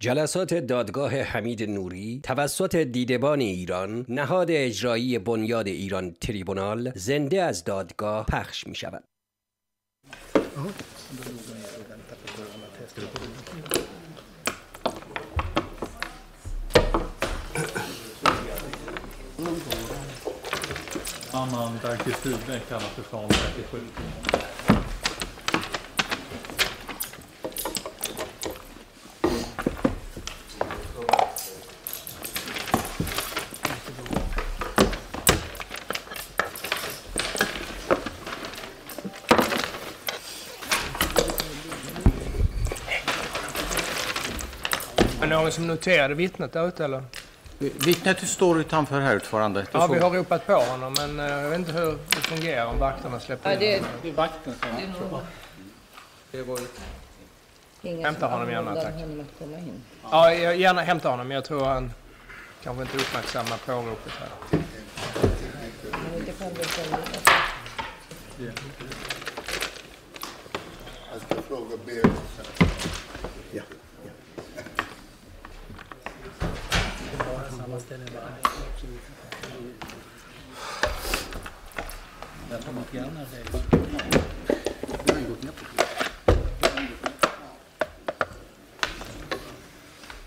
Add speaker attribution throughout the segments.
Speaker 1: جلسات دادگاه حمید نوری توسط دیدبان ایران نهاد اجرایی بنیاد ایران تریبونال زنده از دادگاه پخش می شود.
Speaker 2: Annan kallas för sal 37.
Speaker 3: Någon som noterade vittnet där ute eller?
Speaker 4: Vittnet står utanför här ordförande.
Speaker 3: Ja, vi har ropat på honom men eh, jag vet inte hur det fungerar om vakterna släpper
Speaker 5: Ja,
Speaker 3: in
Speaker 5: det,
Speaker 3: honom.
Speaker 4: Det är vakten som
Speaker 5: det är nog ingen
Speaker 3: Hämta honom gärna, tack.
Speaker 5: honom.
Speaker 3: Ja, jag gärna hämta honom jag tror han kanske inte uppmärksammar påropet här.
Speaker 6: Jag ska fråga Berit sen.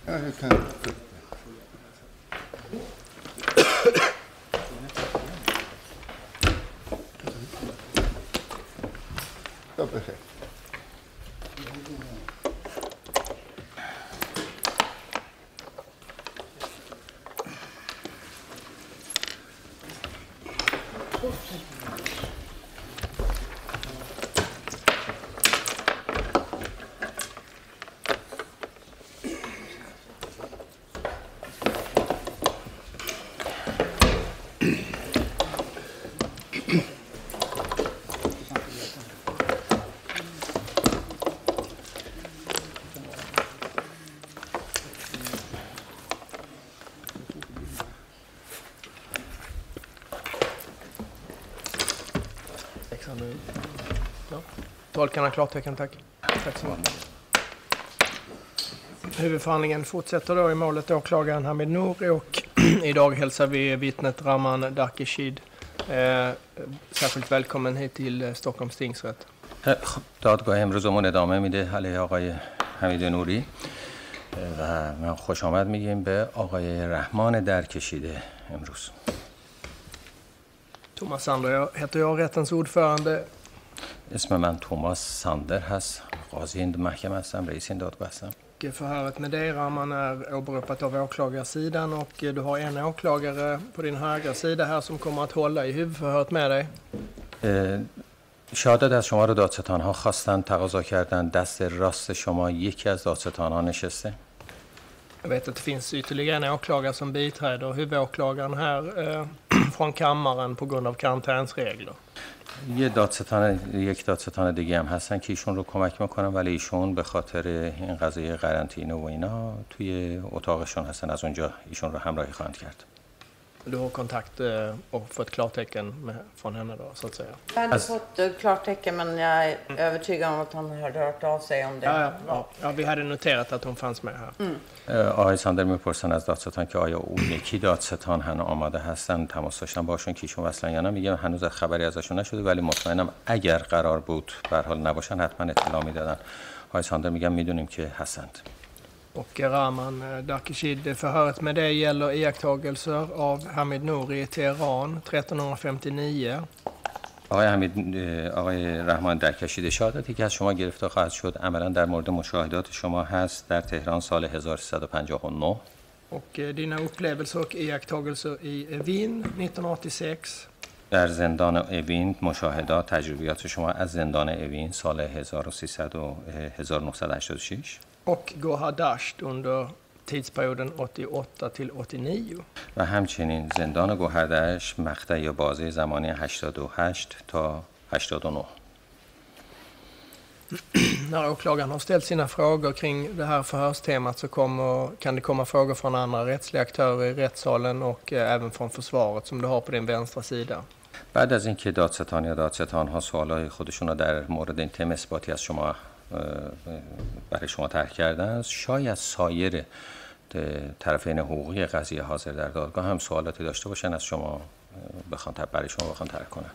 Speaker 6: Ja,
Speaker 3: ich kann. Tolkarna har klartecken, tack. Tack så mycket. Huvudförhandlingen fortsätter då i målet åklagaren Hamid Nouri och idag hälsar vi vittnet Raman Darkeshid eh, särskilt välkommen hit till eh, Stockholms tingsrätt.
Speaker 4: خب، دادگاه امروزمون ادامه میده علیه آقای حمید نوری و من خوش آمد میگیم به آقای رحمان درکشیده امروز
Speaker 3: Thomas Sander jag heter jag, rättens ordförande.
Speaker 4: اسم من توماس ساندر هست قاضی این محکمه هستم رئیس این دادگاه هستم
Speaker 3: Förhöret med dig Raman är åberopat av åklagarsidan och du har en åklagare på din högra sida här som kommer att hålla i huvudförhöret med dig.
Speaker 4: اه، شهادت از شما رو دادستان ها خواستن تقاضا کردن دست راست شما یکی از دادستان ها نشسته
Speaker 3: Jag vet att det finns ytterligare en åklagare som biträder huvudåklagaren här eh, från kammaren på grund av karantänsregler.
Speaker 4: یه دادستان یک دادستان دیگه هم هستن که ایشون رو کمک می‌کنن ولی ایشون به خاطر این قضیه قرنطینه و اینا توی اتاقشون هستن. از اونجا ایشون رو همراهی خواهند کرد.
Speaker 3: Du har kontakt eh, och fått klartecken med, från henne då, så att säga.
Speaker 5: Jag hade
Speaker 4: Alltså-
Speaker 5: fått eh, klartecken men jag är övertygad om att han hade hört av sig om det.
Speaker 3: Ja, ja, ja. ja, vi hade noterat att hon fanns med här.
Speaker 4: اه، آقای ساندر می‌پرسن از دادستان که آیا اون یکی دادستان هنوز آماده هستن تماس داشتن باشون که ایشون وصلن یا نه میگه هنوز خبری ازشون نشده ولی مطمئنم اگر قرار بود به حال نباشن حتما اطلاع می‌دادن آقای ساندر میگن می‌دونیم که هستند
Speaker 3: Och Rahman eh, Darkeshid, förhöret med dig gäller iakttagelser av Hamid Nouri i Teheran 1359.
Speaker 4: آقای حمید آقای رحمان در کشید شهادتی که از شما گرفته خواهد شد. عملا در مورد مشاهدات شما هست در تهران سال 1359
Speaker 3: Och dina upplevelser och iakttagelser i Wien 1986.
Speaker 4: در زندان اوین مشاهدات تجربیات شما از زندان اوین سال 1300 و 1986
Speaker 3: Och Gohar Dasht under tidsperioden 88 till 89.
Speaker 4: و همچنین زندان گوهردش مقطع یا بازه زمانی 88 تا 89
Speaker 3: När åklagaren har ställt sina frågor kring det här förhörstemat så kommer, kan det komma frågor från andra rättsliga aktörer i rättssalen och eh, även från försvaret som du har på din vänstra sida.
Speaker 4: بعد از اینکه دادستان یا دادستان ها سوالای خودشون رو در مورد این تم اثباتی از شما برای شما طرح کردن است شاید سایر طرفین حقوقی قضیه حاضر در دادگاه هم سوالاتی داشته باشن از شما بخوان برای شما بخوان طرح کنن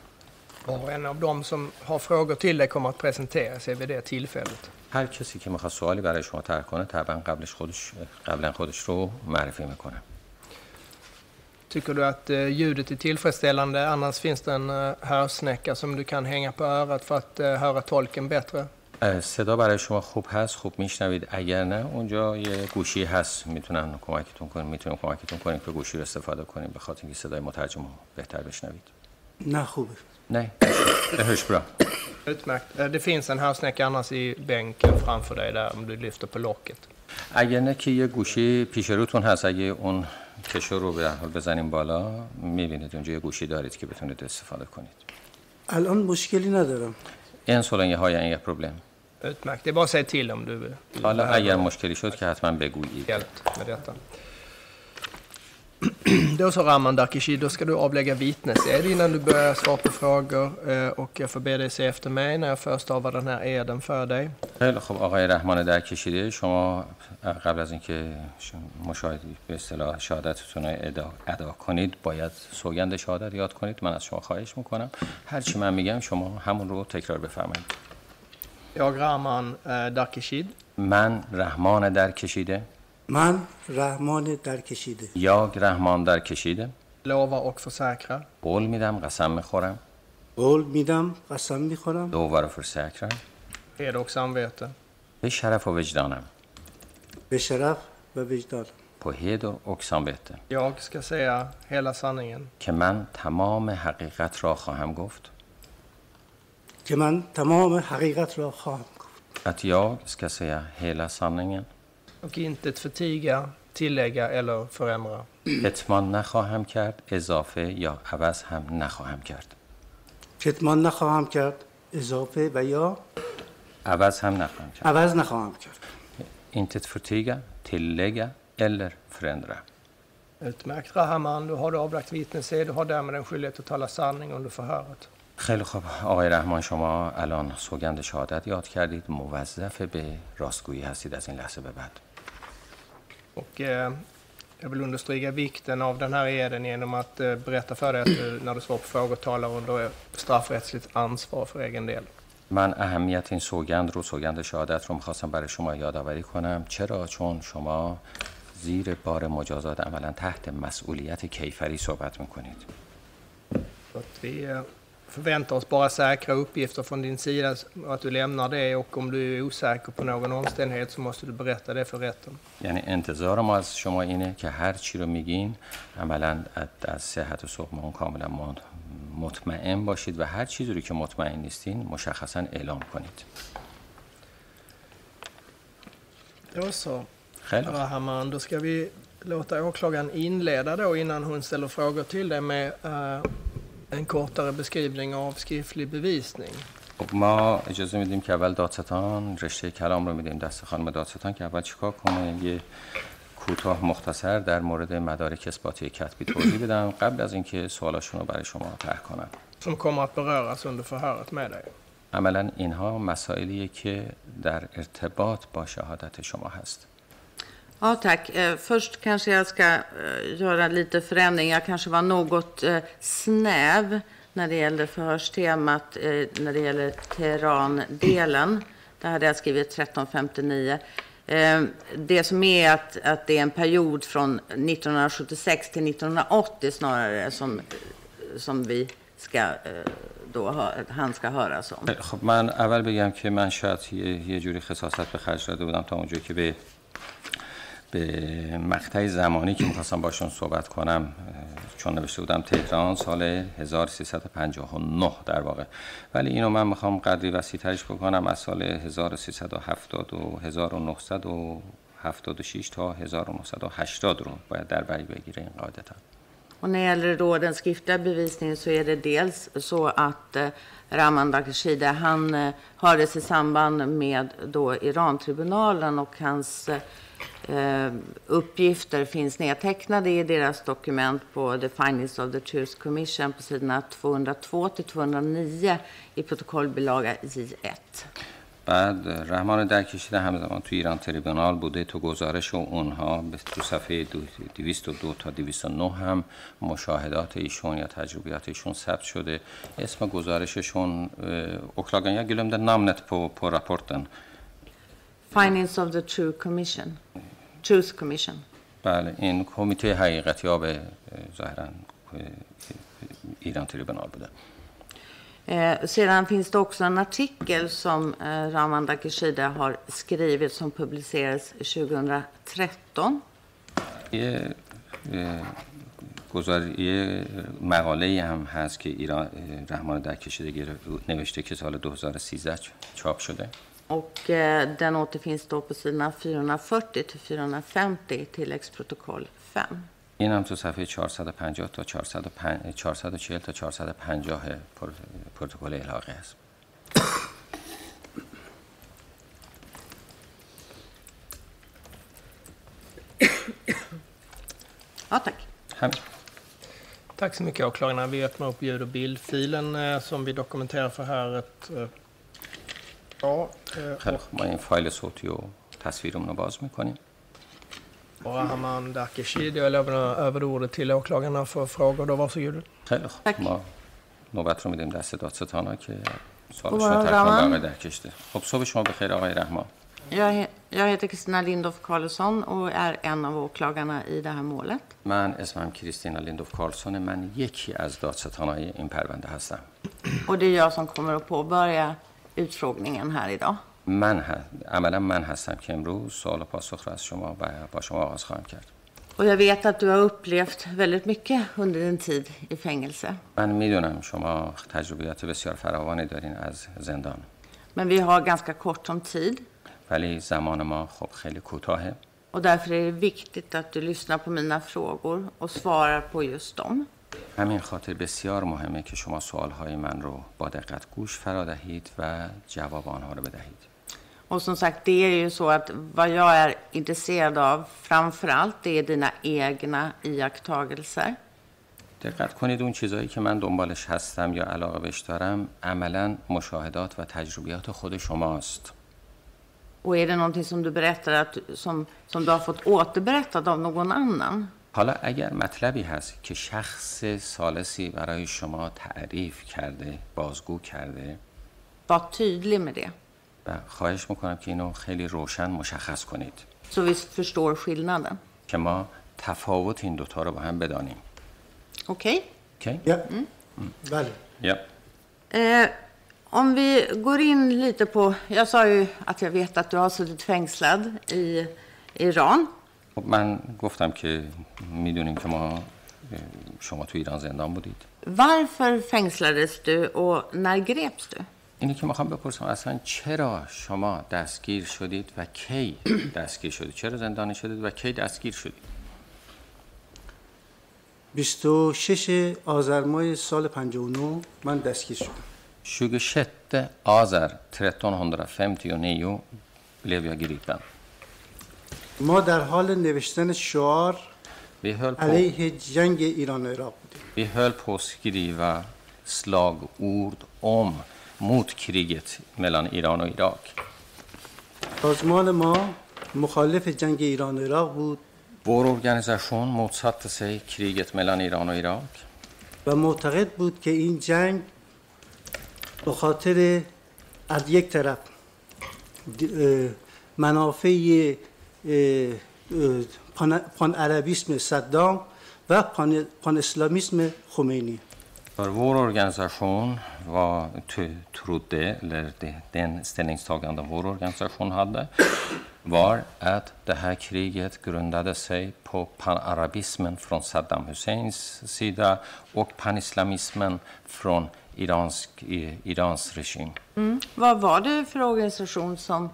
Speaker 3: Var och en av dem som har frågor till dig kommer att presentera sig vid det tillfället.
Speaker 4: هر کسی که می‌خواد سوالی برای شما طرح کنه طبعا قبلش خودش قبلا خودش رو معرفی می‌کنه
Speaker 3: Tycker du att eh, ljudet är tillfredsställande? Annars finns det en eh, hörsnäcka som du kan hänga på örat för att eh, höra tolken bättre.
Speaker 4: صدا برای شما خوب هست خوب میشنوید. اگر نه اونجا یه گوشی هست. می‌تونن کمکتون کنیم می‌تونیم کمکتون کنیم که گوشی رو استفاده کنیم به خاطر اینکه صدای مترجم رو بهتر بشنوید.
Speaker 7: نه خوبه.
Speaker 4: نه؟ det hörs bra
Speaker 3: Utmärkt. Det finns en hörsnäcka annars i bänken framför dig där om du lyfter på locket.
Speaker 4: اگر نه که یه گوشی پیش روتون هست. اگه اون کشو رو به حال بزنیم بالا می‌بینید اونجا یه گوشی دارید که بتونید استفاده کنید.
Speaker 7: الان مشکلی ندارم.
Speaker 4: این så länge har jag inga problem
Speaker 3: Utmärkt. Det är bara att säga till om du vill
Speaker 4: حالا
Speaker 3: behöver
Speaker 4: اگر مشکلی شد که حتما بگویید
Speaker 3: hjälp med detta. Då så Raman Darkishi, då ska du avlägga vittnesed innan du börjar svara på frågor eh, och jag får be dig se efter mig när jag förstavar den här eden för dig.
Speaker 4: خیلی خب آقای رحمان در کشیده. شما قبل از اینکه مشاهده به اصطلاح شهادتتون رو ادا, کنید باید سوگند شهادت یاد کنید. من از شما خواهش می‌کنم. هر چی من میگم شما همون رو تکرار بفرمایید.
Speaker 3: Jag eh, Darkishid
Speaker 4: من رحمان در کشیده.
Speaker 7: من رحمان در کشیده
Speaker 4: یا رحمان در کشیده
Speaker 3: lovar och försäkrar
Speaker 4: قول میدم قسم می‌خورم.
Speaker 7: قول میدم قسم می‌خورم.
Speaker 4: lovar och försäkrar
Speaker 3: heder och samvete
Speaker 4: به شرف و وجدانم.
Speaker 7: به شرف و وجدانم
Speaker 4: på heder och samvete
Speaker 3: jag ska säga hela sanningen
Speaker 4: که من تمام حقیقت را خواهم گفت.
Speaker 7: که من تمام حقیقت را خواهم گفت.
Speaker 4: att jag ska säga hela sanningen
Speaker 3: och intet förtiga, tillägga eller förändra.
Speaker 4: اتمان نخواهم کرد اضافه یا عوض هم نخواهم کرد
Speaker 7: کتمان نخواهم کرد اضافه و یا
Speaker 4: عوض هم نخواهم کرد
Speaker 7: عوض نخواهم کرد
Speaker 4: intet förtiga, tillägga eller förändra.
Speaker 3: Utmärkt Rahaman, då har du avlagt vittnesed. Du har därmed en skyldighet att tala sanning under förhöret.
Speaker 4: خیلی خوب آقای رحمان شما الان سوگند شهادت یاد کردید موظف به راستگویی هستید از این لحظه به بعد
Speaker 3: Och eh, jag vill understryka vikten av den här eden genom att eh, berätta för dig att du när du svarar på frågor talar under straffrättsligt ansvar för egen del.
Speaker 4: من اهمیت این سوگند رو سوگند شهادت رو می‌خواستم برای شما یادآوری کنم چرا چون شما زیر بار مجازات عملا تحت مسئولیت کیفری صحبت می‌کنید
Speaker 3: Så att vi eh, förväntar oss bara säkra uppgifter från din sida och att du lämnar det och om du är osäker på någon omständighet så måste du berätta det för rätten.
Speaker 4: یعنی انتظار ما از شما اینه که هر چی رو میگین عملا از صحت و سقم اون کاملا م- مطمئن باشید و هر چیزی رو که مطمئن نیستین مشخصا اعلام کنید
Speaker 3: Då så,
Speaker 4: خیلی خوب.
Speaker 3: Rahaman, då ska vi låta åklagaren inleda då innan hon ställer frågor till dig med eh, en kortare beskrivning av skriftlig bevisning.
Speaker 4: خب ما اجازه میدیم که اول دادستان رشته کلام رو میدیم دست خانم دادستان که اول چیکار کنه یه کوتاه مختصر در مورد مدارک اثباتی کتبی توضیح بدم قبل از اینکه سوالاشون رو برای شما طرح کنم
Speaker 3: Som kommer att beröras under förhöret med dig.
Speaker 4: عملا اینها مسائلیه که در ارتباط با شهادت شما هست
Speaker 5: Ja, tack. Eh, Först kanske jag ska eh, göra lite förändring. Jag kanske var något eh, snäv när det gäller förhörstemat, eh, när det gäller Teheran-delen. Där hade jag skrivit 1359. Eh, Det som är att, att det är en period från 1976 till 1980 snarare som, som vi ska, eh, då, hö- han ska höras om.
Speaker 4: خب من اول بگم که من شاید یه, یه جوری خصاصت به خرج داده بودم تا اونجایی که به به مقطع زمانی که می‌خواستم باشون صحبت کنم چون نوشته بودم تهران سال 1359 در واقع. ولی اینو من می‌خوام قدری وسیع ترش بکنم. از سال 1370 و 1976 تا 1980 رو باید در بری بگیره این قاعدتا.
Speaker 5: Och när det gäller då den skriftliga bevisningen så är det dels så att eh, Raman Dakashide, han eh, hördes i samband med då Irantribunalen och hans eh, uppgifter finns nedtecknade i deras dokument på The Findings of the Truth Commission på sidorna 202 till 209 i protokollbilaga J1.
Speaker 4: بعد رحمان در کشیده همزمان تو ایران تریبونال بوده تو گزارش اونها به تو صفحه دو- 202 تا 209 هم مشاهدات ایشون یا تجربیات ایشون ثبت شده اسم گزارششون اوکلاگان یا گلوم در نامنت på, på rapporten
Speaker 5: Findings of the True Commission. Truth Commission.
Speaker 4: بله این کمیته حقیقتی ها به ظاهرا ایران تریبونال بوده
Speaker 5: Eh, sedan finns det också en artikel som eh, Raman Dakishide har skrivit som publicerades 2013.
Speaker 4: یه اه، گزار یه مقاله هم هست که ایران رحمان در کشیده گرفت- نوشته که سال 2013 چاپ شده
Speaker 5: Och eh, den återfinns då på sidorna 440 till 450 i tilläggsprotokoll 5.
Speaker 4: این هم تو صفحه 450 تا 405 440 تا 450 پر- پروتکل الحاقی هست
Speaker 5: Ja, tack.
Speaker 4: همین
Speaker 3: Tack så mycket åklagarna. Vi öppnar upp ljud och bildfilen eh, som vi dokumenterar för här. Ett, eh, ja, eh,
Speaker 4: خیلی ما این فایل صوتی و تصویرمون رو باز می‌کنیم
Speaker 3: och Rahman Dakishid, jag lämnar över ordet till åklagarna för frågor. Då, varsågod.
Speaker 5: تک.
Speaker 4: ما نوبت رو میدیم دست دادستان ها که سوالش
Speaker 5: خب،
Speaker 4: رو تکمیل
Speaker 5: رحمان.
Speaker 4: آقای در کشته خب صبح شما بخیر آقای رحمان
Speaker 5: Jag, jag heter Kristina Lindorff Karlsson och är en av åklagarna i det här målet.
Speaker 4: من اسمم کریستینا لیندوف کارلسون من یکی از دادستانهای این پرونده هستم
Speaker 5: Och det är jag som kommer att påbörja utfrågningen här idag.
Speaker 4: من ه... عملا من هستم که امروز سوال و پاسخ رو از شما و با شما آغاز خواهم کرد
Speaker 5: Och jag vet att du har upplevt väldigt mycket under din tid i fängelse.
Speaker 4: من میدونم شما تجربیات بسیار فراوانی دارین از زندان
Speaker 5: Men vi har ganska kort om tid
Speaker 4: ولی زمان ما خب خیلی کوتاهه
Speaker 5: och därför är det viktigt att du lyssnar på mina frågor och svarar på just dem.
Speaker 4: همین خاطر بسیار مهمه که شما سوالهای من رو با دقت گوش فرا دهید و جواب آنها رو بدهید
Speaker 5: Och som sagt, det är ju så att vad jag är intresserad av framför allt det är dina egna iakttagelser.
Speaker 4: دقت کنید اون چیزایی که من دنبالش هستم یا علاقه بهش دارم عملا مشاهدات و تجربیات خود شماست
Speaker 5: Och är det någonting som du berättar att, som, som du har fått återberättat av någon annan?
Speaker 4: حالا اگر مطلبی هست که شخص سالسی برای شما تعریف کرده بازگو کرده
Speaker 5: Var tydlig med det.
Speaker 4: و خواهش می‌کنم که اینو خیلی روشن مشخص کنید
Speaker 5: Så vi förstår skillnaden.
Speaker 4: که ما تفاوت این دوتا رو با هم بدانیم
Speaker 5: Okej?
Speaker 4: اوکی؟
Speaker 7: Ja. بله
Speaker 4: یا
Speaker 5: Eh, om vi går in lite på... Jag sa ju att jag vet att du har suttit fängslad i Iran.
Speaker 4: خب من گفتم که می‌دونیم که ما شما تو ایران زندان بودید
Speaker 5: Varför fängslades du och när greps du?
Speaker 4: اینی که می‌خوام بپرسم اصلا چرا شما دستگیر شدید و کی دستگیر شدید چرا زندانی شدید و کی دستگیر شدید
Speaker 7: 26 آذر ماه سال 59 من دستگیر شدم
Speaker 4: 26 آذر 1359 blev jag gripen.
Speaker 7: ما در حال نوشتن شعار علیه جنگ ایران و عراق بودیم
Speaker 4: vi höll på att skriva slagord om mot kriget mellan Iran och Irak.
Speaker 7: سازمان ما مخالف جنگ ایران و عراق بود
Speaker 4: Vår organisation motsatte sig kriget mellan Iran och Irak
Speaker 7: و معتقد بود که این جنگ به خاطر از یک طرف منافع اه، اه، پان, پان عربیسم صدام و پان, پان اسلامیسم خمینی
Speaker 4: För vår organisation var, t- trodde, eller det, den ställningstagande vår organisation hade, var att det här kriget grundade sig på panarabismen från Saddam Husseins sida och panislamismen från iransk, i- Irans regim.
Speaker 5: Vad var det för organisation som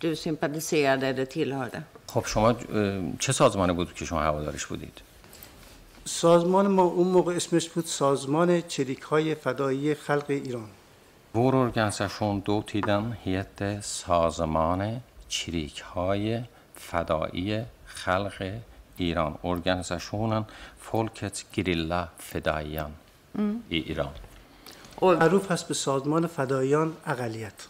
Speaker 5: du sympatiserade eller tillhörde.
Speaker 4: خب شما چه سازمانی بود که شما هوادارش بودید؟
Speaker 7: سازمان ما اون موقع اسمش بود سازمان چریک های فدایی خلق ایران.
Speaker 4: Vår organisation då tiden hette سازمان چریک های فدایی خلق ایران. Organisationen فولکت گریلا فدایان ای ایران
Speaker 5: Iran.
Speaker 7: معروف هست به سازمان فدایان اقلیت.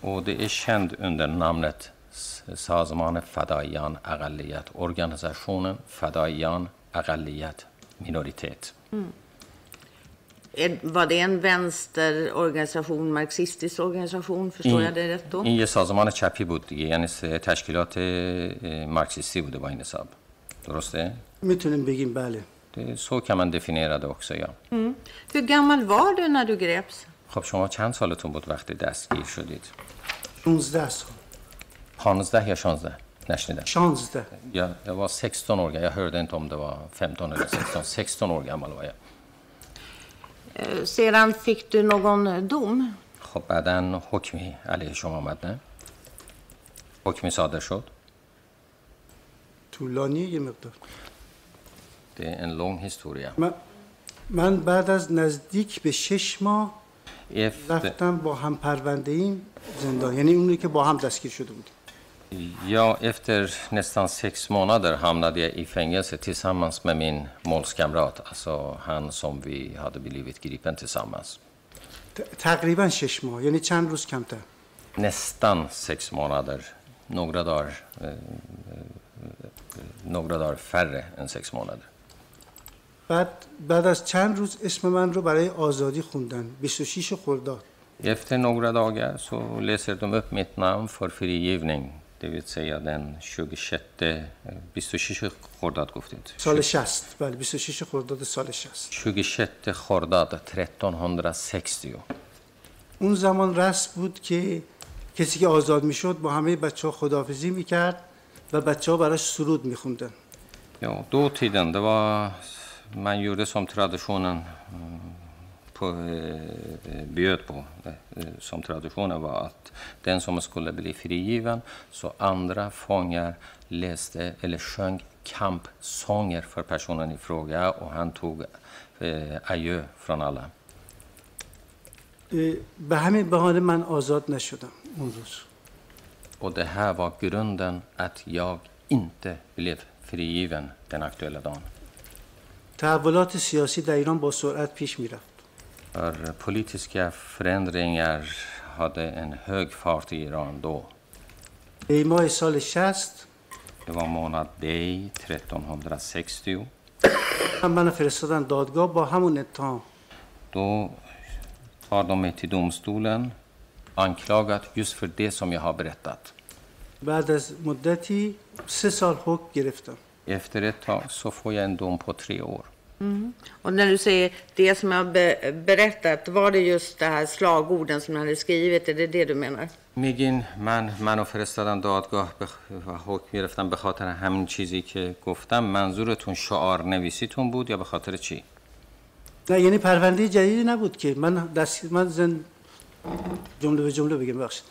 Speaker 4: Och det är känd under namnet S- Sazman Fadaiyan Aqalliyat, organisationen Fadaiyan Aqalliyat minoritet.
Speaker 5: Är, var det en vänsterorganisation, marxistisk organisation? Förstår jag det rätt då?
Speaker 4: این یه سازمان چپی بود دیگه یعنی س- تشکیلات اه، مارکسیستی بوده با این حساب درسته؟
Speaker 7: میتونیم بگیم بله
Speaker 4: Det, så kan man definiera det också ja.
Speaker 5: Hur gammal var du när du greps?
Speaker 4: خب شما چند سالتون بود وقتی دستگیر شدید؟
Speaker 7: 16 سال
Speaker 4: 15 یا 16 نشنیدم
Speaker 7: 16
Speaker 4: jag, jag var 16 år jag hörde inte om det var 15 eller 16 16 år gammal var jag
Speaker 5: Eh, Sedan fick du någon dom?
Speaker 4: خب بعدا حکمی علیه شما آمد نه؟ حکمی صادر شد
Speaker 7: طولانی یه مقدار
Speaker 4: Det är en lång historia.
Speaker 7: من, من بعد از نزدیک به شش ماه
Speaker 4: Efter,
Speaker 7: رفتم با هم پرونده ایم زندان یعنی اونی که با هم دستگیر شده بودیم
Speaker 4: ja, efter nästan sex månader hamnade jag i fängelse tillsammans med min målskamrat, alltså han som vi hade blivit gripen tillsammans.
Speaker 7: تقریبا شش ماه یعنی چند روز کمتر
Speaker 4: Nästan sex månader, några dagar, eh, eh, några dagar färre än sex månader.
Speaker 7: بعد بعد از چند روز اسم من رو برای آزادی خوندن. 26 خرداد.
Speaker 4: Efter några dagar så läser de upp mitt namn för frigivning, det vill säga den 26, eh, 26 خرداد گفتید.
Speaker 7: سال 60 بله 26 خرداد سال 60
Speaker 4: 26 خرداد 1360
Speaker 7: اون زمان رسم بود که کسی که آزاد می‌شد با همه بچه ها خداحافظی می‌کرد و بچه ها براش سرود میخوندن.
Speaker 4: Ja, dåtiden, det var, man gjorde som traditionen mm, på, eh, bjöd på. Eh, Som traditionen var att den som skulle bli frigiven, så andra fångar läste eller sjöng kampsånger för personen i fråga och han tog eh, adjö från alla.
Speaker 7: اه، به همین بهانه من آزاد نشدم اون روز
Speaker 4: Och det här var grunden att jag inte blev frigiven den aktuella dagen.
Speaker 7: تحولات سیاسی در ایران با سرعت پیش می‌رفت
Speaker 4: politiska förändringar hade en hög fart i Iran då.
Speaker 7: دی ماه سال 60
Speaker 4: Det var månad Dej 1360.
Speaker 7: هم من فرستادن دادگاه با همون اتهام
Speaker 4: Då tar de mig till domstolen anklagat just för det som jag har berättat.
Speaker 7: بعد از مدتی سه سال حکم گرفتم
Speaker 4: Efter ett tag så får jag en dom på tre år.
Speaker 5: Och när du säger det som jag be- berättat, var det just det här slagorden som jag hade skrivit? Är det det du menar?
Speaker 4: میگین من منو فرستادن دادگاه بخ... و حکم گرفتم به خاطر همین چیزی که گفتم. منظورتون شعار نویسیتون بود یا به خاطر چی؟
Speaker 7: نه یعنی پرونده جدیدی نبود که. من دست من زن جمله به جمله بگم بخشید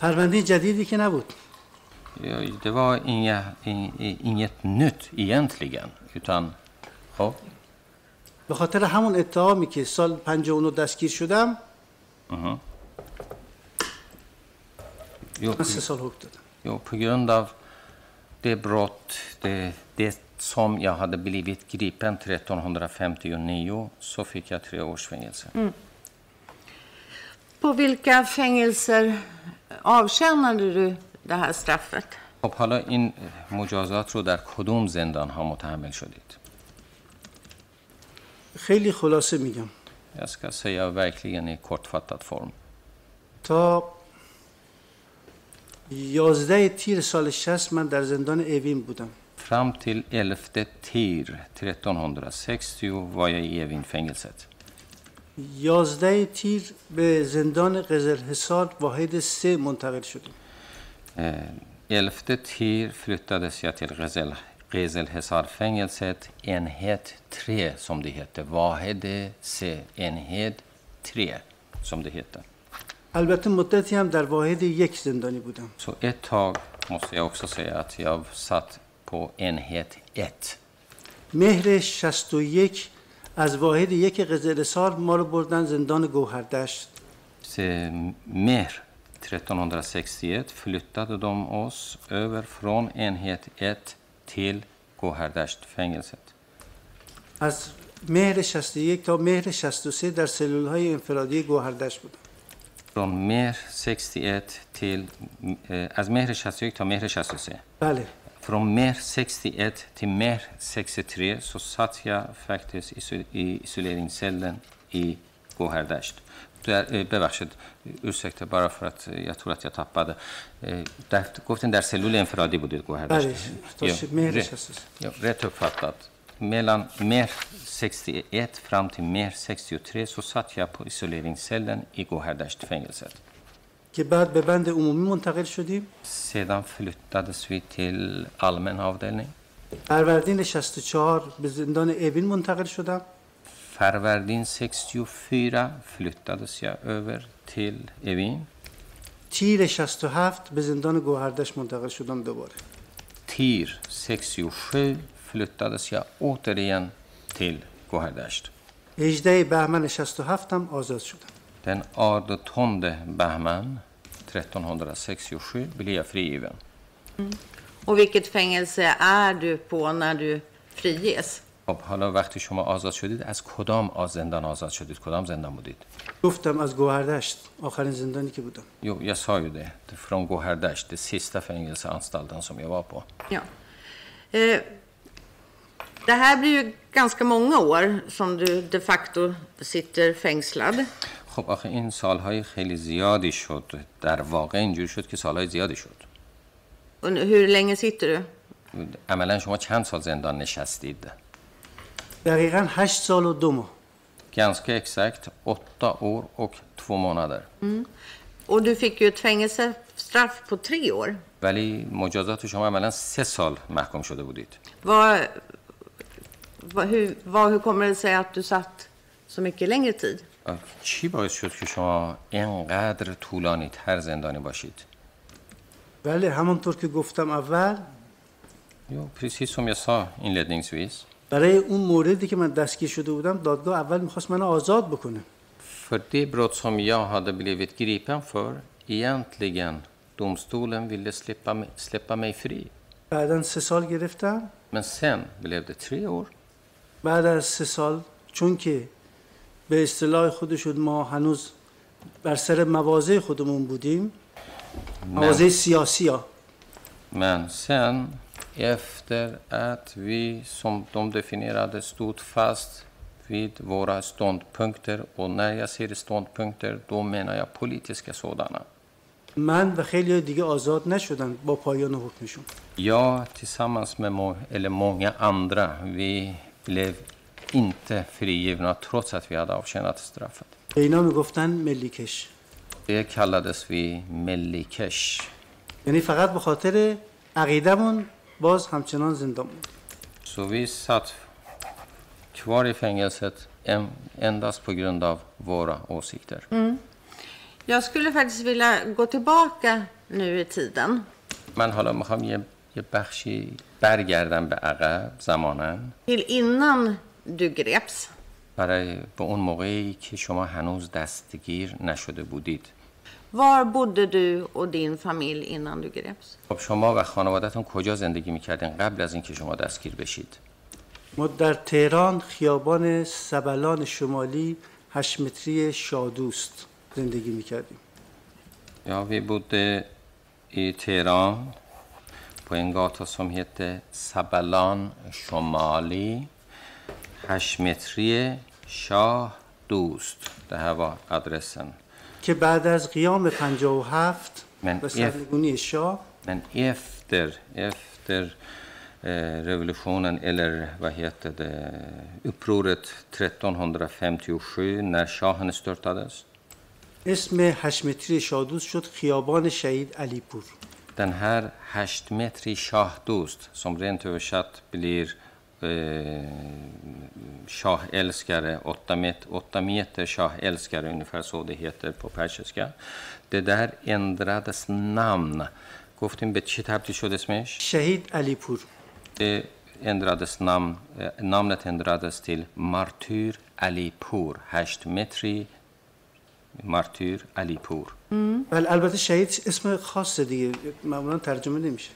Speaker 7: پرونده جدیدی که نبود.
Speaker 4: Ja, Det var inga, inget nytt egentligen, utan ja,
Speaker 7: به خاطر همون اتهامی که سال 59 دستگیر شدم
Speaker 4: jo,
Speaker 7: من سه سال حکم دادم
Speaker 4: jo, på grund av det brott, det, det som jag hade blivit gripen 1359 så fick jag tre års fängelse.
Speaker 5: På vilka fängelser avtjänade du det här straffet?
Speaker 4: خب حالا این مجازات رو در کدوم زندان ها متحمل شدید؟
Speaker 7: خیلی خلاصه میگم
Speaker 4: Jag ska säga verkligen i kortfattad form.
Speaker 7: تا 11 تیر سال 60 من در زندان اوین بودم
Speaker 4: Fram till 11 tir 1360 var jag i Evinfängelset.
Speaker 7: 11 تیر به زندان قزل حصار واحد سه منتقل شدیم
Speaker 4: Eh, 11 tir flyttades jag till Gezel, Gezelhesar-fängelset, enhet 3 som det heter. Vahede C, enhet 3 som det heter.
Speaker 7: البته مدتی هم در واحد یک زندانی بودم
Speaker 4: Så ett tag måste jag också säga att jag satt på enhet 1.
Speaker 7: مهر 61 از واحد یک قزل حصار ما رو بردن زندان گوهردشت
Speaker 4: Så, Mer 1361 flyttade de oss över från enhet 1 till Gohardasht-fängelset.
Speaker 7: از مهر 61 تا مهر 63 در سلول های انفرادی گوهردشت بودم
Speaker 4: Från mer 61 till, eh, از مهر 61 تا مهر 63.
Speaker 7: بله
Speaker 4: Från mer 61 till mer 63 så satt jag faktiskt i isoleringscellen i Gåhärdasht. در- eh, ببخشید eh, jag tror att jag tappade. Eh, Där, گفتین در سلول انفرادی بودید گوهردشت.
Speaker 7: بله تا ش- مهر
Speaker 4: rätt,
Speaker 7: 63
Speaker 4: ja, rätt uppfattat. Mellan mer 61 fram till mer 63 så satt jag på isoleringscellen i Gåhärdasht-fängelset.
Speaker 7: که بعد به بند عمومی منتقل شدیم
Speaker 4: Sedan flyttades vi till allmän avdelning.
Speaker 7: فروردین 64 به زندان اوین منتقل شدم
Speaker 4: Färvardin 64 flyttades jag över till Evin.
Speaker 7: تیر 67 به زندان گوهردش منتقل شدم دوباره
Speaker 4: TIR 67 flyttades jag återigen till Gåhärdasht.
Speaker 7: 18 بهمن 67 هم آزاد شدم
Speaker 4: Den 18 Bahman 1367 blev jag frigiven.
Speaker 5: Och vilket fängelse är du på när du friges?
Speaker 4: خب حالا وقتی شما آزاد شدید از کدام آز زندان آزاد شدید کدام زندان بودید
Speaker 7: گفتم از گوهردشت آخرین زندانی که بودم
Speaker 4: Jo, jag sa ju det. Det är Från Gåhärdasht, det sista fängelseanstalten som jag var på.
Speaker 5: Ja. Eh, det här blir ju ganska många år som du de facto sitter fängslad.
Speaker 4: خب آخه این سالهای خیلی زیادی شد در واقع اینجوری شد که سالهای زیادی شد
Speaker 5: Och nu- hur länge sitter du?
Speaker 4: عملا شما چند سال زندان نشستید
Speaker 7: دقیقا 8 سال و دو ماه
Speaker 4: ganska exakt åtta år och två månader
Speaker 5: Och du fick ju ett fängelsestraff på tre år.
Speaker 4: ولی مجازات شما عملا سه سال محکوم شده بودید
Speaker 5: Vad, vad, hur, vad, hur kommer det sig att du satt så mycket längre tid?
Speaker 4: چی باعث شد که شما اینقدر طولانی تر زندانی باشید
Speaker 7: بله همانطور که گفتم اول
Speaker 4: Jo, precis som jag sa inledningsvis.
Speaker 7: برای اون موردی که من دستگیر شده بودم دادگاه اول می‌خواست منو آزاد بکنه
Speaker 4: För det brott som jag hade blivit gripen för, egentligen domstolen ville släppa mig, släppa mig fri.
Speaker 7: بعدا سه سال گرفتم
Speaker 4: Men sen blev det tre år.
Speaker 7: بعد از سه سال چون که به اصطلاح خودشون ما هنوز بر سر مواضع خودمون بودیم مواضع سیاسی ها
Speaker 4: Men sen, efter att vi, som de definierade, stod fast vid våra ståndpunkter, och när jag säger ståndpunkter, då menar jag politiska sådana.
Speaker 7: من و خیلی دیگه آزاد نشدن با پایان حکمشون
Speaker 4: Jag tillsammans med må, eller många andra, vi blev inte frigivna trots att vi hade avtjänat straffet.
Speaker 7: به اینا میگفتن ملیکش
Speaker 4: Det kallades vi Mellikesh.
Speaker 7: یعنی فقط به خاطر عقیدمون باز همچنان زندان بود
Speaker 4: Så vi satt kvar i fängelset en, endast på grund av våra åsikter.
Speaker 5: Jag skulle faktiskt vilja gå tillbaka nu i tiden.
Speaker 4: من حالا می‌خوام یه, یه بخشی برگردم به عقب زمانا
Speaker 5: Till innan du greps.
Speaker 4: برای به اون موقعی که شما هنوز دستگیر نشده بودید
Speaker 5: Var bodde du och din familj innan du greps?
Speaker 4: خب شما و خانوادهتون کجا زندگی می‌کردین قبل از اینکه شما دستگیر بشید
Speaker 7: ما در تهران خیابان سبلان شمالی هشت متری شادوست زندگی می‌کردیم
Speaker 4: Ja, vi bodde i Teheran på en gata som hette Sabalan Shomali, Hashmetri Shah Dost. Det här var adressen.
Speaker 7: که بعد از قیام 57
Speaker 4: من
Speaker 7: و سرنگونی شاه
Speaker 4: Men efter, efter eh, revolutionen, eller vad heter det, upproret 1357 när shahen störtades,
Speaker 7: اسم هشمتری شادوست شد خیابان شهید علی پور
Speaker 4: Den här Hashtmetri Shah Dost, som rent översatt blir eh, Shah-älskare, åtta, met, åtta meter Shah-älskare, ungefär så det heter på persiska. Det där ändrades namn. گفتیم به چی تبدیل شد اسمش؟
Speaker 7: شهید علی پور
Speaker 4: Det ändrades namn, eh, namnet ändrades till Martyr Alipur. Hashtmetri Martyr Alipur.
Speaker 7: ولی البته شهید اسم خاصه دیگه معمولا ترجمه نمیشه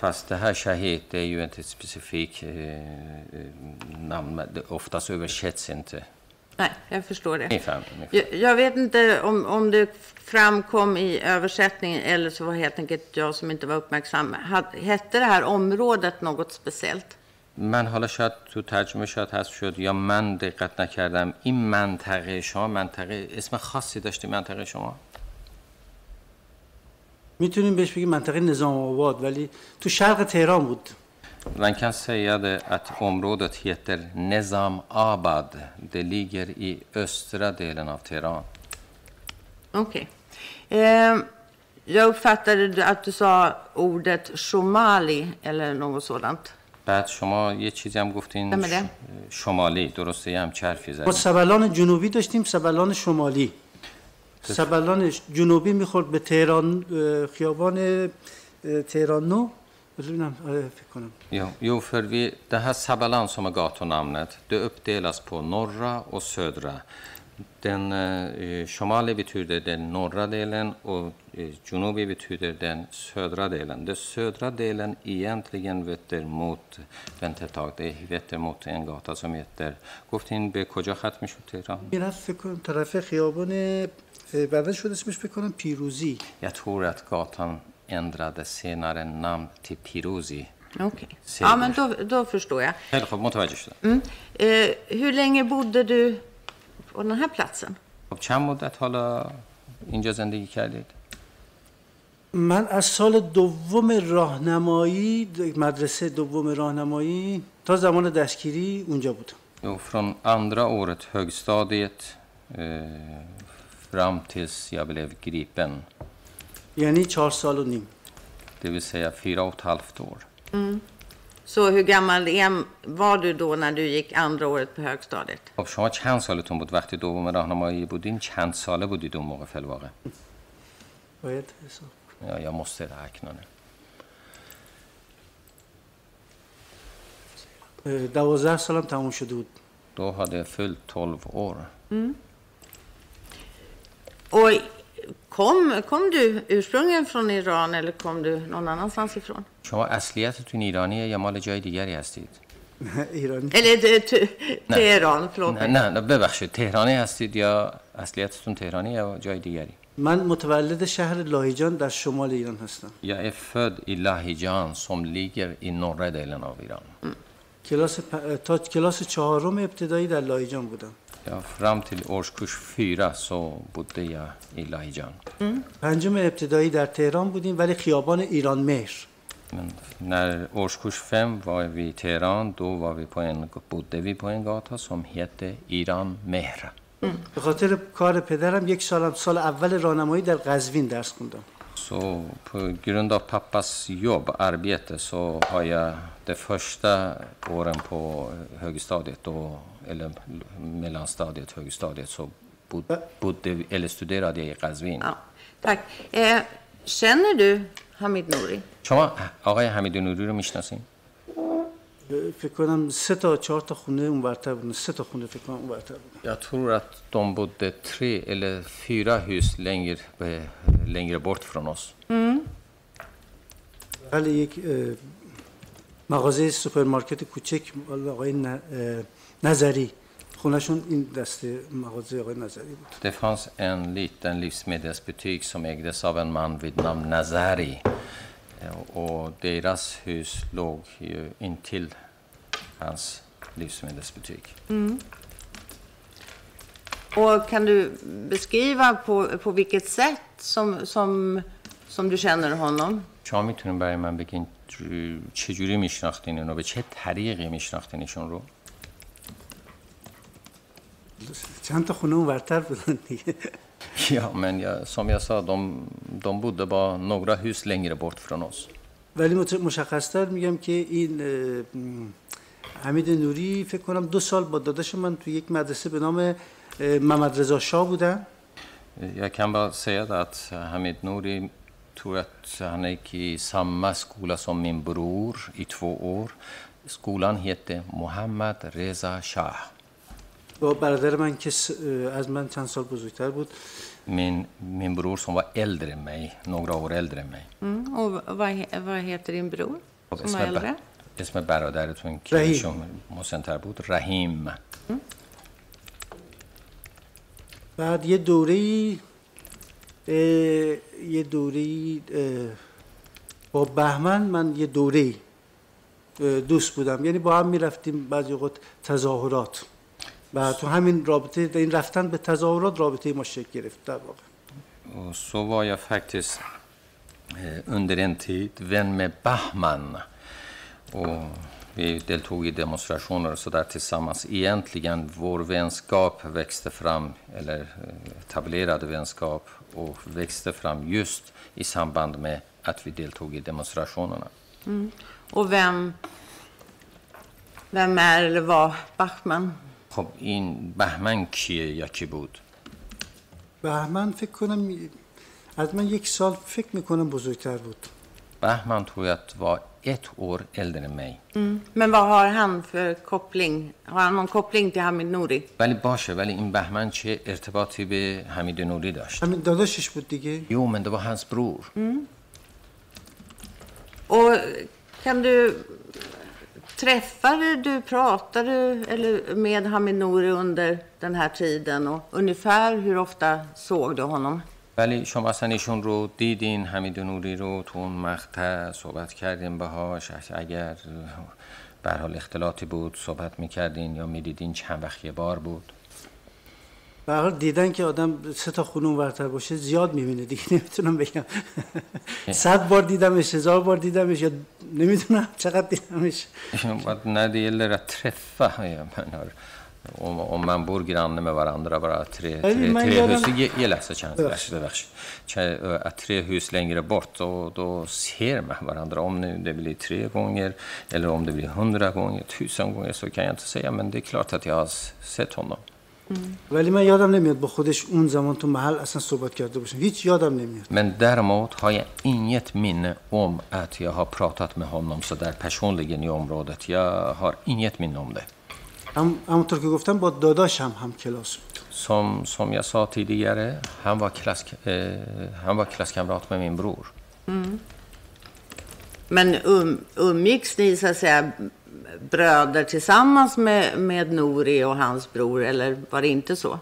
Speaker 4: Fast det här Shahid, det är ju inte ett specifikt eh, eh, namn. men det Oftast översätts inte
Speaker 5: Nej, jag förstår det.
Speaker 4: میفهمید میفهمید.
Speaker 5: Jag, jag vet inte om, om det framkom i översättningen eller så var helt enkelt jag som inte var uppmärksam. Had- Hette det här området något speciellt?
Speaker 4: من حالا شاید تو ترجمه شاید حذف شد یا من دقت نکردم این منطقه شما منطقه اسم خاصی داشتی منطقه شما
Speaker 7: می‌تونیم بهش بگیم منطقه نظام آباد ولی تو شرق تهران بود
Speaker 4: Man kan säga det att området heter Abad. Det ligger i östra delen av Teheran.
Speaker 5: Okej. Eh, jag uppfattade att du sa ordet somali eller något sådant.
Speaker 4: بعد شما یه چیزی هم گفتین
Speaker 5: بله.
Speaker 4: شمالی درسته یه هم چرفی
Speaker 7: ما
Speaker 4: زدین
Speaker 7: سبلان جنوبی داشتیم سبلان شمالی سبلان جنوبی می‌خورد به تهران خیابان تهران نو آره فکر کنم
Speaker 4: Jo, för vi, det här Sabalan som är gatunamnet, det uppdelas på norra och södra. Den eh, Shomali betyder den norra delen och eh, Junubi betyder den södra delen. Den södra delen egentligen vetter mot, vänta ett tag, det vetter mot en gata som heter, گفتین به کجا ختم می‌شد تهران؟
Speaker 7: می‌رفت فکر کنم طرف خیابان بعدا شد اسمش فکر کنم پیروزی
Speaker 4: Jag tror att gatan ändrade senare namn till Piruzi.
Speaker 5: Okej. Ja, men då, då förstår jag.
Speaker 4: خیلی خب متوجه شدم.
Speaker 5: Mm. Eh, hur länge bodde du på den här platsen?
Speaker 4: خب چند مدت حالا اینجا زندگی کردید؟
Speaker 7: من از سال دوم راهنمایی مدرسه دوم راهنمایی تا زمان دستگیری اونجا بودم
Speaker 4: Jo, från andra året högstadiet eh, fram tills jag blev gripen,
Speaker 7: یعنی چهار سال و نیم
Speaker 4: det vill säga fyra och ett halvt år.
Speaker 5: Så hur gammal är, var du då när du gick andra året på högstadiet?
Speaker 4: خب شما چند سالتون بود وقتی دوم راهنمایی بودین چند ساله بودید اون موقع فلواقع
Speaker 7: باید حساب
Speaker 4: ja, jag måste räkna nu
Speaker 7: اه، دوازده سالم تموم شده بود
Speaker 4: då hade jag fyllt 12 år
Speaker 5: Och kom, kom du ursprungligen från Iran eller kom du någon annanstans ifrån?
Speaker 4: شما اصلیتتون ایرانیه یا مال جای دیگری هستید
Speaker 7: ایرانی
Speaker 5: Teheran, förlåt
Speaker 4: نه. نه ببخشید تهرانی هستید یا اصلیتتون تهرانی یا جای دیگری
Speaker 7: من متولد شهر لاهیجان در شمال ایران هستم
Speaker 4: Jag är född i Lahijan som ligger i norra delen av Iran.
Speaker 7: کلاس. تا کلاس چهارم ابتدایی در لاهیجان بودم
Speaker 4: Ja, fram till årskurs fyra så bodde jag i Lahijan.
Speaker 7: پنجم ابتدایی در تهران بودیم ولی خیابان ایران مهر
Speaker 4: Men när årskurs fem var vi i Teheran, då var vi på en, bodde vi på en gata som hette Iran Mehra.
Speaker 7: به خاطر کار پدرم یک سالم سال اول راهنمایی در قزوین درس خوندم
Speaker 4: Så på grund av pappas jobb, arbete, så har jag de första åren på högstadiet, då, eller mellanstadiet, högstadiet, så bod, bodde, vi- eller studerade jag i Qazvin.
Speaker 5: Ja, tack. Eh, känner du Hamid Nouri?
Speaker 4: شما آقای حمید نوری رو میشناسین؟
Speaker 7: فکر کنم سه تا چهار تا خونه اون برتر بودن. سه تا خونه فکر کنم اون برتر بودن.
Speaker 4: Jag tror att de bodde tre eller fyra hus längre, eh, längre bort från oss.
Speaker 7: ولی یک اه، مغازه سوپرمارکت کوچک مال آقای ن- اه، نظری. خونهشون این دسته مغازه آقای نظری بود.
Speaker 4: Det fanns en liten livsmedelsbutik som ägdes av en man vid namn Nazari. Eh, Och deras hus låg ju intill hans livsmedelsbutik.
Speaker 5: Och kan du beskriva på, på vilket sätt som, som, som du känner honom?
Speaker 4: شما میتونین برای من بگین چ- چجوری میشناختین اینو به چه طریقی میشناختین ایشون رو
Speaker 7: چند تا خونه اون برتر بودن دیگه
Speaker 4: Ja, men jag, som jag sa, de, de bodde bara några hus längre bort från oss.
Speaker 7: ولی مشخصتر میگم که این حمید نوری فکر کنم دو سال با داداش من تو یک مدرسه به نام محمد رضا شاه بودن
Speaker 4: Jag kan bara säga att Hamid Nouri tror att han gick i samma skola som min bror i två år. Skolan hette Mohammad Reza Shah.
Speaker 7: با برادر من که از من چند سال بزرگتر بود
Speaker 4: Min, min bror som var äldre än mig, några år äldre än mig.
Speaker 5: Mm. Och vad, vad heter din bror som är äldre?
Speaker 4: اسم برادرتون که
Speaker 7: رحیم.
Speaker 4: شما مسنتر بود رحیم
Speaker 7: بعد یه دوره یه دوره با بهمن من یه دوره دوست بودم یعنی با هم می‌رفتیم بعضی اوقات تظاهرات و تو همین رابطه این رفتن به تظاهرات رابطه ما شکل گرفت در واقع
Speaker 4: Och så var jag faktiskt eh, under en tid vän med Bahman. Och vi deltog i demonstrationer och så där tillsammans. Egentligen vår vänskap växte fram, eller eh, etablerade vänskap och växte fram just i samband med att vi deltog i demonstrationerna.
Speaker 5: Och vem, vem är eller var Bachman?
Speaker 4: خب این بهمن کیه یا کی بود؟
Speaker 7: بهمن فکر کنم از من یک سال فکر می‌کنم بزرگتر بود.
Speaker 4: بهمن تویت و ایت اور ایلدر
Speaker 5: می من با هر هم فر کپلنگ هر همان کپلنگ تی حمید نوری.
Speaker 4: ولی باشه ولی این بهمن چه ارتباطی به حمید نوری داشت؟
Speaker 7: حمید داداشش بود دیگه.
Speaker 4: یو من دو با هنس برور
Speaker 5: و کم دو Träffade du, pratade eller med Hamid Nouri under den här tiden? Och ungefär hur ofta såg du honom?
Speaker 4: ولی شما اصلا ایشون رو دیدین حمید نوری رو تو اون مقطع صحبت کردین باهاش اگر به حال اختلاطی بود صحبت می‌کردین یا می‌دیدین چند وقت یه بار بود
Speaker 7: به حال دیدن که آدم سه تا خونون ورتر باشه زیاد می‌بینه دیگه نمی‌تونم بگم صد بار دیدمش هزار بار دیدمش یا نمی‌دونم چقدر دیدمش
Speaker 4: när det gäller att träffa, jag menar, om, om man bor granne med varandra bara tre, tre, tre hus, ge, ge läsa chans,
Speaker 7: Bebachid.
Speaker 4: bebachid. Ch- att tre hus längre bort, då, då ser man varandra. Om nu det blir tre gånger eller om det blir hundra gånger, tusen gånger så kan jag inte säga, men det är klart att jag har sett honom.
Speaker 7: ولی من یادم نمیاد با خودش اون زمان تو محل اصلا صحبت کرده باشم هیچ یادم نمیاد
Speaker 4: Men däremot har jag inget minne om att jag har pratat med honom så där personligen i området. Jag har inget minne om det.
Speaker 7: هم همونطور که گفتم با داداشم هم کلاس
Speaker 4: Som, som jag sa tidigare, han var, klass, eh, han var klasskamrat med min bror.
Speaker 5: Men um, umgicks ni så att säga bröder tillsammans med, med Nouri och hans bror eller var det inte så?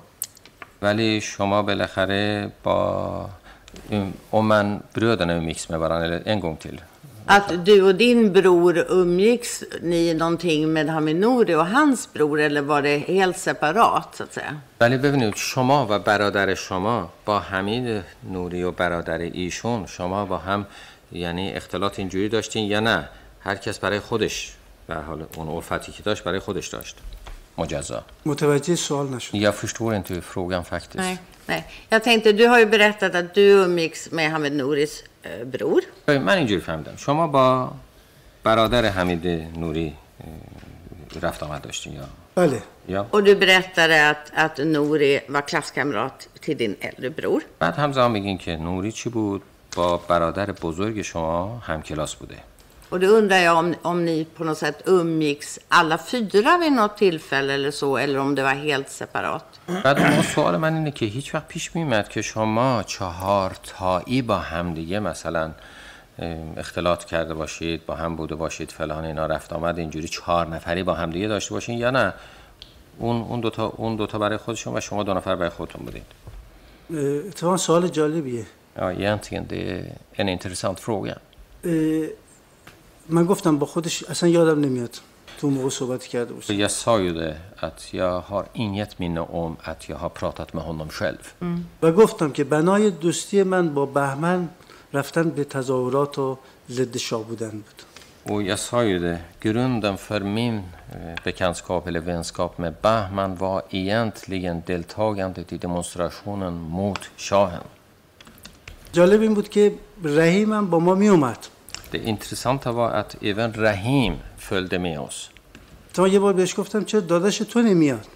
Speaker 4: ولی شما بالاخره با om man bröderna umgicks med varandra, eller en gång till.
Speaker 5: Att du och din bror umgicks ni någonting med Hamid Nouri och hans bror eller var det helt separat så att säga?
Speaker 4: ولی ببینید شما و برادر شما با حمید نوری و برادر ایشون شما با هم یعنی اختلاط اینجوری داشتین یا نه هر کس برای خودش به هر حال اون الفتی که داشت برای خودش داشت. مجزا.
Speaker 7: متوجه سوال نشد.
Speaker 4: Jag förstår inte frågan faktiskt.
Speaker 5: Nej, nej. Jag tänkte, du har ju berättat att du umgicks med Hamid Nouris eh, bror.
Speaker 4: من اینجوری فهمیدم. شما با برادر حمید نوری رفت آمد داشتین یا؟
Speaker 7: بله.
Speaker 4: یا؟
Speaker 5: Och du berättade att, att Nouri var klasskamrat till din äldre bror.
Speaker 4: بعد همزمان میگین که نوری چی بود؟ با برادر بزرگ شما همکلاس بوده.
Speaker 5: Och då undrar jag om, om ni på något sätt umgicks alla fyra vid något tillfälle eller så, eller om det var helt separat.
Speaker 4: بعد اون سوال من اینه که هیچ وقت پیش میمد که شما چهار تایی با هم دیگه مثلا اختلاط کرده باشید با هم بوده باشید فلان اینا رفت آمد اینجوری چهار نفری با هم دیگه داشته باشین یا نه اون اون دوتا اون دوتا برای خودشون و شما دو نفر برای خودتون بودید
Speaker 7: اتفاقا سوال جالبیه
Speaker 4: Ja, egentligen det är en intressant fråga.
Speaker 7: من گفتم با خودش اصلا یادم نمیاد تو اون موقع صحبت کرده باشه
Speaker 4: jag sa ju det att jag har inget minne om att jag har pratat med honom själv.
Speaker 7: و گفتم که بنای دوستی من با بهمن رفتن به تظاهرات و ضد شاه بودن بود
Speaker 4: Och jag sa ju det, grunden för min eh, bekantskap eller vänskap med Bahman var egentligen deltagandet i demonstrationen mot shahen.
Speaker 7: جالب این بود که رحیم هم با ما می اومد
Speaker 4: Det intressanta var att även Rahim följde med oss.
Speaker 7: تا یه بار بهش گفتم چرا داداش تو نمیاد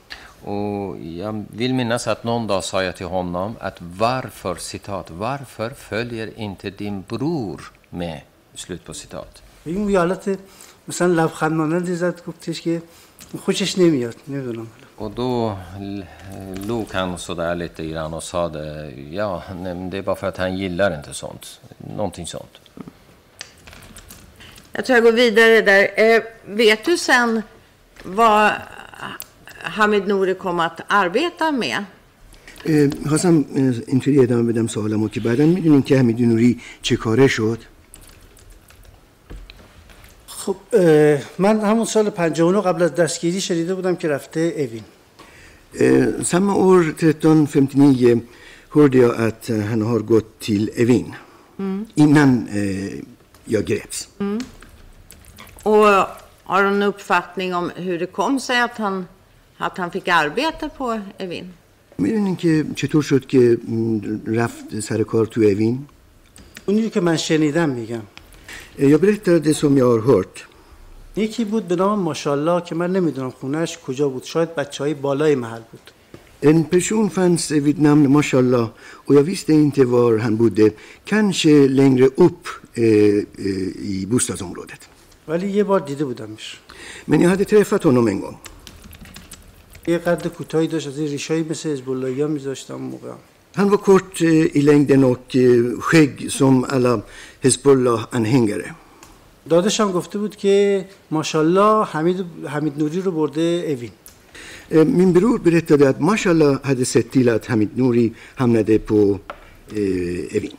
Speaker 4: Och jag vill minnas att någon dag sa jag till honom att varför, citat, varför följer inte din bror med? Slut på citat.
Speaker 7: این یه حالت مثلا لبخند مانندی زد گفتش که خوشش نمیاد نمیدونم
Speaker 4: Och då l- log han sådär lite grann och sa det, ja, nej, men det är bara för att han gillar inte sånt. Någonting sånt.
Speaker 5: Jag tror jag går vidare där. Eh, vet du sen vad Hamid Nouri kom att arbeta med?
Speaker 6: خواستم اینطوری ادامه بدم سوالمو که بعدا می‌دونین که حمید نوری چه کاره شد
Speaker 7: خب من همون سال 59 قبل از دستگیری شنیده بودم که rafte اوین
Speaker 6: Eh, samma år, 1359, hörde jag att eh, han har gått till Evin. Innan eh, jag greps.
Speaker 5: Och har du en uppfattning om hur det kom sig att han, att han fick arbeta på Evin?
Speaker 6: می‌دونین که چطور شد که رفت سر کار تو اوین؟
Speaker 7: اونی که من شنیدم میگم
Speaker 6: Eh, Jag berättar det som jag har hört.
Speaker 7: یکی بود به نام ماشاءالله که من نمی‌دونم خونهش کجا بود شاید بچه های بالای محل بود
Speaker 6: En person fanns eh, vid namn Mashallah och jag visste inte var han bodde. Kanske längre upp eh, eh, i bostadsområdet.
Speaker 7: ولی یه بار دیده بودمش
Speaker 6: träffat honom en gång.
Speaker 7: یه قد کوتاهی داشت از این ریشایی مثل حزب ها میذاشتم موقع
Speaker 6: Han var kort eh, i längden och eh, skägg som alla Hezbollah-anhängare.
Speaker 7: دادش هم گفته بود که ماشاءالله حمید حمید نوری رو برده اوین
Speaker 6: Eh, Min bror berättade att Mashallah hade sett till att Hamid Nouri hamnade på eh, Evin.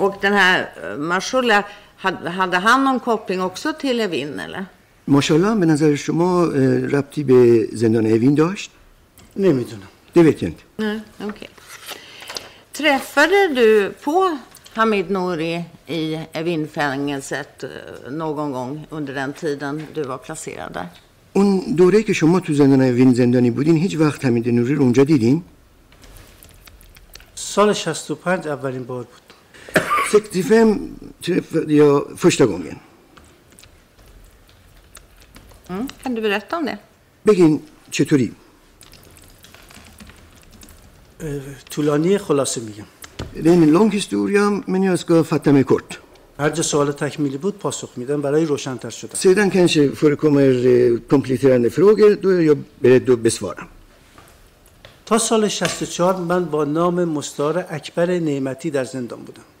Speaker 5: Och den här eh, Marshullah, hade, hade han någon koppling också till Evin eller?
Speaker 6: ماشاءالله به نظر شما اه، ربطی به زندان اوین داشت؟
Speaker 7: نمیدونم
Speaker 6: Det vet jag inte.
Speaker 5: Nej, okej. Träffade du på Hamid Nouri i Evinfängelset eh, någon gång under den tiden du var placerad där?
Speaker 6: اون دوره که شما تو زندان اوین زندانی بودین هیچ وقت حمید نوری رو اونجا دیدین؟
Speaker 7: سال 65 اولین بار بود
Speaker 6: 65 träffade jag första gången.
Speaker 5: Mm. Kan du berätta om det?
Speaker 6: بگین چطوری؟
Speaker 7: طولانی خلاصه میگم
Speaker 6: Det är en lång historia men jag ska fatta mig kort.
Speaker 7: هر جا سوال تکمیلی بود پاسخ میدم برای روشنتر شدن
Speaker 6: Sedan kanske förekommer eh, kompletterande frågor, då är jag beredd att besvara.
Speaker 7: تا سال 64 من با نام مستعار اکبر نعمتی در زندان بودم
Speaker 6: Eh,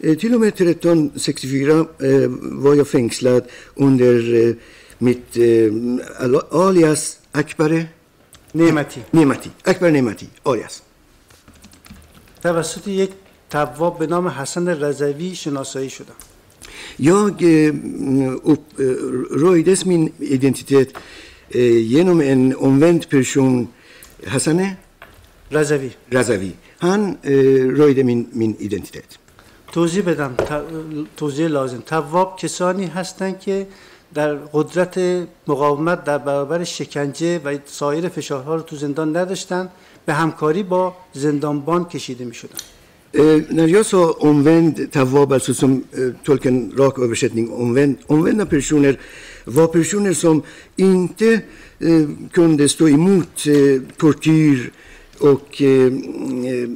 Speaker 6: Till och med 1364 eh, var jag fängslad under eh, mitt eh, al- alias Akbare
Speaker 7: نعمتی
Speaker 6: Nemati. Akbar Nemati, alias.
Speaker 7: توسط یک تواب به نام حسن رضوی شناسایی شدم
Speaker 6: Jag eh, upp, eh, röjdes min identitet eh, genom en omvänd person, Hassane
Speaker 7: رضوی
Speaker 6: Razavi. Han eh, röjde min, min identitet.
Speaker 7: توضیح بدم توضیح لازم تواب کسانی هستند که در قدرت مقاومت در برابر شکنجه و سایر فشارها رو تو زندان نداشتن به همکاری با زندانبان کشیده می شدن
Speaker 6: Eh, när jag sa omvänd tawab, alltså som eh, tolken rak översättning, omvänd, omvända personer var personer som inte eh, kunde stå emot eh, tortyr och eh, eh,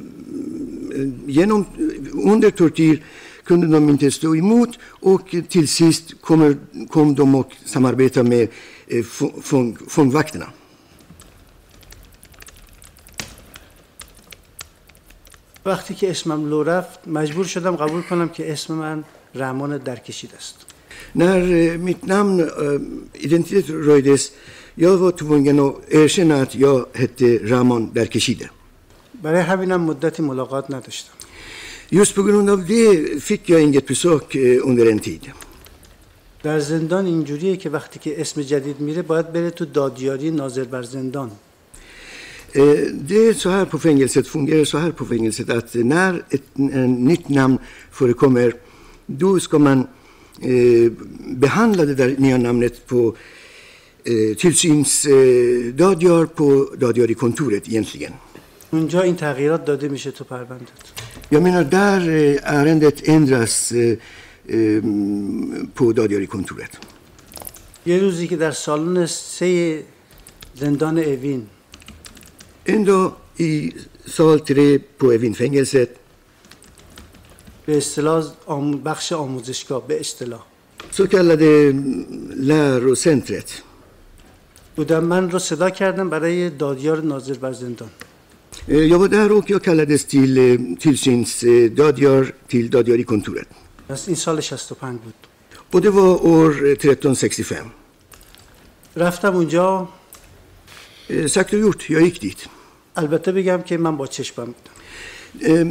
Speaker 6: genom, under tortyr kunde de inte stå emot och till sist kommer, kom de och samarbetade med eh, fång, fång, fångvakterna.
Speaker 7: وقتی که اسمم لو رفت مجبور شدم قبول کنم که اسم من رحمان درکشید است
Speaker 6: När eh, mitt namn, eh, identitet röjdes, jag var tvungen att erkänna att jag hette Ramon Derkeshide.
Speaker 7: برای همینم مدتی ملاقات نداشتم
Speaker 6: Just på grund av det fick jag inget besök eh, under en tid.
Speaker 7: در زندان اینجوریه که وقتی که اسم جدید میره باید بره تو دادیاری ناظر بر زندان
Speaker 6: Eh, Det är så här på fängelset, fungerar så här på fängelset att när ett nytt namn förekommer, då ska man eh, behandla det där nya namnet på eh, tillsynsdadjar på dadjarikontoret egentligen.
Speaker 7: اونجا این تغییرات داده میشه تو پروندت
Speaker 6: eh, ärendet ändras eh, eh, på dadjarikontoret.
Speaker 7: یه روزی که در سالن سه زندان اوین.
Speaker 6: En dag i sal 3 på Evinfängelset
Speaker 7: به اصطلاح آم- بخش آموزشگاه به اصطلاح.
Speaker 6: så kallade lärocentret
Speaker 7: بودم. من رو صدا کردم برای دادیار ناظر بر زندان.
Speaker 6: Jag var där och jag kallades till eh, tillsynsdadjar till dadjarikontoret.
Speaker 7: پس این سال 65 بود
Speaker 6: Och det var år eh, 1365.
Speaker 7: رفتم اونجا
Speaker 6: Eh, sagt och gjort, jag gick dit.
Speaker 7: البته بگم که من با چشمم بودم
Speaker 6: Eh,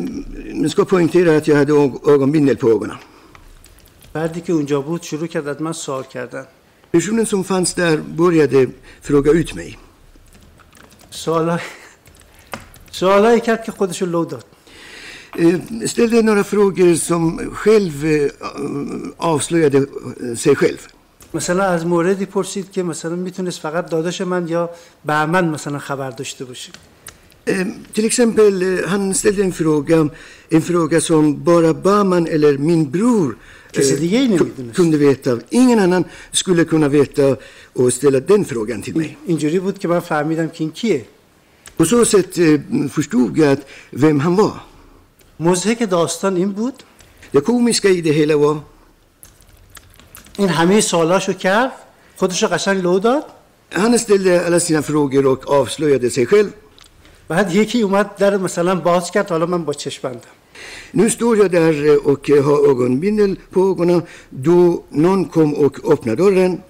Speaker 6: Jag ska poängtera att jag hade ög- ögonbindel på ögonen.
Speaker 7: فردی که اونجا بود شروع کرد از من سوال کردن
Speaker 6: Personen som fanns där började fråga ut mig.
Speaker 7: سوالای سوالایی کرد که خودشو لو داد
Speaker 6: Eh, Ställde några frågor som själv eh, avslöjade eh, sig själv.
Speaker 7: مثلا از موردی پرسید که مثلا می‌تونست فقط داداش من یا بهمن مثلا خبر داشته باشه
Speaker 6: Eh, Till exempel, eh, han ställde en fråga, en fråga som bara Baman eller min bror eh, kunde veta. Ingen annan skulle kunna veta och ställa den frågan till mig.
Speaker 7: اینجوری بود که من فهمیدم که این کیه
Speaker 6: På så sätt eh, förstod jag vem han var.
Speaker 7: مزهک داستان این بود
Speaker 6: Det komiska i det hela var
Speaker 7: این همه سوالاشو کرد خودشو قشنگ لو داد
Speaker 6: han ställde alla sina frågor och avslöjade sig själv.
Speaker 7: بعد یکی اومد در مثلا باز کرد حالا من با چشم بندم
Speaker 6: Nu står jag där eh, och eh, har ögonbindel på ögonen då någon kom och öppnade dörren.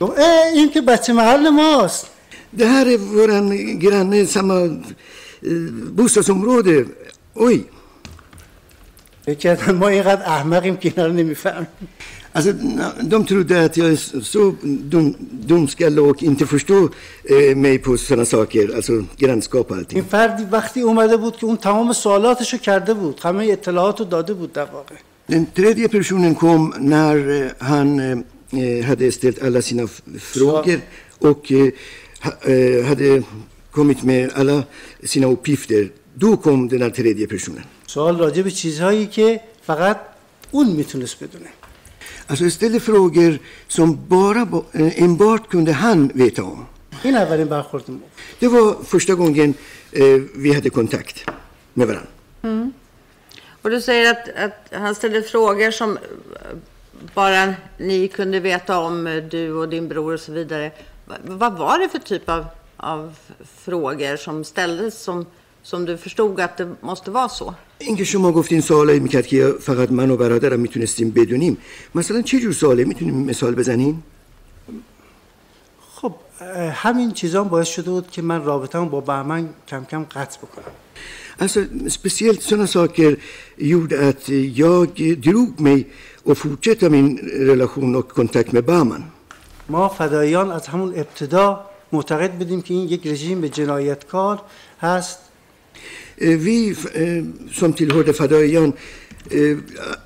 Speaker 7: گفت اه این که بچه محل ماست
Speaker 6: Det här är våran granne, samma eh, bostadsområde. Oj!
Speaker 7: کردن ما اینقدر احمقیم که اینا رو نمی‌فهمیم
Speaker 6: Alltså, de trodde att jag är så dum, dumskalle och inte förstår eh, mig på sådana saker, alltså grannskap och
Speaker 7: این
Speaker 6: allting.
Speaker 7: فردی وقتی اومده بود که اون تمام سوالاتشو کرده بود همه اطلاعاتو داده بود در واقع
Speaker 6: Den tredje personen kom när eh, han eh, hade ställt alla sina frågor och eh, eh, hade kommit med alla sina uppgifter. Då kom den här tredje personen.
Speaker 7: سوال راجع به چیزهایی که فقط اون میتونست بدونه
Speaker 6: Alltså jag ställde frågor som bara bo- eh, enbart kunde han veta om.
Speaker 7: این اولین برخورد ما بود.
Speaker 6: Det var första gången eh, vi hade kontakt med varandra.
Speaker 5: Och du säger att, att han ställde frågor som eh, bara ni kunde veta om, eh, du och din bror och så vidare. Va- Vad var det för typ av, av frågor som ställdes som, som du förstod att det måste vara så?
Speaker 6: اینکه شما گفتین سوالایی می‌کرد که فقط من و برادرم می‌تونستیم بدونیم مثلا چه جور سوالی می‌تونیم مثال بزنین
Speaker 7: خب همین چیزا باعث شده بود که من رابطه‌مو با بهمن کم کم قطع بکنم
Speaker 6: Alltså speciellt sådana saker gjorde att jag drog mig och fortsätta min relation och kontakt med Bahman.
Speaker 7: ما فدایان از همون ابتدا معتقد بودیم که این یک رژیم جنایتکار هست
Speaker 6: Eh, Vi eh, som tillhörde Fadaian, eh,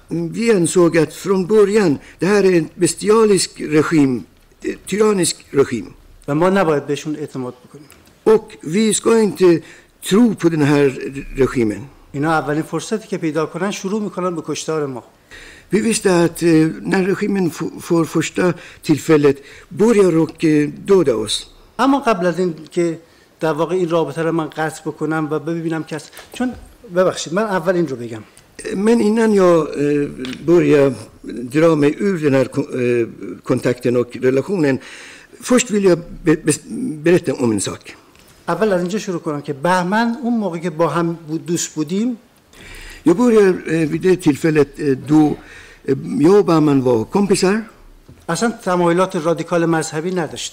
Speaker 6: vi ansåg att från början, det här är en bestialisk regim, eh, tyrannisk regim.
Speaker 7: و ما نباید بهشون اعتماد بکنیم
Speaker 6: Och vi ska inte tro på den här regimen.
Speaker 7: اینا اولین فرصتی که پیدا کنن شروع می‌کنن به کشتار ما
Speaker 6: Vi visste att eh, när regimen får första tillfället börjar och eh, döda oss.
Speaker 7: اما قبل از این که در واقع این رابطه رو من قطع بکنم و ببینم کس چون ببخشید من اول این رو بگم
Speaker 6: Men innan jag eh, börjar dra mig ur den här ko- eh, kontakten och relationen, först vill jag be, be, berätta om en sak.
Speaker 7: اول از اینجا شروع کنم که بهمن اون موقع که با هم دوست بودیم
Speaker 6: Jag börjar eh, vid det tillfället eh, då eh, jag och Bahman var kompisar.
Speaker 7: اصلا تمایلات رادیکال مذهبی نداشت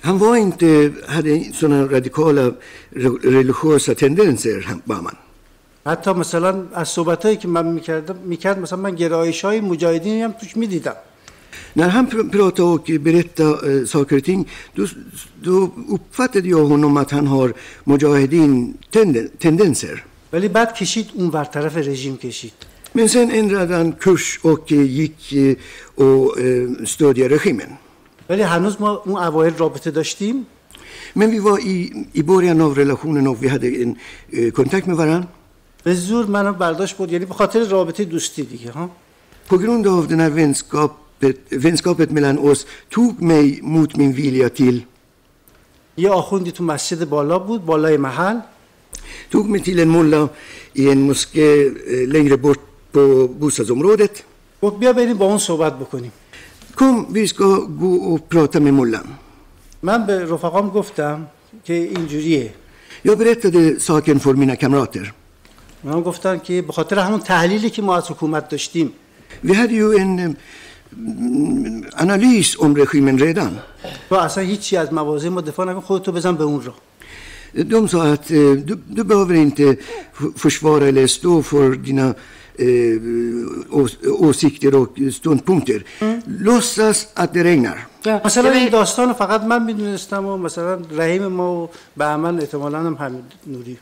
Speaker 6: Han var inte, hade sådana radikala re- religiösa tendenser, han- Bahman.
Speaker 7: حتی مثلا از صحبتایی که من می‌کردم می‌کرد مثلا من گرایش های مجاهدینی هم توش می‌دیدم
Speaker 6: När han pr- pratade och berättade eh, saker och ting, då, då uppfattade jag honom att han har mujahedin-tendenser.
Speaker 7: ولی بعد کشید اون بر طرف رژیم کشید
Speaker 6: Men sen ändrade han kurs och eh, gick eh, och eh, stödde regimen.
Speaker 7: ولی هنوز ما اون اوایل رابطه داشتیم
Speaker 6: Men vi var i, i början av relationen och vi hade en eh, kontakt med varandra.
Speaker 7: به زور منو برداشت بود یعنی به خاطر رابطه دوستی دیگه ها
Speaker 6: På grund av den här vänskapet, vänskapet mellan oss tog mig mot min vilja till,
Speaker 7: یه آخوندی تو مسجد بالا بود بالای محل
Speaker 6: tog mig till en mulla i en moské eh, längre bort på bostadsområdet.
Speaker 7: گفت بیا بریم با اون صحبت بکنیم
Speaker 6: Kom, vi ska gå och prata med mullan.
Speaker 7: من به رفقام گفتم که اینجوریه
Speaker 6: Jag berättade saken för mina kamrater.
Speaker 7: من گفتن که به خاطر همون تحلیلی که ما از حکومت داشتیم
Speaker 6: Vi hade ju en eh, mm, analys om regimen redan.
Speaker 7: تو اصلا هیچی از مواضع ما دفاع نکن خودتو بزن به اون راه
Speaker 6: De sa att eh, du, du behöver inte f- försvara eller stå för dina eh, ås- åsikter och ståndpunkter. Låtsas att det regnar.
Speaker 7: مثلا
Speaker 5: jag
Speaker 7: این
Speaker 5: vet-
Speaker 7: داستان رو فقط من میدونستم و مثلا رحیم ما و بهمن احتمالا هم حمید نوری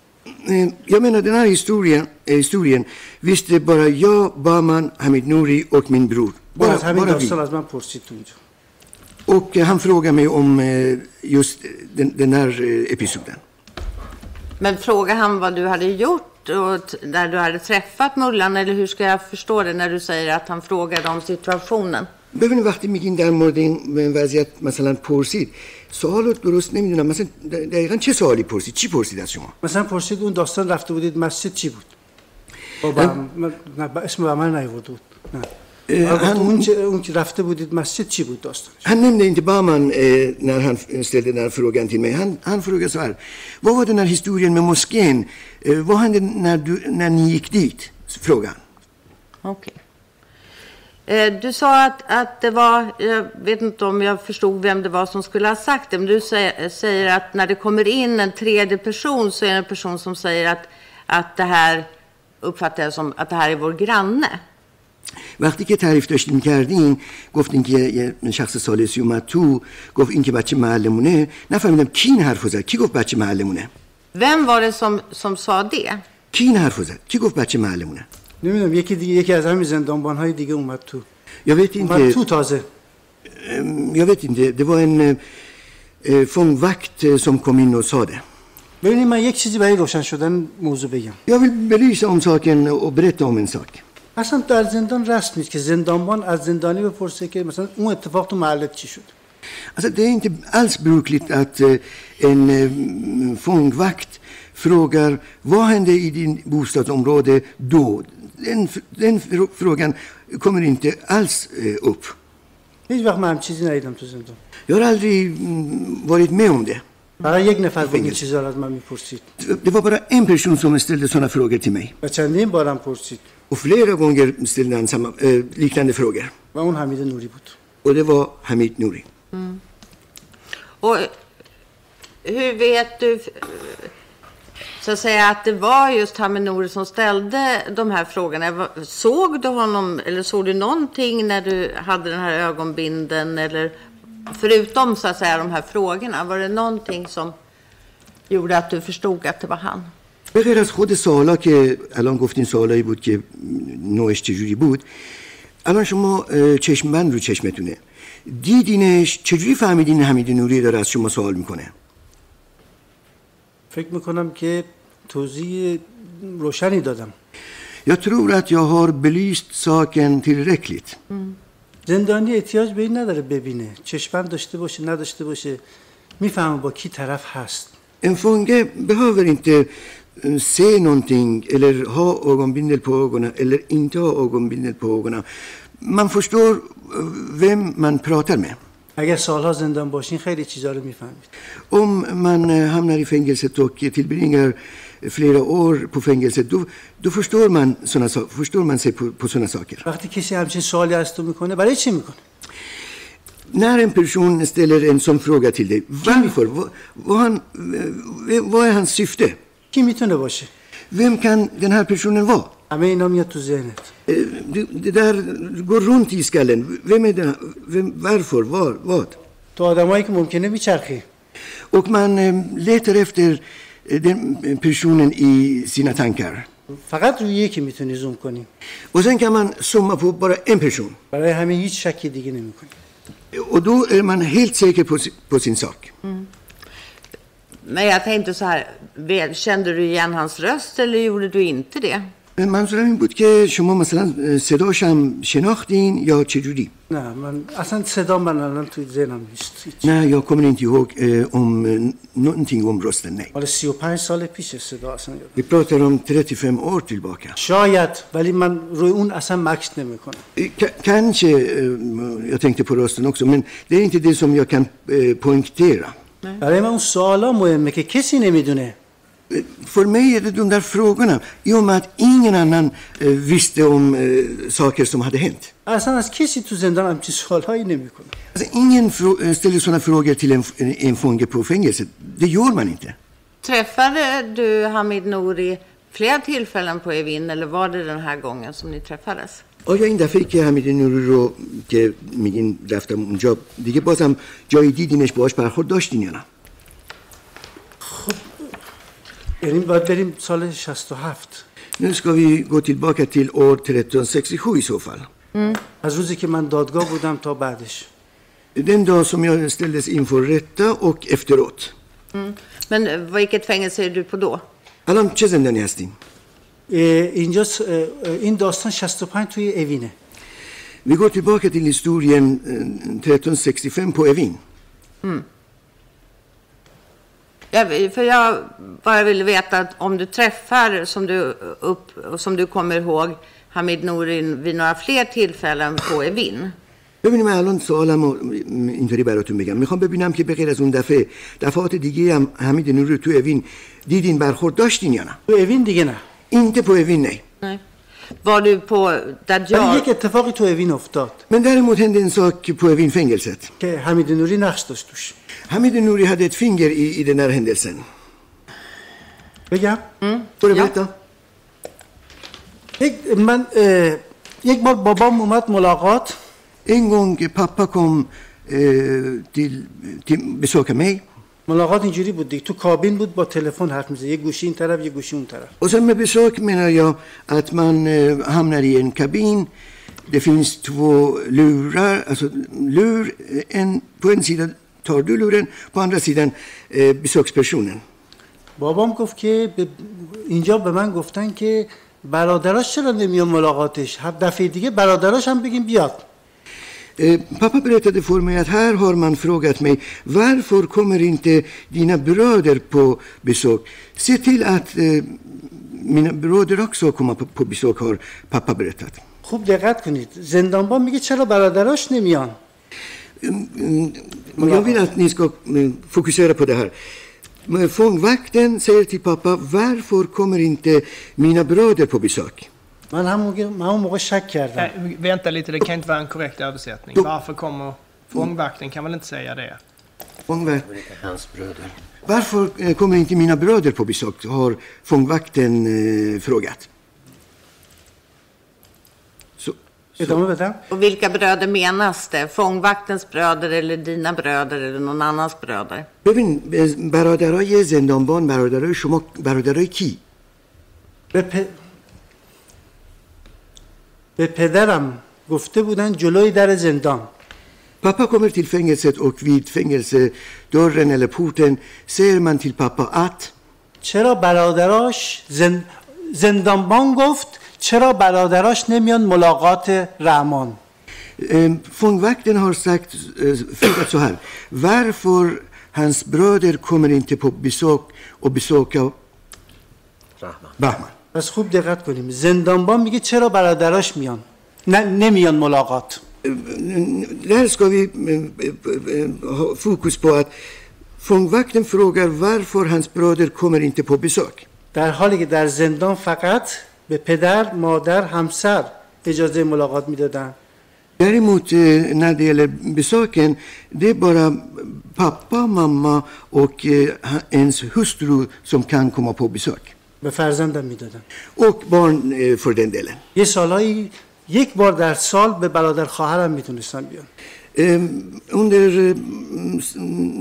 Speaker 6: Eh, Jag menar den här historien, eh, historien visste bara jag, Bahman, Hamid Nouri och min bror.
Speaker 7: با از
Speaker 6: Bara,
Speaker 7: همین
Speaker 6: bara vi.
Speaker 7: داستان از من پرسید تو اونجا
Speaker 6: Och eh, han frågade mig om eh, just den, den här eh, episoden.
Speaker 5: Men frågar han vad du hade gjort och t- när du hade träffat Mullan? Eller hur ska jag förstå det när du säger att han frågade om situationen?
Speaker 6: ببینید وقتی میگین در مورد این وضعیت مثلا پرسید سوال رو درست نمی‌دونم مثلا دقیقا چه سوالی پرسید چی پرسید از شما
Speaker 7: مثلا پرسید اون داستان رفته بودید مسجد چی بود با بهم... نه با اسم بهمن نیورده بود نه
Speaker 6: Eh,
Speaker 7: آره، گفت Eh, han, hon krafter budit masjid chi bud
Speaker 6: Han nämnde inte Bahman eh, när han ställde den här frågan till mig. Han, han frågade så här. Vad var den här historien med moskén? Eh, vad hände när, du, när ni gick dit? Frågan.
Speaker 5: Okej. Okay. Du sa att, att det var, jag vet inte om jag förstod vem det var som skulle ha sagt det, men du säger, säger att när det kommer in en tredje person så är det en person som säger att, att det här uppfattar jag som att det här är vår granne.
Speaker 6: وقتی که تعریف داشتیم کردین گفتین که یه شخص سالسی اومد تو گفت این که بچه معلمونه. نفهمیدم کی این حرفو زد؟ کی گفت بچه معلمونه؟
Speaker 5: Vem var det som, som sa det?
Speaker 6: کی این حرفو زد؟ کی گفت بچه معلمونه؟
Speaker 7: نمی‌دونم یکی دیگه یکی از همین زندانبان های دیگه اومد تو.
Speaker 6: Jag vet
Speaker 7: اومد
Speaker 6: inte,
Speaker 7: تو تازه.
Speaker 6: jag vet inte, det var en fångvakt eh, som kom in och sa det.
Speaker 7: ببینید من یک چیزی برای روشن شدن موضوع بگم.
Speaker 6: Jag vill belysa om saken och berätta om en sak.
Speaker 7: اصلا در زندان رسم نیست که زندانبان از زندانی بپرسه که مثلا اون اتفاق تو محلت چی شد
Speaker 6: Alltså, det är inte alls brukligt att eh, en eh, fångvakt frågar vad hände i din bostadsområde då? Den, den fr- frågan kommer inte alls eh, upp. Jag har aldrig mm, varit med om det. Det var bara en person som ställde sådana frågor till mig. och flera gånger ställde han samma, eh, liknande frågor.
Speaker 7: Var hon Hamid Nouri?
Speaker 6: Och det var Hamid Nouri. Mm.
Speaker 5: Och eh, hur vet du eh, så att säga att det var just Hamid Nouri som ställde de här frågorna? Såg du honom eller såg du någonting när du hade den här ögonbinden eller förutom så att säga de här frågorna? Var det någonting som gjorde att du förstod att det var han?
Speaker 6: به غیر از خود سوالا که الان گفتین سوالایی بود که نوعش چجوری بود الان شما چشم بند رو چشمتونه. دیدینش چجوری فهمیدین حمید نوری داره از شما سوال می‌کنه؟
Speaker 7: فکر می‌کنم که توضیح روشنی دادم.
Speaker 6: tror att jag har belyst saken tillräckligt.
Speaker 7: زندانی احتیاج به این نداره ببینه. چشمند داشته باشه نداشته باشه می‌فهمه با کی طرف هست.
Speaker 6: behöver inte eh, se någonting eller ha ögonbindel på ögonen eller inte ha ögonbindel på ögonen. Man förstår eh, vem man pratar med.
Speaker 7: اگر سالها زندان باشین خیلی چیزا رو می‌فهمید.
Speaker 6: Om man hamnar i fängelse och tillbringar flera år på fängelse, då, då förstår man sådana sa-, förstår man sig på sådana saker.
Speaker 7: وقتی کسی همچین سوالی از تو می‌کنه برای چی می‌کنه؟
Speaker 6: När en person ställer en sån fråga till dig. Varför وای وای هان سیفته.
Speaker 7: کی می‌تونه باشه
Speaker 6: Vem kan den här personen vara?
Speaker 7: همه اینا میاد تو ذهنت
Speaker 6: Eh, Det, det där går runt i skallen. Vem är den? Vem, varför? Var, vad?
Speaker 7: تو آدمایی که ممکنه میچرخی
Speaker 6: Och man eh, letar efter eh, den personen i sina tankar.
Speaker 7: فقط روی یکی می‌تونی زوم کنی
Speaker 6: Och sen kan man zooma på bara en person.
Speaker 7: برای همین هیچ شکی دیگه نمی‌کنی
Speaker 6: Och då är man helt säker på, si- på sin sak.
Speaker 5: Men jag tänkte så här, vet- kände du igen hans röst eller gjorde du inte det?
Speaker 6: Men منظورم این بود که شما مثلا صداش هم شناختین یا چجوری؟
Speaker 7: نه من اصلا صدا من الان توی ذهنم نیست هیچ.
Speaker 6: Nej, jag kommer inte ihåg eh, om eh, någonting om rösten, nej.
Speaker 7: مال 35 سال پیش صدا اصلا یادم
Speaker 6: Vi pratar om 35 år tillbaka.
Speaker 7: شاید ولی من روی اون اصلا مکس نمیکنم
Speaker 6: Eh, ka- Kanske, eh, jag tänkte på rösten också, men det är inte det som jag kan eh, poängtera.
Speaker 7: برای من اون سوالا مهمه که کسی نمیدونه
Speaker 6: För mig är det de där frågorna, i och med att ingen annan eh, visste om eh, saker som hade hänt.
Speaker 7: اصلا از کسی تو زندان همچین سوالهایی نمیکنه
Speaker 6: Alltså, ingen frå- eh, ställer sådana frågor till en, en fånge på fängelset. Det gör man inte.
Speaker 5: Träffade du Hamid Nouri flera tillfällen på Evin eller var det den här gången som ni träffades?
Speaker 6: آیا این دفعه که حمید نوری رو که میگین رفتم اونجا دیگه بازم جایی دیدینش باهاش برخورد داشتین یا نه
Speaker 7: یعنی باید بریم سال 67
Speaker 6: Nu ska vi gå tillbaka till år 1367 i så fall.
Speaker 7: از روزی که من دادگاه بودم تا بعدش
Speaker 6: Den dag som jag ställdes inför rätta och efteråt.
Speaker 5: Men vilket fängelse är du på då?
Speaker 6: الان چه زندانی هستیم؟
Speaker 7: اه، اینجا س- اه، اه، این داستان 65 توی اوینه
Speaker 6: Vi går tillbaka till historien eh, 1365 på Evin.
Speaker 5: Jag, för jag bara ville veta att om du träffar, som du, upp, som du kommer ihåg, Hamid Nouri vid några fler tillfällen på Evin.
Speaker 6: ببینیم من الان سوالم رو اینطوری براتون بگم می‌خوام ببینم که به غیر از اون دفعه دفعات دیگه هم حمید نوری رو تو اوین دیدین برخورد داشتین یا نه
Speaker 7: تو اوین دیگه نه
Speaker 6: inte på اوین nej
Speaker 5: Nej. Var du på, jag,
Speaker 7: یک اتفاقی تو اوین افتاد
Speaker 6: men däremot hände en sak på اوین fängelset
Speaker 7: که حمید نوری نقش داشت توش
Speaker 6: Hamid Nouri hade ett finger i, i den här händelsen
Speaker 7: بگم
Speaker 6: får du
Speaker 5: Ja.
Speaker 6: berätta?
Speaker 7: یک من اه، یک بار بابام اومد ملاقات
Speaker 6: En gång pappa kom eh, till, till besöka mig
Speaker 7: ملاقات اینجوری بود دیگه. تو کابین بود با تلفن حرف می‌زد. یه گوشی این طرف یه گوشی اون طرف.
Speaker 6: med besök menar jag att man eh, hamnar i en kabin. Det finns två lurar, alltså lur, en, på en sida tar du luren, på andra sidan eh, besökspersonen.
Speaker 7: بابام گفت که به- اینجا به من گفتن که برادراش چرا نمیان ملاقاتش؟ هر دفعه دیگه برادراش هم بگیم بیاد.
Speaker 6: Eh, pappa berättade för mig att här har man frågat mig varför kommer inte dina bröder på besök? Se till att eh, mina bröder också kommer på, på besök har pappa berättat.
Speaker 7: خوب دقت کنید زندانبان میگه چرا برادراش نمیان
Speaker 6: Och jag vill att ni ska eh, fokusera på det här. Men Fångvakten säger till pappa, varför kommer inte mina bröder på besök?
Speaker 7: من همون موقع, من همون موقع شک کردم
Speaker 3: Nej, vänta lite, det kan inte vara en korrekt översättning. Varför kommer fångvakten? Kan väl inte säga det?
Speaker 6: Fångvakt,
Speaker 1: Hans bröder.
Speaker 6: varför eh, kommer inte mina bröder på besök? Har fångvakten eh, frågat. Så,
Speaker 7: ادامه بدم
Speaker 5: och vilka bröder menas det? Fångvaktens bröder eller dina bröder eller någon annans bröder?
Speaker 6: ببین ب- برادرای زندانبان برادرای شما برادرای کی؟
Speaker 7: به, پ... به پدرم گفته بودن جلوی در زندان
Speaker 6: Pappa kommer till fängelset och vid fängelsedörren eller porten säger man till pappa att
Speaker 7: چرا برادراش زن... زندانبان گفت چرا برادراش نمیان ملاقات رحمان
Speaker 6: Eh, Fångvakten har sagt, eh, frågat så här. Varför hans bröder kommer inte på besök och besöka
Speaker 1: Rahman.
Speaker 6: Bahman?
Speaker 7: پس خوب دقت کنیم زندانبان میگه چرا برادراش میان نه نمیان ملاقات
Speaker 6: Där ska vi eh, eh, ha fokus på att fångvakten frågar varför hans bröder kommer inte på besök.
Speaker 7: در حالی که در زندان فقط به پدر مادر همسر اجازه ملاقات می‌دادن
Speaker 6: Däremot eh, när det gäller besöken, det är bara pappa, mamma och eh, ha- ens hustru som kan komma på besök.
Speaker 7: به فرزندم می‌دادم
Speaker 6: och barn för den delen
Speaker 7: یه سالایی یک بار در سال به برادر خواهرم می‌تونستم
Speaker 6: بیام. under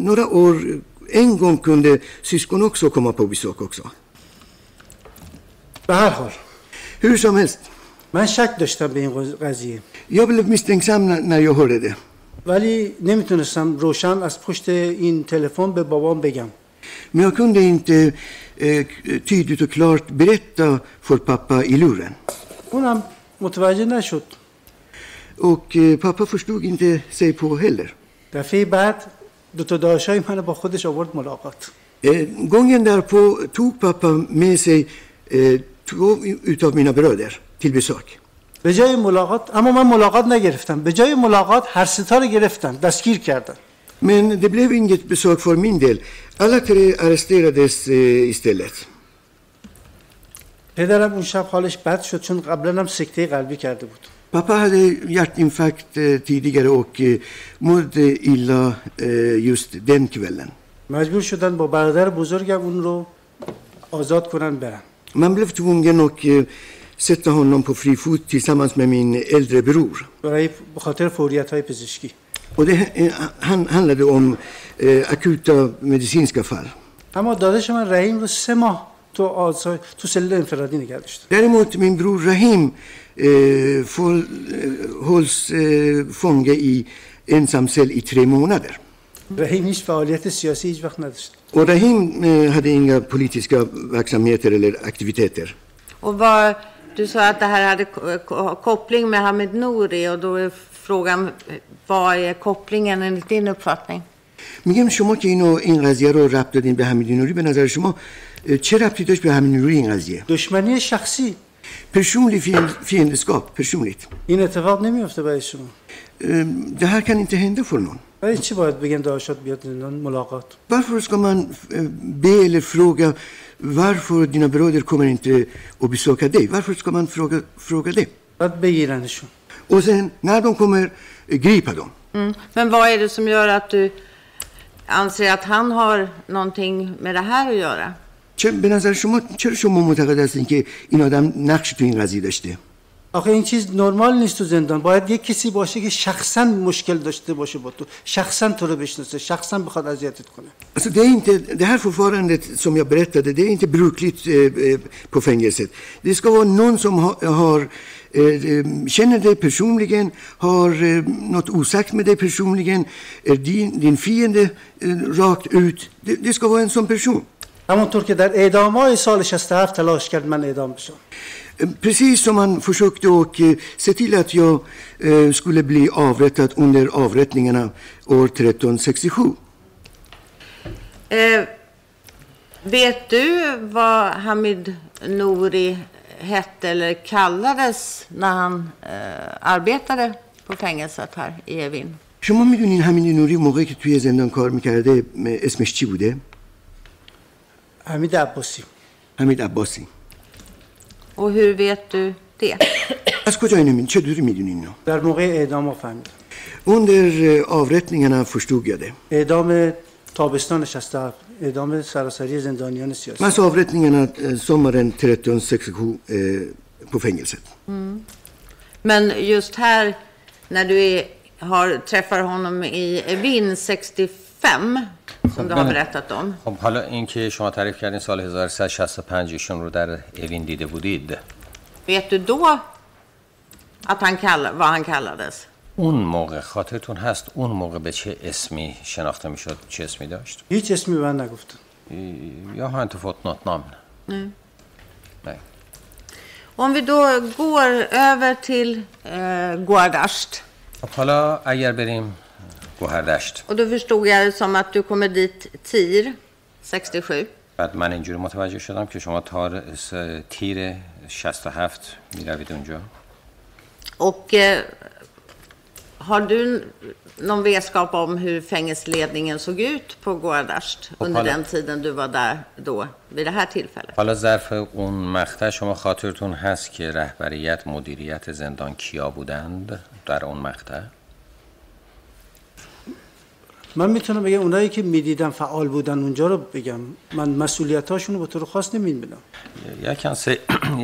Speaker 6: några år en gång kunde syskon också komma på besök också
Speaker 7: به هر حال.
Speaker 6: هر شام هست.
Speaker 7: من شک داشتم به این قضیه.
Speaker 6: یا بلو میستنگسم نه یا ده
Speaker 7: ولی نمی‌تونستم روشن از پشت این تلفن به بابام بگم.
Speaker 6: میاکنده اینت tydligt och klart berätta för pappa i luren.
Speaker 7: اونم متوجه نشد
Speaker 6: Och eh, pappa förstod inte sig på heller.
Speaker 7: دفعه بعد دو تا داشای منو با خودش آورد ملاقات
Speaker 6: Eh, gången därpå tog pappa med sig eh, två utav mina bröder till besök.
Speaker 7: به جای ملاقات اما من ملاقات نگرفتم به جای ملاقات هر ستا رو گرفتن دستگیر کردن
Speaker 6: Men det blev inget besök för min del. Alla tre arresterades eh, istället.
Speaker 7: پدرم اون شب حالش بد شد چون قبلا هم سکته قلبی کرده بود
Speaker 6: Pappa hade hjärtinfarkt eh, tidigare och eh, mådde illa eh, just den kvällen.
Speaker 7: مجبور شدن با برادر بزرگم اون رو آزاد کنن برن
Speaker 6: Man blev tvungen eh, sätta honom på fri fot tillsammans med min äldre bror.
Speaker 7: برای به خاطر فوریت های پزشکی
Speaker 6: Och det eh, han, handlade om eh, akuta medicinska fall.
Speaker 7: اما داداش من رحیم رو سه ماه تو آزاد تو سلول انفرادی نگه داشت
Speaker 6: Däremot min bror Rahim eh, får, eh, hålls eh, fånge i ensamcell i tre månader.
Speaker 7: رحیم هیچ فعالیت سیاسی هیچ وقت نداشت
Speaker 6: Och Rahim eh, hade inga politiska verksamheter eller aktiviteter.
Speaker 5: Och vad, du sa att det här hade ko- ko- koppling med Hamid Nouri och då är frågan, vad är kopplingen enligt din uppfattning?
Speaker 6: میگم شما که اینو این قضیه رو ربط دادین به حمید نوری به نظر شما چه ربطی داشت به حمید نوری این قضیه
Speaker 7: دشمنی شخصی
Speaker 6: personlig fiend- fiendeskap personligt
Speaker 7: این اتفاق نمیفته برای شما
Speaker 6: Eh, det här kan inte hända för någon
Speaker 7: برای چی باید بگن داشت بیاد زندان ملاقات
Speaker 6: varför ska man eh, be eller fråga varför dina bröder kommer inte att besöka dig varför ska man fråga, fråga det
Speaker 7: باید بگیرنشون
Speaker 6: och sen när de kommer eh, gripa dem
Speaker 5: Mm. Men vad är det som gör att du anser att han har någonting med det här att göra?
Speaker 6: چه به نظر شما چرا شما معتقد هستین که این آدم نقش تو این قضیه داشته
Speaker 7: آخه این چیز نرمال نیست تو زندان باید یک کسی باشه که شخصا مشکل داشته باشه با تو شخصا تو رو بشناسه شخصا بخواد اذیتت کنه
Speaker 6: Alltså det, är inte, det här förfarandet som jag berättade, det är inte brukligt eh, eh, på fängelset. Det ska vara någon som ha, har, eh, eh, känner dig personligen, har eh, något osagt med dig personligen, är din, din fiende eh, rakt ut. Det, det ska vara en sån person.
Speaker 7: همونطور که در اعدام های سال 67 تلاش کرد من اعدام بشم
Speaker 6: Eh, Precis som han försökte och eh, se till att jag eh, skulle bli avrättad under avrättningarna år 1367.
Speaker 5: Eh, vet du vad Hamid Nouri hette eller kallades när han eh, arbetade på fängelset här i Evin?
Speaker 6: شما می‌دونین همین نوری موقعی که توی زندان کار می‌کرده اسمش چی بوده؟
Speaker 7: حمید عباسی
Speaker 6: حمید عباسی
Speaker 5: Och hur vet du det?
Speaker 6: از کجا اینو می‌دونین؟ چه دوری می‌دونین اینو؟
Speaker 7: در موقع اعدام فهمیدم
Speaker 6: Under eh, avrättningarna förstod jag det.
Speaker 7: اعدام تابستان 67 اعدام سراسری زندانیان سیاسی
Speaker 6: Massa avrättningarna eh, sommaren 1367 eh, på fängelset.
Speaker 5: Men just här, när du är, har, träffar honom i Evin 65, som du har berättat om.
Speaker 4: خب حالا اینکه شما تعریف کردین سال 1365 ایشون رو در اوین دیده بودید
Speaker 5: Vet du då att han kall, vad han kallades?
Speaker 4: اون موقع خاطرتون هست؟ اون موقع به چه اسمی شناخته می‌شد؟ چه اسمی داشت؟
Speaker 7: هیچ اسمی به من نگفتن
Speaker 4: یا har inte fått något namn Nej.
Speaker 5: Om vi då går över till eh, Guardasht.
Speaker 4: خب حالا اگر بریم گوهردشت
Speaker 5: Och då förstod jag det som att du kommer dit TIR 67.
Speaker 4: بعد من اینجوری متوجه شدم که شما تار تیر 67 می‌روید اونجا.
Speaker 5: Och eh, har du någon vetskap om hur fängelseledningen såg ut på Guardasht under
Speaker 4: alla-
Speaker 5: den tiden du var där då, vid det här tillfället?
Speaker 4: حالا ظرف اون مقطع شما خاطرتون هست که رهبریت مدیریت زندان کیا بودند در اون مقطع
Speaker 7: من می‌تونم بگم اونایی که می‌دیدم فعال بودن اونجا رو بگم من مسئولیت هاشون رو به طور خاص نمی‌بینم
Speaker 4: Jag kan, se,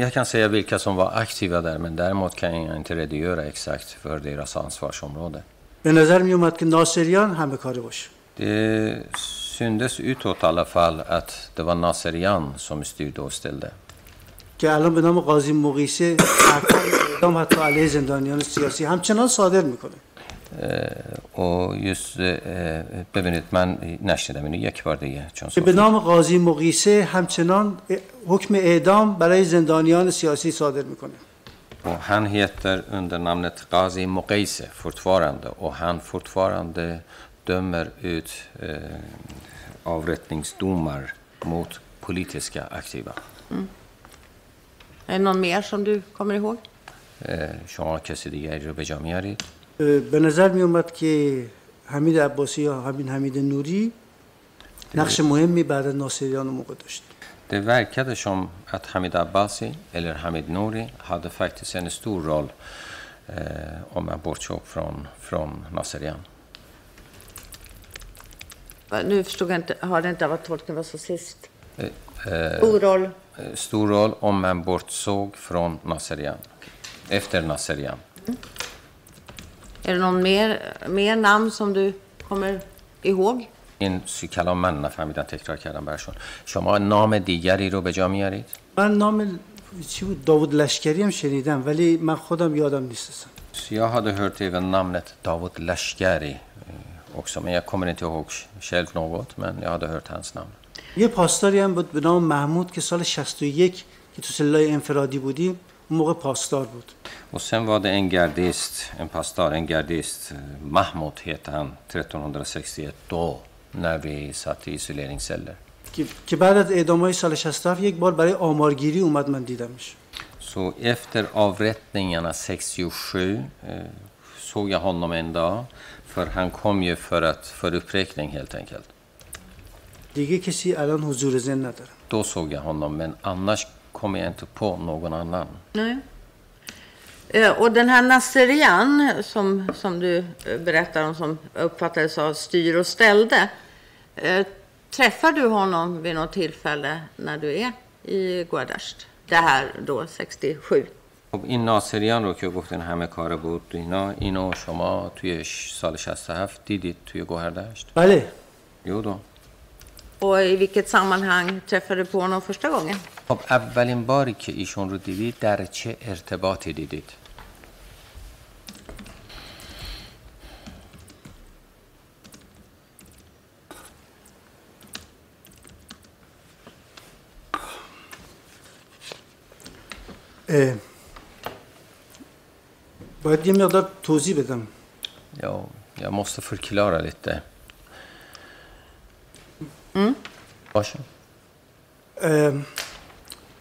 Speaker 4: jag kan säga vilka som var aktiva där, men däremot kan jag inte redogöra exakt för deras ansvarsområde.
Speaker 7: به نظر میومد که ناصریان همه کاره باشه
Speaker 4: Det syntes utåt i alla fall att det var Naserian som styrde och ställde.
Speaker 7: که الان به نام قاضی مقیسه اعدام حتی علیه زندانیان سیاسی همچنان صادر می‌کنه
Speaker 4: Eh, och just eh, bevänligt man نشنیدم اینو یک بار دیگه چون
Speaker 7: به نام قاضی مقیسه همچنان حکم اعدام برای زندانیان سیاسی صادر می‌کنه
Speaker 4: och han heter under namnet Qazi Muqaise fortfarande och han fortfarande dömer ut eh, avrättningsdomar mot politiska aktiva.
Speaker 5: Är det någon mer som du kommer ihåg?
Speaker 4: Eh, شما کسی دیگری رو به جا میارید
Speaker 7: به نظر میومد که حمید عباسی یا همین حمید نوری نقش مهمی بعد از ناصریان موقع داشت
Speaker 4: Det verkade som att Hamid Abbasi, eller Hamid Nouri, hade faktiskt en stor roll eh, om man bortsåg från, från Nasserian.
Speaker 5: Nu förstod jag inte, hörde inte vad tolken var så sist.
Speaker 4: Eh, eh,
Speaker 5: Stor roll.
Speaker 4: eh, stor roll om man bortsåg från Nasserian. Efter Nasserian.
Speaker 5: Är det någon mer, mer namn som du kommer ihåg?
Speaker 4: این سی کلام من نفهمیدم تکرار کردم برشون شما نام دیگری رو به جا میارید
Speaker 7: من نام چی بود داوود لشکری هم شنیدم ولی من خودم یادم نیست اصلا.
Speaker 4: Så jag hade hört även namnet Davut Lashkari eh, också, men jag kommer inte ihåg själv något, men jag hade hört hans namn.
Speaker 7: یه پاسداری هم بود به نام محمود که سال 61 که تو سلای انفرادی بودیم موقع پاسدار بود
Speaker 4: Och sen var det en gardist, en pastor, en gardist, eh, Mahmoud heter han, 1361 då, när vi satt i isoleringsceller.
Speaker 7: که, که بعد از اعدام های سال 67 یک بار برای آمارگیری اومد من دیدمش
Speaker 4: Så efter avrättningarna 67 eh, såg jag honom en dag, för han kom ju för, att, för uppräkning helt enkelt.
Speaker 7: دیگه کسی الان حضور زن نداره
Speaker 4: Då såg jag honom, men annars kommer jag inte på någon annan.
Speaker 5: Nej. Eh, Och den här Nasserian som, som du eh, berättar om som uppfattades av styr och ställde. Eh, träffar du honom vid något tillfälle när du är i Guadasht? Det här då 67.
Speaker 4: خب این ناصریان رو که گفتین همه کاره بود اینا اینو شما توی ش- سال 67 دیدید توی گوهردشت
Speaker 7: بله
Speaker 4: jo då
Speaker 5: Och i vilket sammanhang träffade du på honom första gången?
Speaker 4: خب اولین باری که ایشون رو دیدید در چه ارتباطی دیدید
Speaker 7: اه، باید یه مقدار توضیح بدم
Speaker 4: Ja, jag måste förklara lite. باشه.
Speaker 7: اه،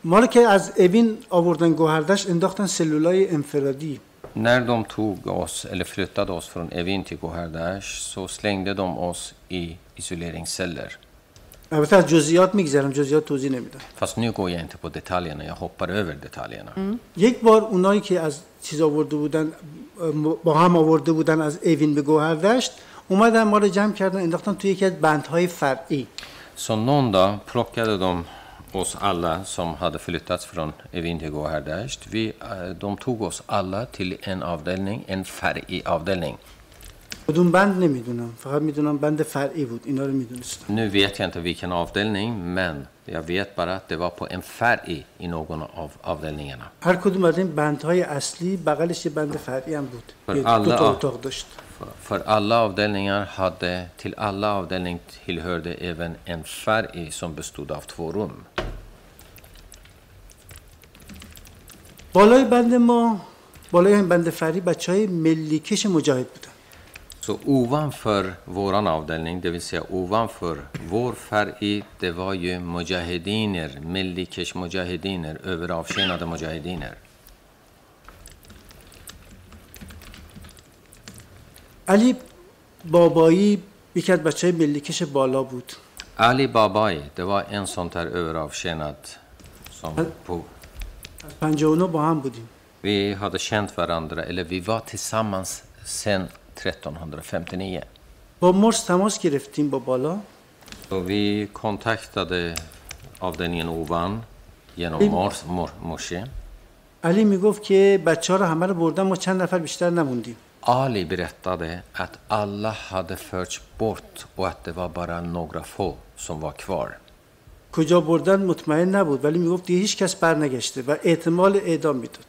Speaker 7: ما رو که از اوین آوردن گوهردش انداختن سلولای انفرادی.
Speaker 4: När de tog oss, eller flyttade oss från Evin till Gohardash så slängde de oss i isoleringsceller.
Speaker 7: البته از جزئیات میگذرم جزئیات توضیح نمیدم.
Speaker 4: Fast nu går jag inte på detaljerna, jag hoppar över detaljerna.
Speaker 7: یک بار اونایی که از چیز آورده بودن با هم آورده بودن از اوین به گوهردشت اومدن ما رو جمع کردن انداختن توی یکی از بندهای فرعی
Speaker 4: Så någon dag plockade de oss alla som hade flyttats från Evin till Gohardasht. Vi, eh, de tog oss alla till en avdelning, en färgig avdelning.
Speaker 7: کدوم بند نمیدونم فقط میدونم بند فرعی بود اینا رو میدونستم
Speaker 4: Nu vet jag inte vilken avdelning, men jag vet bara att det var på en färg i någon av avdelningarna.
Speaker 7: هر کدوم از این بندهای اصلی بغلش یه بند فرعی هم بود
Speaker 4: بر
Speaker 7: یه
Speaker 4: الله
Speaker 7: دو تا
Speaker 4: آه.
Speaker 7: اتاق داشت
Speaker 4: För, för alla avdelningar hade, till alla avdelningar tillhörde även en färg som bestod av två rum.
Speaker 7: بالای بند ما بالای این بند فرعی بچه های ملیکش مجاهد بودن
Speaker 4: Så ovanför våran avdelning, det vill säga ovanför vår färg, det var ju mujahediner, Melikers mujahediner, överavtjänade mujahediner.
Speaker 7: علی بابایی یکی از بچه ملیکش بالا بود.
Speaker 4: علی بابای ده با این سن تر اوور آف شنات.
Speaker 7: سن پو. پنجه اونو با هم بودیم.
Speaker 4: وی هاد شنت وراندره الی وی وا تسامنس سن 1359
Speaker 7: با مرس تماس گرفتیم با بالا.
Speaker 4: و وی کنتکت داده آفدنین اووان
Speaker 7: ینو
Speaker 4: مرس مر، مرشی.
Speaker 7: علی می‌گفت که بچه ها رو همه رو بردن ما چند نفر بیشتر نموندیم.
Speaker 4: Ali berättade att alla hade förts bort och att det var bara några få som var kvar.
Speaker 7: کجا بردن مطمئن نبود ولی میگفت دیگه هیچ کس برنگشته و احتمال اعدام میداد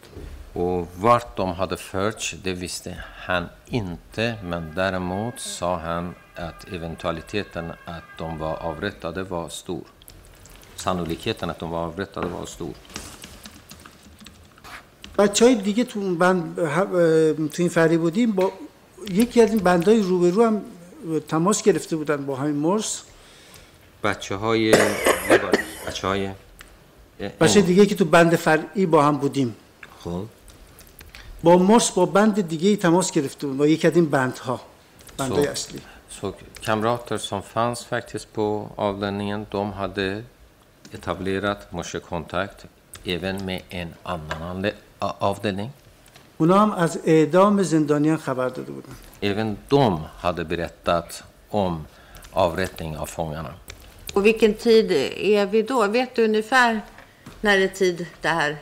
Speaker 4: Och vart de hade förts, det visste han inte, men däremot sa han att eventualiteten att de var avrättade var stor. Sannolikheten att de var avrättade var stor.
Speaker 7: بچه های دیگه تو بند تو این فری بودیم با یکی از این بندهای روبرو هم تماس گرفته بودن با همین مرس.
Speaker 4: بچه های بچه های
Speaker 7: بچه دیگه که تو بند فرعی با هم بودیم.
Speaker 4: خب.
Speaker 7: با مرس با بند دیگه ای تماس گرفته بود با یکی از این بندها بندهای
Speaker 4: Så,
Speaker 7: اصلی.
Speaker 4: så kamrater som fanns faktiskt på avdelningen, de hade etablerat morsekontakt även med en annan avdelning.
Speaker 7: اونا هم از اعدام زندانیان خبر داده بودن
Speaker 4: Även de hade berättat om avrättning av fångarna.
Speaker 5: Och vilken tid är vi då? Vet du ungefär när det tid det här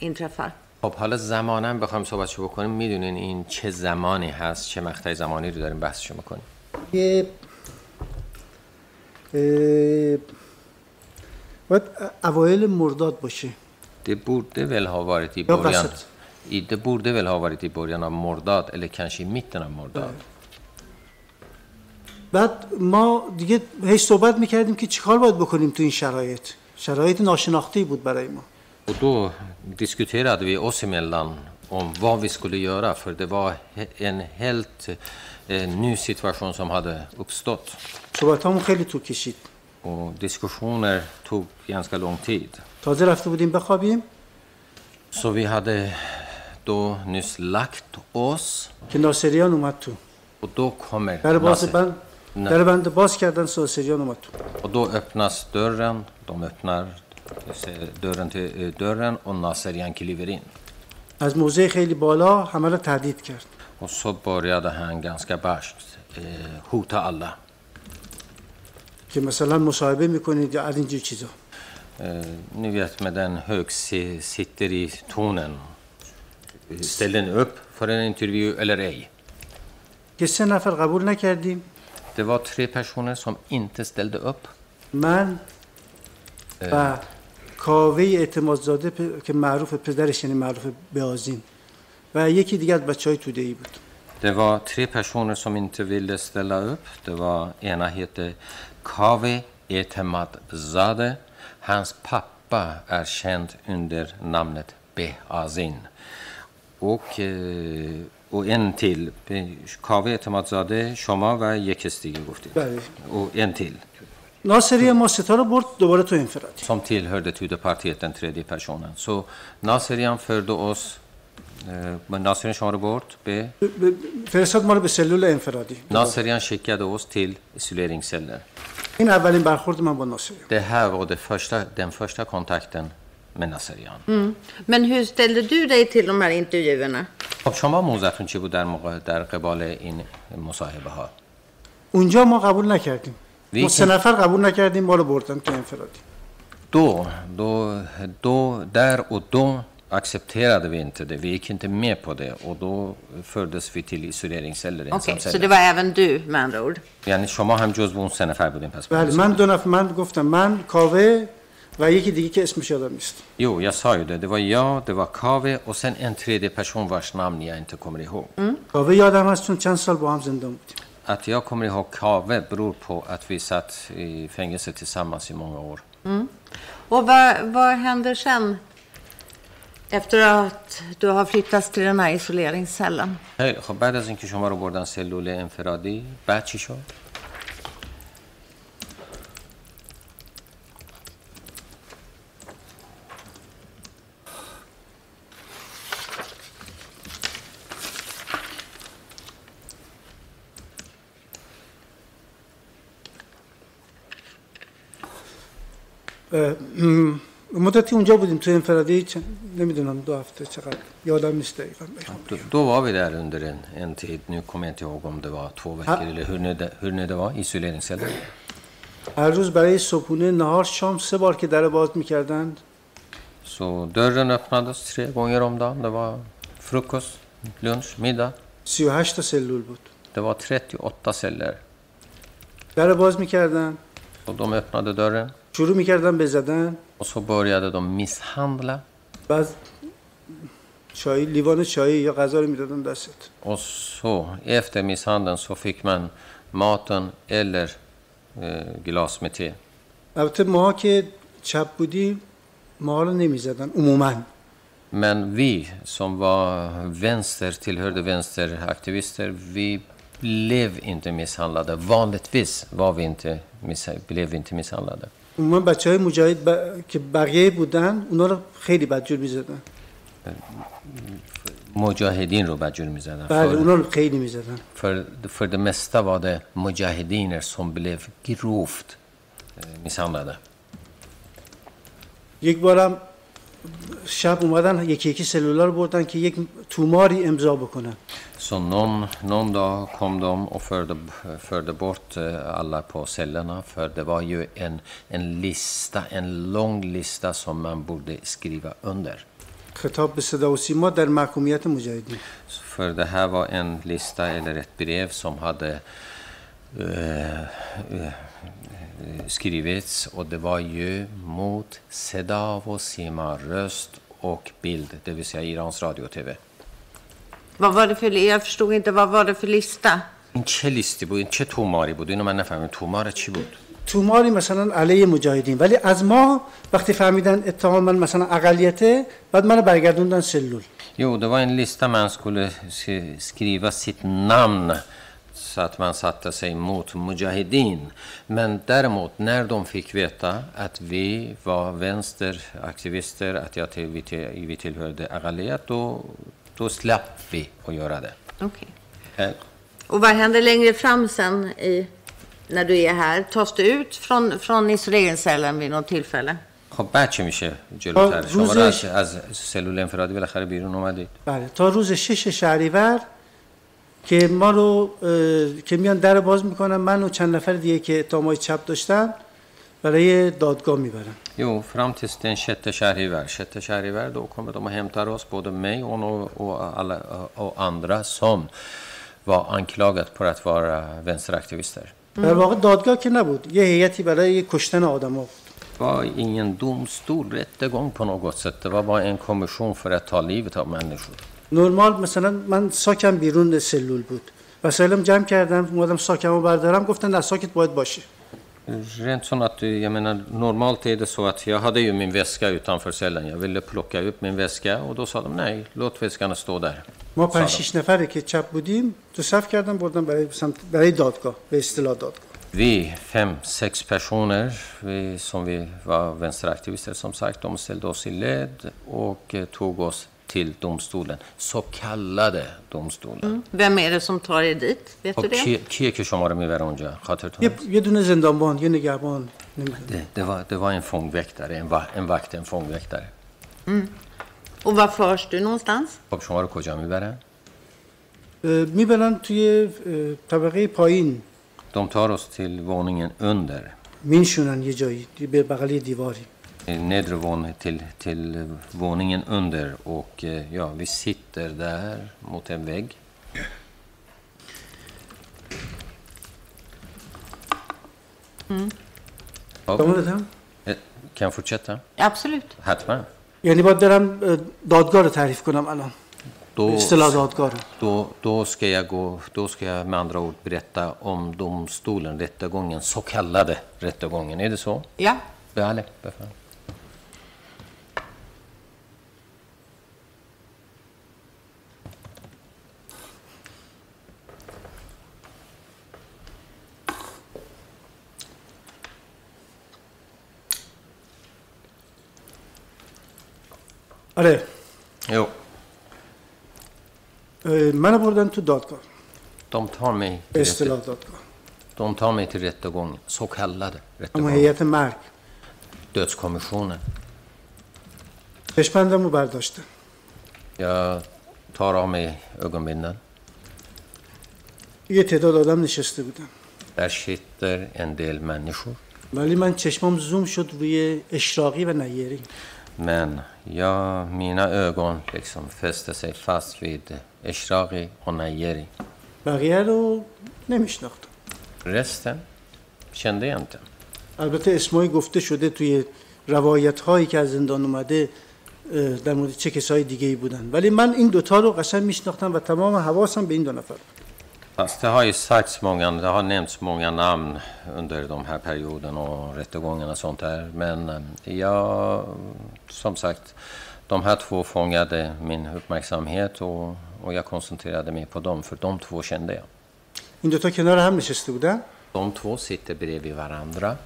Speaker 5: inträffar?
Speaker 4: خب حالا زمانا بخوایم صحبتشو بکنیم می‌دونین این چه زمانی هست چه مقطع زمانی رو داریم بحثشو می‌کنیم
Speaker 7: یه باید اوایل مرداد باشه
Speaker 4: Det borde väl ha varit i
Speaker 7: Ja,
Speaker 4: början
Speaker 7: passet.
Speaker 4: i, Det borde väl ha varit i början av Mordad eller kanske i mitten av Mordad.
Speaker 7: بعد ما دیگه هی صحبت میکردیم که چیکار باید بکنیم تو این شرایط شرایط ناشناخته بود برای ما
Speaker 4: Och då diskuterade vi oss emellan om vad vi skulle göra för det var he- en helt eh, ny situation som hade uppstått.
Speaker 7: صحبت همون خیلی طول کشید
Speaker 4: Och diskussioner tog ganska lång tid.
Speaker 7: تازه رفته بودیم بخوابیم.
Speaker 4: سو وی هاد دو نیس لاکت اوس.
Speaker 7: که ناصریان اومد تو.
Speaker 4: و دو کومه
Speaker 7: در باز بند در بند باز کردن ناصریان اومد تو.
Speaker 4: و دو اپناس دورن دو اپنار دورن تی دورن و ناصریان کلیورین.
Speaker 7: از موزه خیلی بالا همه رو تهدید کرد.
Speaker 4: و سو باریاد هان گانسکا باش هوتا الله.
Speaker 7: که مثلا مصاحبه می‌کنید یا از اینجور چیزا.
Speaker 4: Eh, ni vet med den hög si- sitter i tonen. Ställer ni upp för en intervju eller ej?
Speaker 7: که سه نفر قبول نکردیم
Speaker 4: Det var tre personer som inte ställde upp.
Speaker 7: من و کاوه اعتمادزاده پ- که معروف پدرش یعنی معروف بیازین و یکی دیگه از بچه های توده ای بود
Speaker 4: Det var tre personer som inte ville ställa upp. Det var ena hette Kaveh Etemad Zade. Hans pappa är känd under namnet Behazin. Och, eh, och en till. Kaveh Etemad Zade, شما و یک کس دیگه گفتید.
Speaker 7: بله
Speaker 4: Och en till.
Speaker 7: ناصری ما ستا رو برد دوباره تو انفرادی
Speaker 4: som tillhörde Tudorpartiet, den tredje personen. Så Naserian förde oss, eh, men Naserian körde bort, be,
Speaker 7: ب- ب- فرستاد ما رو به سلول انفرادی
Speaker 4: Naserian skickade oss till isoleringsceller.
Speaker 7: این اولین برخورد من با ناصری
Speaker 4: Det här var det första, den första kontakten med Naserian.
Speaker 5: Men hur ställde du dig till de här intervjuerna?
Speaker 4: خب شما موضعتون چی بود در, موقع در قبال این مصاحبه ها؟
Speaker 7: اونجا ما قبول نکردیم ما
Speaker 4: که-
Speaker 7: سه نفر قبول نکردیم ما رو بردن تو انفرادی
Speaker 4: Då, då, då, där och då accepterade vi inte det. Vi gick inte med på det och då fördes vi till isoleringsceller.
Speaker 5: Okej, så
Speaker 4: ensamceller.
Speaker 5: det var även du med andra ord?
Speaker 4: یعنی شما هم جزو اون سه نفر بودین پس
Speaker 7: بله من دو نفر من گفتم من کاوه و یکی دیگه که اسمش یادم نیست
Speaker 4: Jo, jag sa ju det. Det var jag, det var Kave och sen en tredje person vars namn jag inte kommer ihåg.
Speaker 7: کاوه یادم هست چون چند سال با هم زندان بودیم
Speaker 4: Att jag kommer ihåg Kave beror på att vi satt i fängelse tillsammans i många år.
Speaker 5: Och vad, vad händer sen? Efter att du har flyttats till den här isoleringscellen?
Speaker 4: خیلی خب بعد از اینکه شما رو بردن سلول انفرادی بعد چی شد؟
Speaker 7: مدتی اونجا بودیم تو انفرادی نمی‌دونم دو هفته چقدر. یادم نیست دقیقا.
Speaker 4: خب، دو, دو وا وی در اندر این این تید نو کم یه تیاغ اوم دو وا تو وکر ایلی هر نده وا ایسولیرین سل
Speaker 7: هر روز برای صبحونه نهار شام سه بار که در باز می‌کردند.
Speaker 4: سو در رن افناده سری گونگی روم دا دو وا فروکس لنش
Speaker 7: میده سی و هشتا سلول بود.
Speaker 4: دو وا تریتی اتا سلر.
Speaker 7: در باز می‌کردن
Speaker 4: سو دوم افناده دارن
Speaker 7: شروع می‌کردن به زدن.
Speaker 4: och så började de misshandla.
Speaker 7: بعد چای لیوان چای یا غذا رو میدادن دستت
Speaker 4: Och så efter misshandeln så fick man maten eller eh, glas med te.
Speaker 7: البته ما که چپ بودیم ما رو نمیزدن عموما
Speaker 4: Men vi som var vänster, tillhörde vänsteraktivister, vi blev inte misshandlade. Vanligtvis var vi inte, miss- blev vi inte misshandlade.
Speaker 7: عموما بچه های مجاهد ب... که بقیه بودن اونا رو خیلی بدجور می‌زدن
Speaker 4: Mujahedin رو بدجور می‌زدن.
Speaker 7: بله اونا رو خیلی می‌زدن
Speaker 4: för, för det mesta var det mujahediner som blev grovt misshandlade.
Speaker 7: یک بارم شب اومدن یکی یکی سلولار بردن که یک توماری امضا بکنن
Speaker 4: Så någon, någon dag kom de och förde, förde bort eh, alla på cellerna för det var ju en, en lista, en lång lista som man borde skriva under.
Speaker 7: خطاب به صدا و سیما در محکومیت مجاهدین
Speaker 4: För det här var en lista eller ett brev som hade eh, eh, skrivits och det var ju mot Sedav och Sima, röst och bild, det vill säga Irans radio och TV.
Speaker 5: Vad var det för, jag förstod inte, vad var det för lista?
Speaker 4: این چه لیستی بود؟ این چه توماری بود؟ اینو من نفهمیدم تومار چی بود؟
Speaker 7: توماری مثلا علیه مجاهدین ولی از ما وقتی فهمیدن اتهام من مثلا اقلیته بعد من برگردوندن سلول
Speaker 4: Jo, det var en lista man skulle sk- skriva sitt namn så att man satte sig mot Mujahedin. Men däremot när de fick veta att vi var vänsteraktivister, att jag till, vi, till, vi tillhörde Agaliat, då, då slapp vi att göra det.
Speaker 5: Okej.
Speaker 4: Eh,
Speaker 5: Och vad händer längre fram sen i, när du är här? Tas du ut från, från isoleringscellen vid något tillfälle?
Speaker 4: خب بعد چه میشه جلوتر
Speaker 7: آه،
Speaker 4: شما رو از,
Speaker 7: روزش-
Speaker 4: از سلول انفرادی بالاخره بیرون اومدید
Speaker 7: بله تا روز شش شهریور که ما رو که میان در باز می‌کنن. من و چند نفر دیگه که تامای چپ داشتن برای دادگاه می‌برن.
Speaker 4: یو فرام تستن شت شهری ور شت شهری ور دو کمه دو مهمتر هست بوده می اون و او اندرا سم و انکلاگت پر اتوار ونسر اکتویستر
Speaker 7: در واقع دادگاه که نبود. یه هیئتی برای کشتن آدم بود.
Speaker 4: با این دومستور رتگان پا نگوست و با این کمیشون فرد تا لیوت ها منشود
Speaker 7: نرمال مثلا من ساکم بیرون سلول بود وسایلم جمع کردم اومدم ساکم رو بردارم گفتن نه ساکت باید باشه
Speaker 4: Rent som att, jag menar, normalt är det så att jag hade ju min väska utanför cellen. Jag ville plocka upp min väska och då sa de nej, låt väskan stå där.
Speaker 7: ما پنج. شیش نفره که چپ بودیم تو صف کردم بردم برای سمت برای دادگاه به اصطلاح دادگاه
Speaker 4: Vi, fem, sex personer vi, som vi var vänsteraktivister som sagt, de ställde oss i led och eh, tog oss till domstolen. Så kallade domstolen.
Speaker 5: Vem är det som tar er dit? Vet
Speaker 4: خب
Speaker 5: du det?
Speaker 4: کیه کیه که شما رو میبره اونجا خاطرتون
Speaker 7: یه,
Speaker 4: هست؟
Speaker 7: یه دونه زندانبان یه نگهبان نمیدونم
Speaker 4: det, det, var, det var en fångväktare, en, va, en vakt, en fångväktare.
Speaker 5: Och var förs du någonstans?
Speaker 4: خب شما رو کجا میبرن؟
Speaker 7: میبرن توی اه، طبقه پایین
Speaker 4: De tar oss till våningen under.
Speaker 7: مینشونن یه جایی به بغل یه دیواری
Speaker 4: Nedre våningen till, till våningen under och eh, ja, vi sitter där mot en vägg. Ja,
Speaker 7: ادامه بدم
Speaker 4: eh, kan jag fortsätta?
Speaker 5: Absolut.
Speaker 4: Hatman.
Speaker 7: یعنی باید برم اه، دادگاه رو تعریف کنم الان
Speaker 4: Då,
Speaker 7: اصطلاح دادگاه رو
Speaker 4: då, då, ska jag gå, då ska jag med andra ord berätta om domstolen, rättegången, så kallade rättegången. Är det så?
Speaker 5: Ja.
Speaker 4: بله
Speaker 7: آره. یو. من بردن تو دادگاه.
Speaker 4: دوم
Speaker 7: تا
Speaker 4: می
Speaker 7: اصطلاح دادگاه.
Speaker 4: دوم تا می تیر رتگون سو کلد
Speaker 7: رتگون
Speaker 4: اما
Speaker 7: هیئت مرگ.
Speaker 4: دوت کمیشونه.
Speaker 7: پشپندم رو برداشته
Speaker 4: یا تارا می اگم بیندن؟
Speaker 7: یه تعداد آدم نشسته بودم
Speaker 4: در شیطر اندل من نشور
Speaker 7: ولی من چشمام زوم شد روی اشراقی و نیری.
Speaker 4: Men jag, mina ögon liksom fäste sig fast vid Eshraghi och Nayeri.
Speaker 7: بقیه رو نمیشناختم
Speaker 4: Resten kände jag inte.
Speaker 7: البته اسمایی گفته شده توی روایت هایی که از زندان اومده در مورد چه کسای دیگه ای بودن ولی من این دوتا رو قشنگ میشناختم و تمام حواسم به این دو نفر بود.
Speaker 4: Fast det har ju sagts många, det har nämnts många namn under de här perioden och rättegångarna och sånt där. Men eh, jag, som sagt, de här två fångade min uppmärksamhet och, och jag koncentrerade mig på dem, för de två kände jag.
Speaker 7: این دوتا کنار هم نشسته بودن
Speaker 4: De två sitter bredvid varandra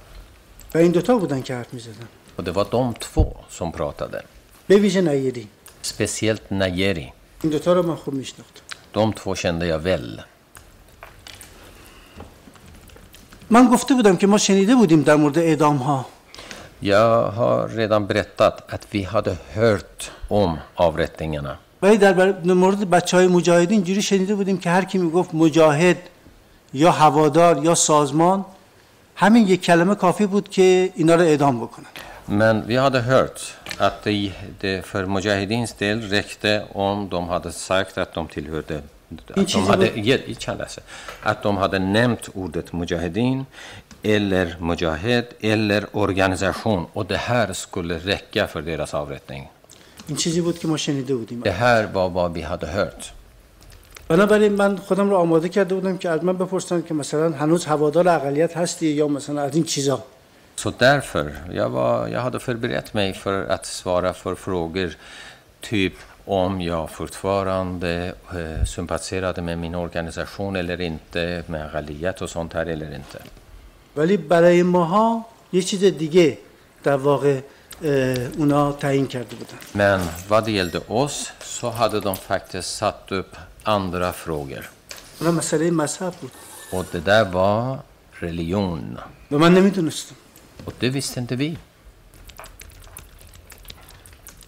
Speaker 7: و این دوتا بودن که حرف میزدن
Speaker 4: och det var de två som pratade.
Speaker 7: به ویژه نیری
Speaker 4: Speciellt Nayeri.
Speaker 7: این دوتا رو من خوب میشناختم
Speaker 4: De två kände jag väl.
Speaker 7: من گفته بودم که ما شنیده بودیم در مورد اعدام ها
Speaker 4: Jag har redan berättat att vi hade hört om avrättningarna.
Speaker 7: ولی در مورد بچه های مجاهدین اینجوری شنیده بودیم که هر کی می‌گفت مجاهد یا هوادار یا سازمان همین یک کلمه کافی بود که اینا رو اعدام بکنن.
Speaker 4: Men vi hade hört att det, det för Mujahedins del räckte om de hade sagt att de tillhörde اتم
Speaker 7: هده
Speaker 4: یه
Speaker 7: بود...
Speaker 4: چند لحظه اتم هده نمت اردت مجاهدین ایلر مجاهد ایلر ارگانزشون و ده هر سکل رکه فر دیرس آورتنگ
Speaker 7: این چیزی بود که ما شنیده بودیم.
Speaker 4: ده هر با با بی هده هرت
Speaker 7: بنابراین من خودم رو آماده کرده بودم که از من بپرستم که مثلا هنوز حوادار اقلیت هستی یا مثلا از این چیزا.
Speaker 4: Så därför, jag, var, jag hade förberett mig för att svara för frågor typ om jag fortfarande eh, sympatiserade med min organisation eller inte, med Ghaliyat och sånt här eller inte.
Speaker 7: ولی برای ماها یه چیز دیگه در واقع اه، اونا تعیین کرده بودن
Speaker 4: Men vad det gällde oss så hade de faktiskt satt upp andra frågor.
Speaker 7: اونا مسئله مذهب بود
Speaker 4: Och det där var religion.
Speaker 7: و من نمیدونستم
Speaker 4: Och det visste inte vi.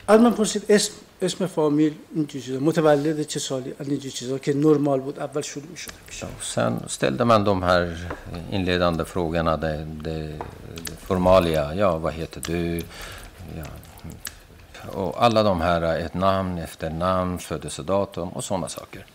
Speaker 7: از من پرسید اسم اسم فامیل اینجور چیزا متولد چه سالی از اینجور چیزا که نرمال بود اول شروع میشد
Speaker 4: Och sen ställde man de här inledande frågorna, det, det, det formalia, ja vad heter du? Ja. Och alla de här, ett namn, efternamn, födelsedatum och sådana saker.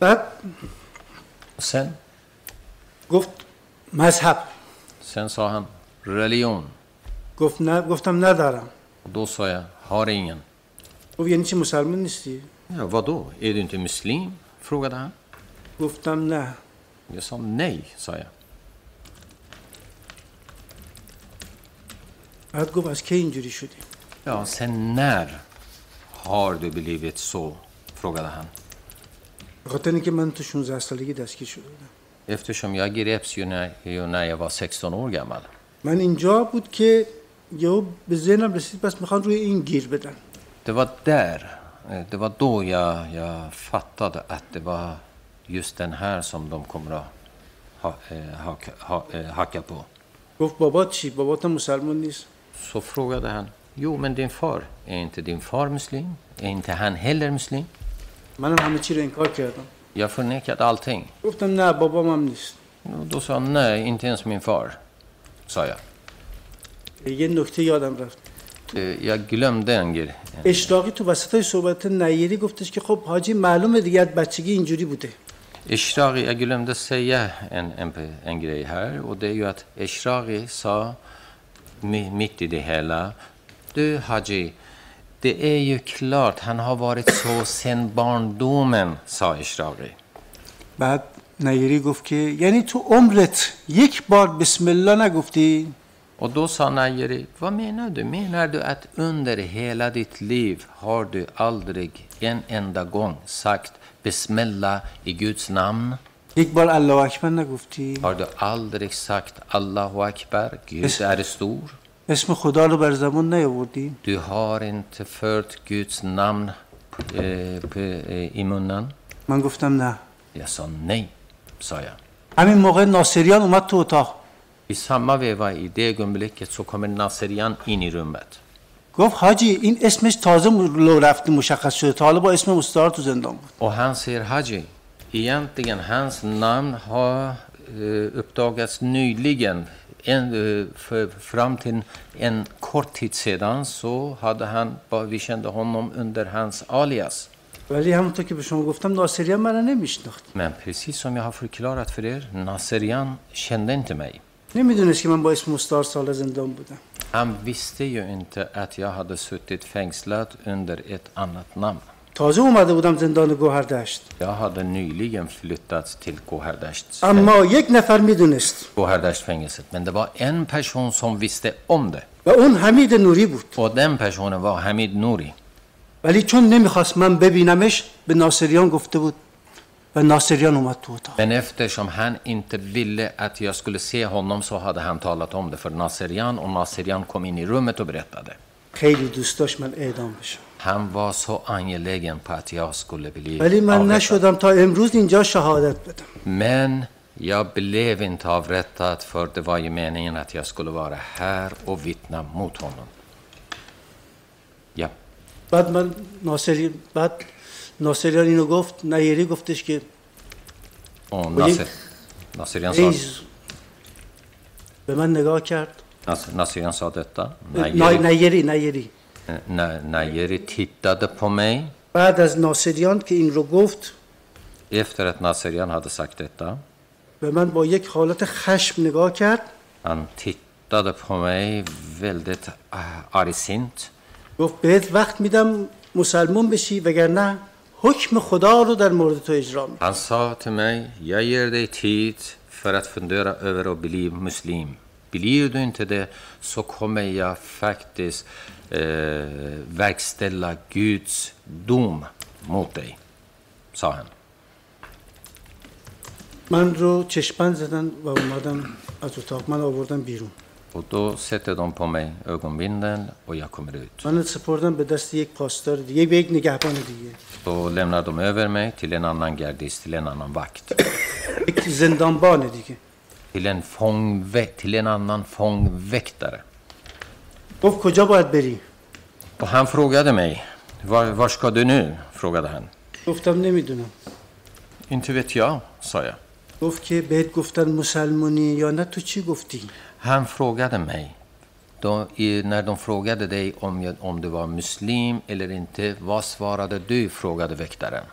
Speaker 7: بعد
Speaker 4: Sen,
Speaker 7: گفت مذهب
Speaker 4: sen sa han religion.
Speaker 7: گفت نه گفتم ندارم
Speaker 4: Och då sa jag, har ingen.
Speaker 7: گفت یعنی چی مسلمان نیستی
Speaker 4: Ja, vadå? Är du inte muslim? frågade han.
Speaker 7: گفتم نه
Speaker 4: Jag sa nej, sa jag.
Speaker 7: بعد گفت از کی اینجوری شدی
Speaker 4: Ja, sen när har du blivit så? frågade han.
Speaker 7: به خاطر اینکه من تو 16 سالگی دستگیر شده بودم
Speaker 4: Eftersom jag greps ju när, ju när jag var 16 år gammal.
Speaker 7: من اینجا بود که یهو به ذهنم رسید پس می‌خوان روی این گیر بدن
Speaker 4: Det var där, eh, det var då jag, jag fattade att det var just den här som de kommer att ha, eh, ha, eh, hacka på.
Speaker 7: گفت بابا چی بابات هم مسلمان نیست
Speaker 4: Så frågade han, jo men din far, är inte din far muslim? Är inte han heller muslim?
Speaker 7: من هم همه چی رو انکار کردم.
Speaker 4: Jag förnekade allting.
Speaker 7: گفتم نه بابام هم نیست.
Speaker 4: Nej då sa nej inte ens min far. sa jag.
Speaker 7: یه نکته یادم رفت.
Speaker 4: Jag glömde en grej.
Speaker 7: اشراقی تو وسط های صحبت نیری گفتش که خب حاجی معلومه دیگه از بچگی اینجوری بوده.
Speaker 4: اشتاقی یا گلم ده سا یا این ام پی این گری هر و ده یو ات اشتاقی سا می میتی دی هلا دو حاجی det är ju klart han har varit så sedan barndomen, sa Ishraghi.
Speaker 7: بعد نیری گفت که یعنی تو عمرت یک بار بسم الله نگفتی
Speaker 4: Och då sa Najeri, vad menar du? Menar du att under hela ditt liv har du aldrig en enda gång sagt Bismillah i Guds namn?
Speaker 7: یک بار الله اکبر نگفتی
Speaker 4: Har du aldrig sagt Allahu Akbar, Gud är stor?
Speaker 7: اسم خدا رو بر
Speaker 4: زمان نیاوردین؟ دو هار انت فرت گودز نام ایمونن
Speaker 7: من گفتم نه.
Speaker 4: یا نه، سایه. سایا
Speaker 7: همین موقع ناصریان اومد تو اتاق.
Speaker 4: ای سما و ای ده گنبله که سو کمه ناصریان اینی رو اومد
Speaker 7: گفت حاجی این اسمش تازه لو رفت مشخص شده. تا حالا با اسم مستار تو زندان بود.
Speaker 4: او هن سیر حاجی ایان دیگن نام ها اپداگست نیلیگن En, eh, för, fram till en kort tid sedan så hade han, bara- vi kände honom under hans alias.
Speaker 7: ولی همونطور که به شما گفتم ناصریان من نمیشناخت
Speaker 4: Men precis som jag har förklarat för er, Naserian kände inte mig.
Speaker 7: نمیدونست که من با اسم مستعار سال زندان بودم
Speaker 4: Han visste ju inte att jag hade suttit fängslad under ett annat namn.
Speaker 7: تازه اومده بودم زندان گوهردشت.
Speaker 4: Jag hade nyligen flyttat till گوهردشت
Speaker 7: اما یک نفر می‌دونست.
Speaker 4: گوهردشت fängelset men bara en person som visste om det
Speaker 7: و اون حمید نوری بود.
Speaker 4: och den personen var حمید نوری
Speaker 7: ولی چون نمی‌خواست من ببینمش به ناصریان گفته بود و ناصریان اومد تو اتاق.
Speaker 4: Men eftersom han inte ville att jag skulle se honom så hade han talat om det för ناصریان och ناصریان kom in i rummet och berättade
Speaker 7: خیلی دوستاش من اعدام بشم.
Speaker 4: Han var så angelägen på att jag skulle bli
Speaker 7: ولی من
Speaker 4: avrättad.
Speaker 7: نشدم تا امروز اینجا شهادت بدم
Speaker 4: Men jag blev inte avrättad för det var ju meningen att jag skulle vara här och vittna mot honom. Ja,
Speaker 7: بعد من ناصری بعد ناصریان اینو گفت نیری گفتش که
Speaker 4: och
Speaker 7: Och
Speaker 4: Nasser, Nasserian, sa,
Speaker 7: ای به من نگاه کرد
Speaker 4: Nas- Nasserian sa detta.
Speaker 7: نه-
Speaker 4: Najeri,
Speaker 7: نیری نیری
Speaker 4: Najeri tittade på mig
Speaker 7: بعد از ناصریان که این رو گفت
Speaker 4: efter att Nasserian hade sagt detta.
Speaker 7: به من با یک حالت خشم نگاه کرد
Speaker 4: Han tittade på mig väldigt äh, argsint.
Speaker 7: گفت بهت وقت میدم مسلمون بشی وگرنه حکم خدا رو در مورد تو اجرا می‌کنم
Speaker 4: Han sa till mig, jag ger dig tid för att fundera över att bli muslim. Blir du inte det så kommer jag faktiskt eh, verkställa Guds dom mot dig, sa han.
Speaker 7: من رو چشمند زدن و اومدم از اتاق من آوردم بیرون
Speaker 4: Och då sätter de på mig ögonbindeln och jag kommer ut.
Speaker 7: من سپردم به دست یک پاسدار دیگه به یک نگهبان دیگه
Speaker 4: Då lämnar de över mig till en annan gardist, till en annan vakt.
Speaker 7: یک زندانبان دیگه
Speaker 4: Till en, fångvä- till en annan fångväktare.
Speaker 7: گفت کجا باید بری؟
Speaker 4: با هم فروگده می. واشکاده نو فروگده هن.
Speaker 7: گفتم نمی‌دونم.
Speaker 4: این تو بیتیا سایا
Speaker 7: گفت که بهت گفتن مسلمانی یا نه تو چی گفتی؟
Speaker 4: هم فروگده می. دو ای نر دون فروگده دی ام دو با مسلم ایلر این تو واسوارده دو فروگده وکترم.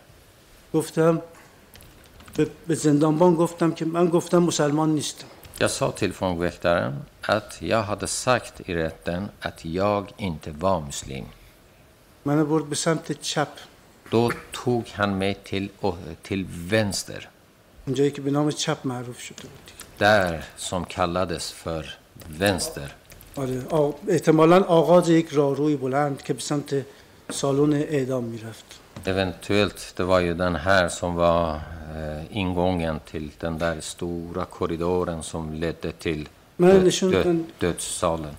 Speaker 7: گفتم به زندانبان گفتم که من گفتم مسلمان نیستم.
Speaker 4: Jag sa till fångväktaren att jag hade sagt i rätten att jag inte var muslim.
Speaker 7: منو برد به سمت چپ
Speaker 4: Då tog han mig till, och- till vänster,
Speaker 7: اونجایی که به نام چپ معروف شده بود دیگه.
Speaker 4: där som kallades för vänster.
Speaker 7: آره آ... احتمالا آغاز یک راهروی بلند که به سمت سالن اعدام میرفت
Speaker 4: eventuellt, det var ju den här som var eh, ingången till den där stora korridoren som ledde till död,
Speaker 7: död,
Speaker 4: dödssalen.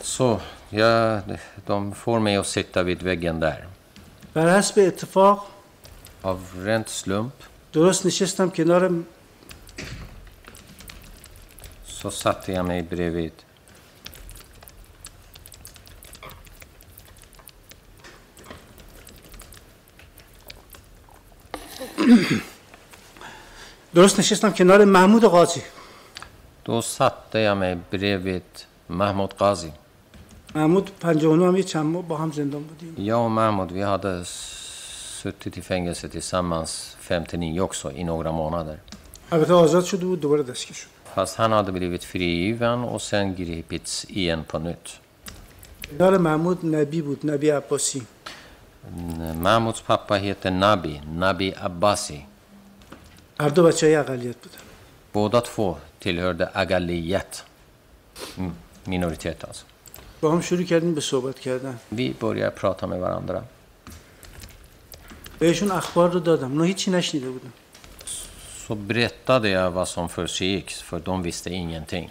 Speaker 4: Så, ja, de får mig att sitta vid väggen där. Av rent slump. Så satte jag mig bredvid
Speaker 7: درست نشستم کنار محمود قاضی.
Speaker 4: دو سطح همه بریوید محمود قاضی.
Speaker 7: محمود پنجانو هم یه چند با هم زندان بودیم.
Speaker 4: یا محمود وی هاده ستی تی فنگسه تی سمانس فمتنی یکسو این اوگرا
Speaker 7: مانادر آزاد شده بود دوباره دستگی شد.
Speaker 4: پس هن هاده بریوید فریوان و سن گریه پیتس این پا
Speaker 7: نوت. محمود نبی بود نبی عباسی.
Speaker 4: Mahmouds pappa heter Nabi, Nabi Abbasi.
Speaker 7: هر دو بچه های اقلیت بودن
Speaker 4: Båda två tillhörde Agaliyat, mm, minoritet alltså.
Speaker 7: با هم شروع کردیم به صحبت کردن
Speaker 4: Vi började prata med varandra.
Speaker 7: بهشون اخبار رو دادم اونا هیچی نشنیده بودن
Speaker 4: Så berättade jag vad som försiggick, för de visste ingenting.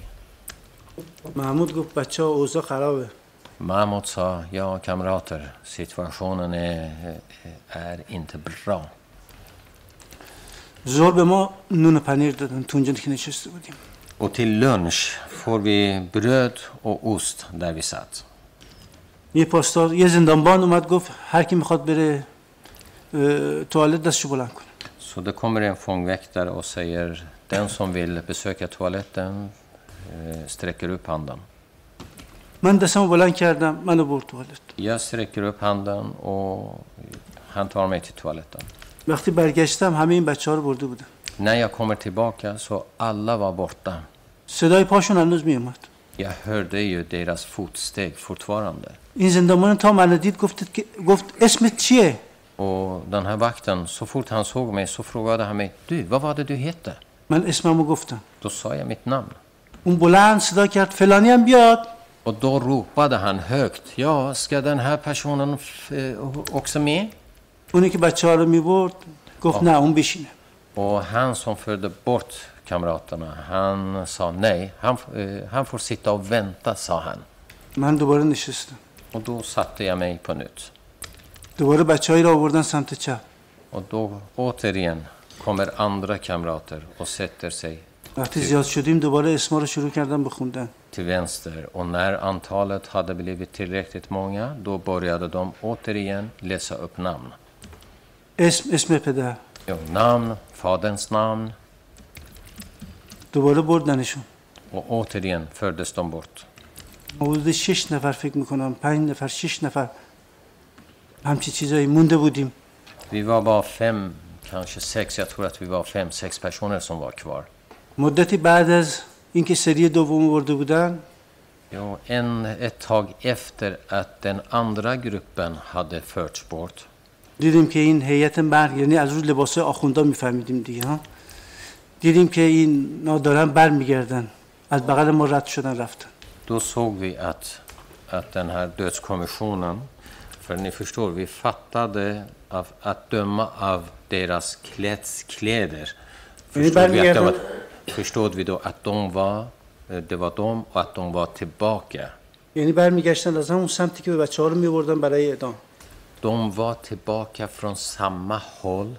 Speaker 7: محمود گفت بچه ها اوضاع خرابه
Speaker 4: Mahmoud sa, ja kamrater, situationen är, är inte bra.
Speaker 7: زور به ما نون پنیر دادن تو اونجا که نشسته بودیم
Speaker 4: Och till lunch får vi bröd och ost där vi satt.
Speaker 7: یه پاسدار یه زندانبان اومد گفت هر کی میخواد بره اه، توالت دستشو بلند کنه
Speaker 4: Så det kommer en fångväktare och säger, den som vill besöka toaletten eh, sträcker upp handen.
Speaker 7: من دستم بلند کردم منو برد توالت.
Speaker 4: یا سرکی رو پندم و هم تار میتی توالت
Speaker 7: وقتی برگشتم همه این بچه ها رو برده بودم.
Speaker 4: نه یا کمر تباکه سو الله و بردم.
Speaker 7: صدای پاشون هنوز میامد
Speaker 4: یا هرده یو دیر از فوت ستگ فورتوارنده
Speaker 7: این زندمان تا منو دید گفت, گفت اسمت چیه؟
Speaker 4: و دن هر وقتن سو فورت هن سوگ می سو فروگاده همه. دو و واده دو هیته
Speaker 7: من اسممو گفتم.
Speaker 4: تو سایه میت نام
Speaker 7: اون بلند صدا کرد فلانی هم بیاد.
Speaker 4: Och då ropade han högt, ja, ska den här personen f- eh, också med?
Speaker 7: اونی که بچه ها رو میبرد گفت نه اون بشینه
Speaker 4: Och han som förde bort kamraterna, han sa nej. Han, eh, han får sitta och vänta, sa han.
Speaker 7: من دوباره نشستم
Speaker 4: Och då satte jag mig på nytt.
Speaker 7: دوباره بچههایی رو آوردن سمت چپ
Speaker 4: Och då återigen kommer andra kamrater och sätter sig
Speaker 7: وقتی زیاد شدیم دوباره اسما رو شروع کردم به خوندن
Speaker 4: till vänster. Och när antalet hade blivit tillräckligt många, då började de återigen läsa upp namn.
Speaker 7: اسم اسم پدر
Speaker 4: Jo, namn, faderns namn.
Speaker 7: دوباره بردنشون
Speaker 4: Och återigen fördes de bort.
Speaker 7: حدود شش نفر فکر میکنم پنج نفر شش نفر همچی چیزایی مونده بودیم
Speaker 4: Vi var bara fem, kanske sex, jag tror att vi var fem, sex personer som var kvar.
Speaker 7: مدتی بعد از اینکه سری دوم برده بودن
Speaker 4: Jo, en, ett tag efter att den andra gruppen hade förts bort
Speaker 7: دیدیم که این هیئت مرگ یعنی از روی لباسای آخوندا میفهمیدیم دیگه ها دیدیم که این نادارن بر میگردن از بغل ما رد شدن رفتن
Speaker 4: Då såg vi att, att den här dödskommissionen, för ni förstår, vi fattade av, att döma av deras kläds, kläder, förstod vi, att de var, förstod vi då att de var, eh, det var de och att de var tillbaka.
Speaker 7: یعنی برمیگشتن از همون سمتی که به بچه ها رو میبردن برای اعدام
Speaker 4: De var tillbaka från samma håll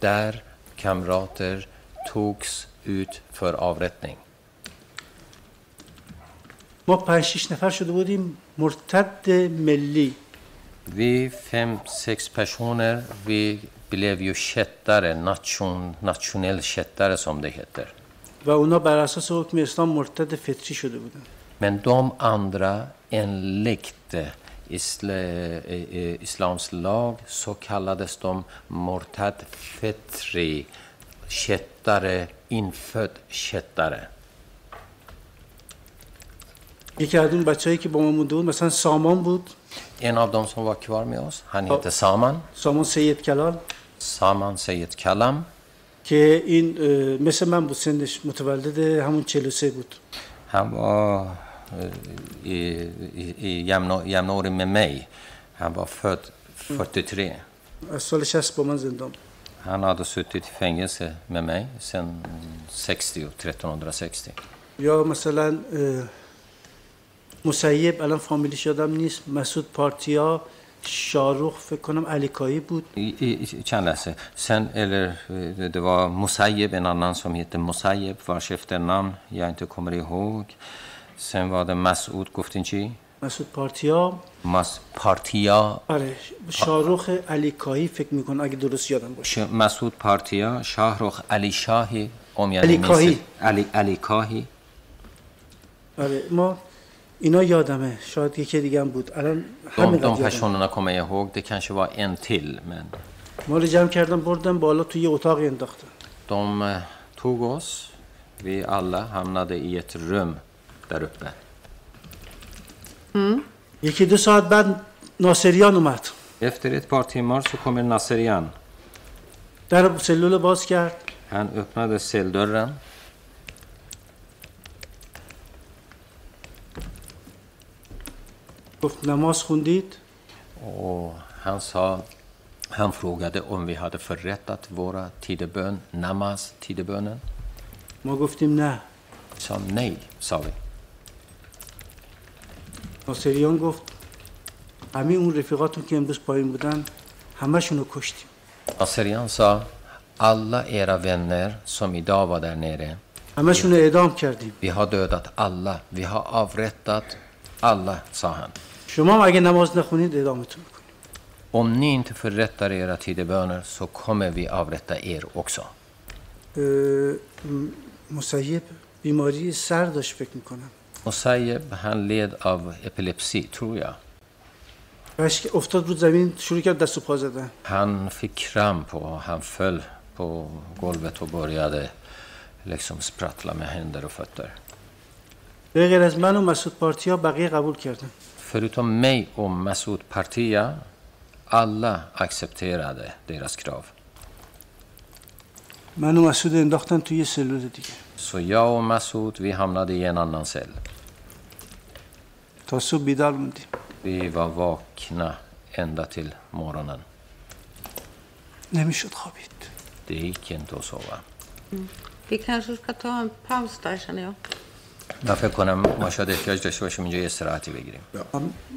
Speaker 4: där kamrater togs ut för avrättning.
Speaker 7: ما پنج شیش نفر شده بودیم مرتد ملی
Speaker 4: Vi fem, sex personer, vi blev ju kättare, nation, nationell kättare som det heter.
Speaker 7: و اونا بر اساس حکم اسلام مرتد فطری شده بودن
Speaker 4: Men de andra, enligt eh, isla, eh, eh, islams lag, så kallades de mortad fetri, kättare, infödd kättare. En av dem som var kvar med oss, han heter Saman,
Speaker 7: کلال
Speaker 4: Saman Seyed Kalam.
Speaker 7: که این مثل من بود سنش متولد همون 43 بود
Speaker 4: eh, i, i, i jämna, jämnårig med mig. Han var född 43.
Speaker 7: از سال 60 با من زندان بود.
Speaker 4: Han hade suttit i fängelse med mig sedan 60, 1360.
Speaker 7: یا مثلا مسیب الان فامیلیش یادم نیست مسعود پارتیا شاروخ فکر کنم علی بود.
Speaker 4: چند لحظه. سپسeller، دوباره مسایب، یکی دیگری که هیت مسایب بود. وارشفت نام. یه اینطوری کمربی هم. سپس وارد مسعود گفتین چی؟
Speaker 7: مسعود پارتیا.
Speaker 4: مس پارتیا.
Speaker 7: آره. شاروخ علی کاهی فکر می‌کنم اگه درست یادم باشه.
Speaker 4: مسعود پارتیا، شاروخ علی
Speaker 7: شاهی،
Speaker 4: آمیان
Speaker 7: علی
Speaker 4: کاهی. علی علی کاهی.
Speaker 7: آره. ما اینا یادمه. شاید یکی دیگه هم بود. الان همین دادم
Speaker 4: هشون اونا کمه یه هوگ ده کنشه با این تیل
Speaker 7: من. مال جمع کردم بردم بالا تو یه اتاق انداخته
Speaker 4: دوم توگ اس وی الله هم نده ای ات رم در اپه
Speaker 7: یکی دو ساعت بعد ناصریان اومد.
Speaker 4: افتر ات پار تیمار سو کمه ناصریان.
Speaker 7: در سلول باز کرد.
Speaker 4: هن اپناده سل دارم
Speaker 7: گفت نماز خوندید
Speaker 4: Och han sa, han frågade om vi hade förrättat våra tidebön, namaz, tidebönen.
Speaker 7: ما گفتیم نه
Speaker 4: Vi sa nej, sa vi.
Speaker 7: ناصریان گفت همه اون رفیقاتون که امروز پایین بودن همشون رو کشتیم
Speaker 4: Nasserian sa, alla era vänner som idag var där nere,
Speaker 7: همشون رو اعدام کردیم
Speaker 4: vi har dödat alla, vi har avrättat alla, sa han.
Speaker 7: اگه نماز نخونید اعدامتون می‌کنیم
Speaker 4: Om ni inte förrättar era tideböner så kommer vi avrätta er också.
Speaker 7: مسیب بیماری سر داشت فکر می‌کنم
Speaker 4: Musayeb, han led av epilepsi, tror jag.
Speaker 7: که افتاد رو زمین شروع کرد دست و پا زدن
Speaker 4: Han fick kramp och han föll på golvet och började liksom sprattla med händer och fötter.
Speaker 7: به غیر از من و مسعود پارتیا بقیه قبول کردن
Speaker 4: Förutom mig och Masoud Partia, alla accepterade deras krav.
Speaker 7: من و مسعود انداختن توی یه سلول دیگه
Speaker 4: Så jag och Masoud, vi hamnade i en annan cell.
Speaker 7: تا صبح بیدار موندیم
Speaker 4: Vi var vakna ända till morgonen.
Speaker 7: نمیشد خوابید
Speaker 4: Det gick inte att sova.
Speaker 5: Vi kanske ska ta en paus där känner jag.
Speaker 4: من فکر کنم ما شاید احتیاج داشته باشیم اینجا یه استراحتی بگیریم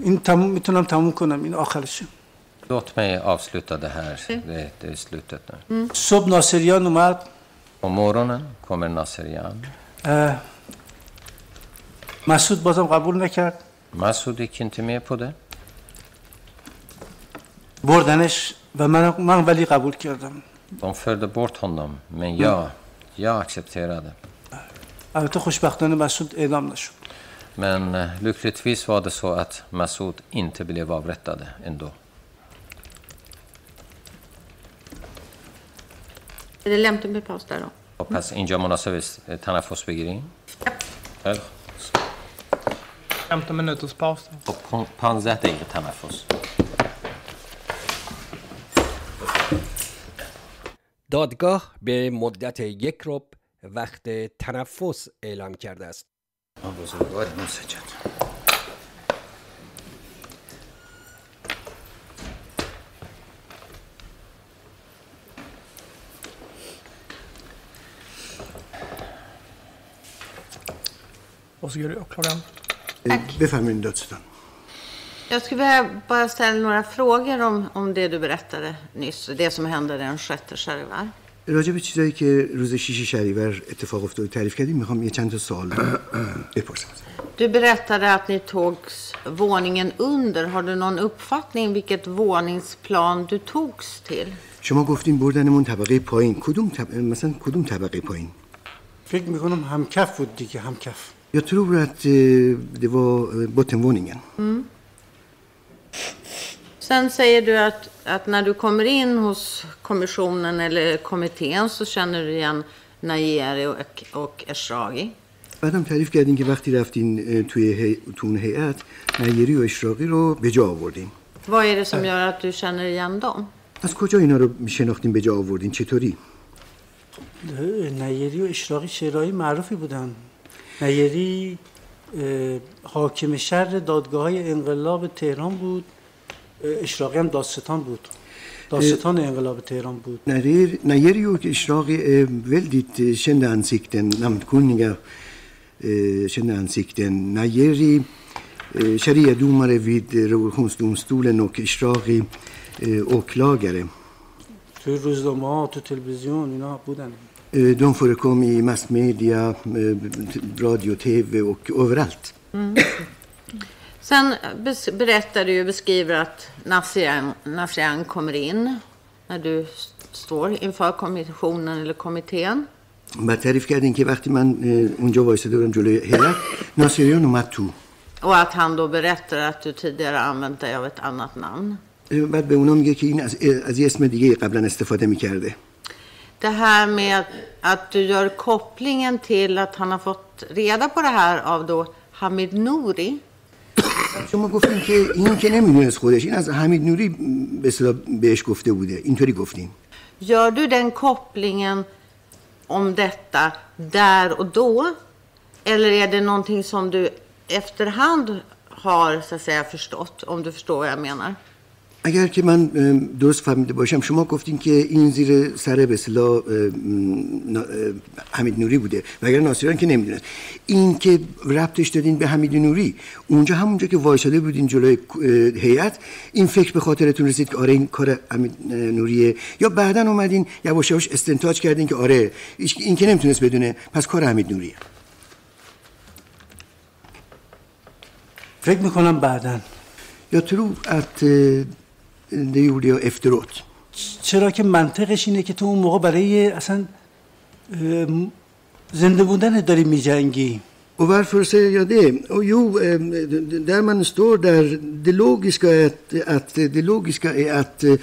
Speaker 7: این تموم می‌تونم تموم کنم این آخرشه
Speaker 4: Låt mig avsluta det här. Det, det är slutet nu.
Speaker 7: صبح ناصریان اومد
Speaker 4: På morgonen kommer Nasserian.
Speaker 7: اه، مسعود بازم قبول نکرد
Speaker 4: Masud gick inte med på det.
Speaker 7: بردنش و من, من ولی قبول کردم
Speaker 4: De förde bort honom, men jag, jag accepterade.
Speaker 7: البته خوشبختانه مسعود اعدام نشد
Speaker 4: Men eh, lyckligtvis var det så att Masud inte blev avrättade ändå.
Speaker 5: Är det lämpligt med paus där då?
Speaker 4: پس اینجا مناسب eh, تنفس بگیریم خیلی خوب.
Speaker 3: 15 minuters paus.
Speaker 4: خب، پون- 15 دقیقه تنفس
Speaker 1: دادگاه به مدت یک رب وقت تنفس اعلام کرده است
Speaker 6: بزرگوار مسجد
Speaker 3: Varsågod åklagaren.
Speaker 6: بفرمایید دادستان
Speaker 5: Jag skulle vilja bara ställa några frågor om, om det du berättade nyss, det som hände den 6 Shahrivar.
Speaker 6: راجع به چیزایی که روز شیش شهریور اتفاق افتاد و تعریف کردیم می‌خوام یه چند تا سوال بپرسم
Speaker 5: Du berättade att ni togs våningen under. Har du någon uppfattning vilket våningsplan du togs till?
Speaker 6: شما گفتین بردنمون طبقه پایین کدوم طب... مثلا کدوم طبقه پایین
Speaker 7: فکر می‌کنم همکف بود دیگه همکف
Speaker 6: Jag tror att eh, det var bottenvåningen.
Speaker 5: Sen säger du att, att när du kommer in hos kommissionen eller kommittén så känner du igen Najeri och, och Eshraghi.
Speaker 6: بعدم تعریف کردین که وقتی رفتین توی هی... تو اون هیئت نیری و اشراقی رو به جا آوردین.
Speaker 5: Vad är det som gör att du känner igen dem?
Speaker 6: از کجا اینا رو شناختین به جا آوردین؟ چطوری؟
Speaker 7: نیری و اشراقی شعرهای معروفی بودن. نیری حاکم شر دادگاه های انقلاب تهران بود. اشراقی هم داستان بود. داستان انقلاب تهران بود.
Speaker 6: نریر نریو که اشراقی ولدیت شند شنده انسیکتن نمت کنگا شنده انسیکتن. نریری شریع دومره وید روشنس دومستولن و که اشراقی اوکلاگره.
Speaker 7: تو روزنامه ها تو تلویزیون اینا بودن.
Speaker 6: De förekom i massmedia, radio, tv och överallt. Mm.
Speaker 5: Sen bes- berättar du och beskriver att Nasrian, Nasrian kommer in när du s- står inför kommissionen eller kommittén.
Speaker 6: و تعریف کردین که وقتی من اه، اونجا وایساده بودم جلوی هیئت ناصریان اومد تو
Speaker 5: Och att han då berättar att du tidigare använt dig av ett annat namn.
Speaker 6: اه، بعد به اونا میگه که این از, اه، از یه اسم دیگه قبلا استفاده میکرده
Speaker 5: Det här med att du gör kopplingen till att han har fått reda på det här av då Hamid Nouri.
Speaker 6: شما گفتین که این که نمیدونست خودش این از حمید نوری به اصطلاح بهش گفته بوده اینطوری گفتین
Speaker 5: Gör du den kopplingen om detta där och då? Eller är det någonting som du efterhand har så att säga förstått, om du förstår vad jag menar?
Speaker 6: اگر که من درست فهمیده باشم شما گفتین که این زیر سر به اصطلاح حمید نوری بوده و اگر ناصریان که نمی‌دونست. این که ربطش دادین به حمید نوری اونجا همونجا که وایساده بودین جلوی هیئت این فکر به خاطرتون رسید که آره این کار حمید نوریه. یا بعدا اومدین یواش یواش استنتاج کردین که آره این که نمی‌تونست بدونه پس کار حمید نوریه.
Speaker 7: فکر می‌کنم بعدا.
Speaker 6: tror att eh, det gjorde jag efteråt.
Speaker 7: چرا که منطقش اینه که تو اون موقع برای اصلا زنده بودن داری میجنگی
Speaker 6: Och varför säger jag det? Och jo, eh, där man står där, det logiska är att, att, det logiska är att eh,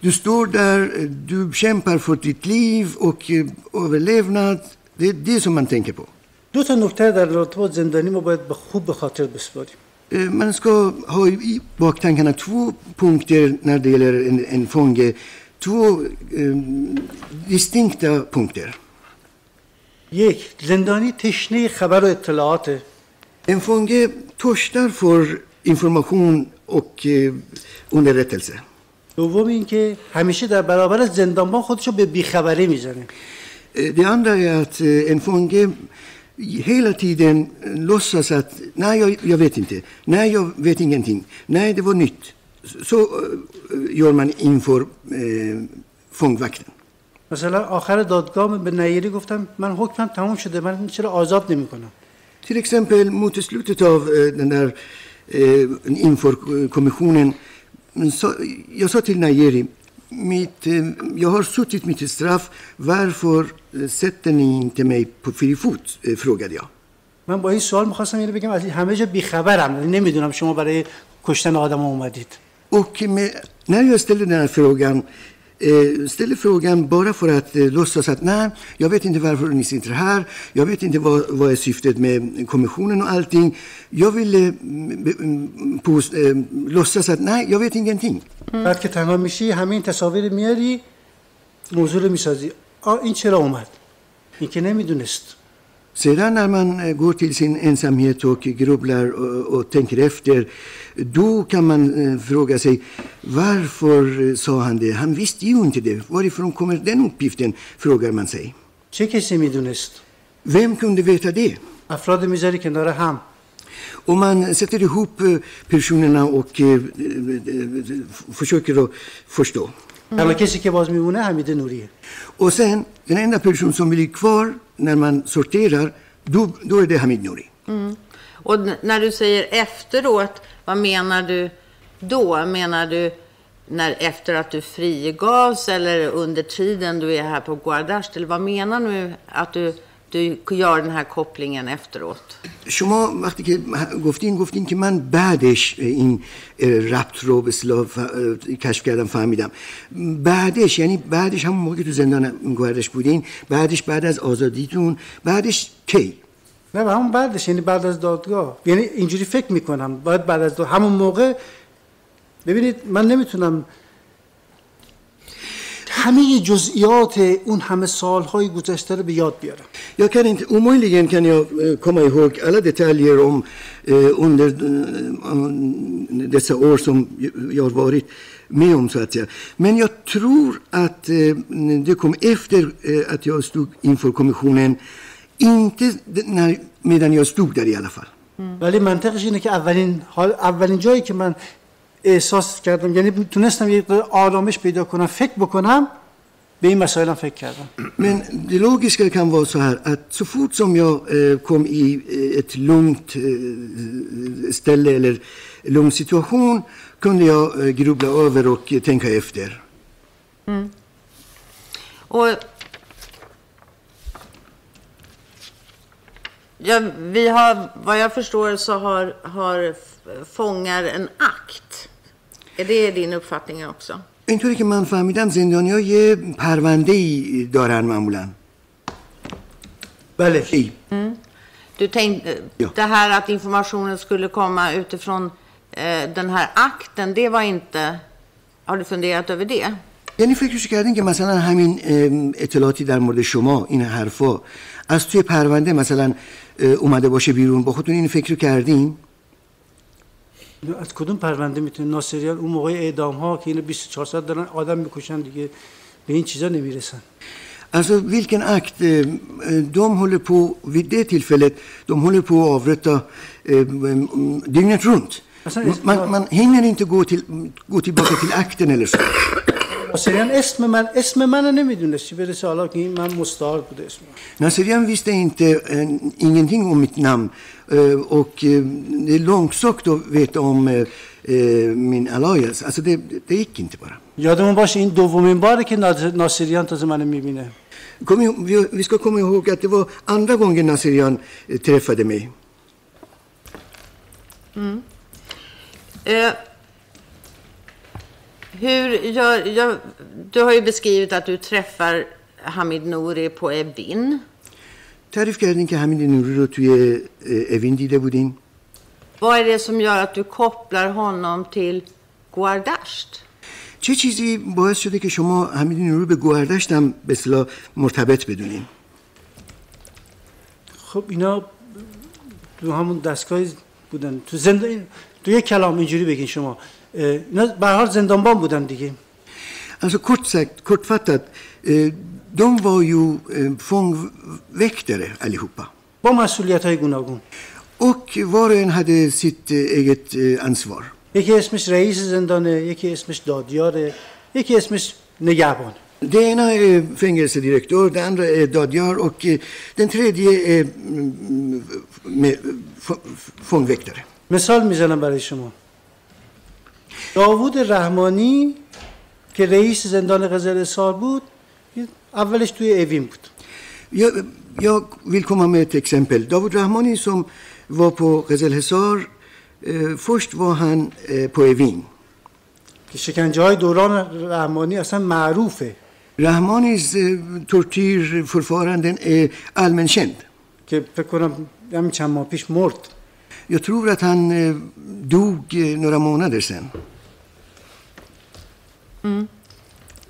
Speaker 6: du står där, eh, du kämpar för ditt liv och eh, överlevnad. Det är det som man tänker på.
Speaker 7: دو تا نکته در رابطه با زندانی ما باید به خوب به خاطر بسپاریم
Speaker 6: Eh, Man ska ha i baktankarna två punkter när det gäller en, en fånge. Två eh, distinkta punkter.
Speaker 7: یک زندانی تشنه خبر و اطلاعاته
Speaker 6: En fånge törstar för information och eh, underrättelse.
Speaker 7: دوم اینکه همیشه در برابر زندانبان خودشو به بیخبری می‌زنه
Speaker 6: Eh, Det andra är att eh, en fånge hela tiden låtsas att nej, jag, jag vet inte. Nej, jag vet ingenting. Nej, det var nytt. Så eh, gör man inför eh, fångvakten.
Speaker 7: مثلا آخر دادگاه به نیری گفتم من حکمم تموم شده من چرا آزاد نمی‌کنم
Speaker 6: Till exempel mot slutet av eh, den där eh, inför kommissionen. Så, jag sa till Najeri, mitt, eh, jag har suttit mitt straff. Varför eh, sätter ni inte mig på fri fot? Eh, frågade jag.
Speaker 7: من با این سوال می‌خواستم اینو بگم از همه جا بیخبرم نمی‌دونم شما برای کشتن آدم اومدید
Speaker 6: Och med, när jag ställer den här frågan, eh, ställer frågan bara för att eh, låtsas att nej, jag vet inte varför ni sitter här, jag vet inte vad, vad är syftet med kommissionen och allting. Jag mm, mm, pos, eh, låtsas att nej, jag vet ingenting.
Speaker 7: بعد که تنها میشی همین تصاویر میاری موضوع می‌سازی آ این چرا اومد این که نمی‌دونست
Speaker 6: Sedan när man eh, går till sin ensamhet och grubblar och, och tänker efter, då kan man eh, fråga sig varför eh, sa han det? Han visste ju inte det. Varifrån kommer den uppgiften? frågar man sig.
Speaker 7: چه کسی میدونست
Speaker 6: Vem kunde veta det?
Speaker 7: افراد میذاری کنار هم
Speaker 6: Och man sätter ihop eh, personerna och eh, eh, försöker att förstå.
Speaker 7: تنها کسی که باز میمونه حمید نوریه
Speaker 6: Och sen, den enda person som blir kvar när man sorterar, då, då är det Hamid Nouri.
Speaker 5: Och n- när du säger efteråt, vad menar du då? Menar du när, efter att du frigavs eller under tiden du är här på Guardasht? Eller vad menar du att du, du gör den här kopplingen efteråt?
Speaker 6: شما وقتی که گفتین گفتین که من بعدش این ربط رو به اصطلاح ف- کشف کردم فهمیدم. بعدش یعنی بعدش همون موقع که تو زندان گوهردش بودین بعدش بعد از آزادیتون بعدش کی؟
Speaker 7: نه و همون بعدش یعنی بعد از دادگاه. یعنی اینجوری فکر می‌کنم. باید بعد از داد... همون موقع ببینید من نمی‌تونم همه جزئیات اون همه سالهای گذشته رو به یاد بیارم.
Speaker 6: یا کنین اموی لگن کن یا کمای حک علا دتالیر ام اون در دسا اور سم یار وارید می ام من یا ترور ات ده کم افتر ات یا استوگ اینفور کمیخونن اینته میدن یا استوگ در علا فر
Speaker 7: ولی منطقش اینه که اولین, اولین جایی که من احساس کردم یعنی تونستم یک مقدار آرامش پیدا کنم فکر بکنم به این مسائلم فکر کردم
Speaker 6: Men det logiska kan vara så här att så fort som jag eh, kom i eh, ett lugnt eh, ställe eller lugn situation kunde jag eh, grubbla över och eh, tänka efter.
Speaker 5: Och ja, vi har, vad jag förstår så har, har f- fångar en akt. Är det din uppfattning också?
Speaker 6: اینطوری که من فهمیدم زندانیا یه پرونده ای دارن معمولا
Speaker 7: بله
Speaker 6: ای
Speaker 5: Du tänkte,
Speaker 6: Ja.
Speaker 5: det här att informationen skulle komma utifrån eh, den här akten, det var inte... Har du funderat över det?
Speaker 6: یعنی فکرش کردین که مثلا همین اطلاعاتی در مورد شما این حرفا از توی پرونده مثلا اومده باشه بیرون با خودتون این فکر کردین
Speaker 7: از کدوم پرونده می‌تونه ناصریان اون موقع اعدام ها که اینو 24 ساعت دارن آدم می‌کشن دیگه به این چیزا نمی‌رسن
Speaker 6: Alltså vilken akt? eh, eh, De håller på, vid det tillfället, de håller på att avrätta eh, mm, dygnet runt. Man, man hinner inte gå, till, gå tillbaka till akten eller så.
Speaker 7: ناصریان اسم من اسم منو نمیدونست چی برسه حالا که این من مستعار بوده اسم من.
Speaker 6: Nasserian visste inte eh, ingenting om mitt namn eh, och eh, det är långsökt att veta om eh, eh, min alias. Alltså det, det gick inte bara.
Speaker 7: یادمون باشه این دومین باره که ناز- ناصریان تازه منو میبینه
Speaker 6: Kom ihåg, vi, vi ska komma ihåg att det var andra gången Nasserian eh, träffade mig.
Speaker 5: Eh, hur gör, jag, du har ju beskrivit att du träffar Hamid Nouri på Evin.
Speaker 6: تعریف کردین که همین نوری رو توی اوین دیده بودین
Speaker 5: Vad är det som gör att du kopplar honom till Guardasht?
Speaker 6: چه چیزی باعث شده که شما همین نوری به گوهردشت هم به اصطلاح مرتبط بدونین
Speaker 7: خب اینا تو همون دستگاه بودن تو زندان تو یک کلام اینجوری بگین شما اینا به حال زندانبان بودن دیگه
Speaker 6: Alltså kort sagt, kortfattat, eh, de var ju eh, fångväktare allihopa.
Speaker 7: با مسئولیت های گوناگون
Speaker 6: Och var och en hade sitt eh, eget eh, ansvar.
Speaker 7: یکی اسمش رئیس زندانه یکی اسمش دادیاره یکی اسمش نگهبانه
Speaker 6: Det ena är fängelsedirektör, det andra är dadjar och eh, den tredje är mm, fångväktare.
Speaker 7: مثال می‌زنم برای شما داوود رحمانی که رئیس زندان قزل سار بود اولش توی اوین بود.
Speaker 6: یا یا ویلکوم هم ات اکسمپل داوود رحمانی سوم و پو قزل حصار فشت واهن پو اوین.
Speaker 7: که شکنجه های دوران رحمانی اصلا معروفه.
Speaker 6: رحمانی از تورتیر فرفارندن المنشند
Speaker 7: که فکر کنم همین چند ماه پیش مرد.
Speaker 6: یا تروبرتن دوگ نورمونه درسن. Eh.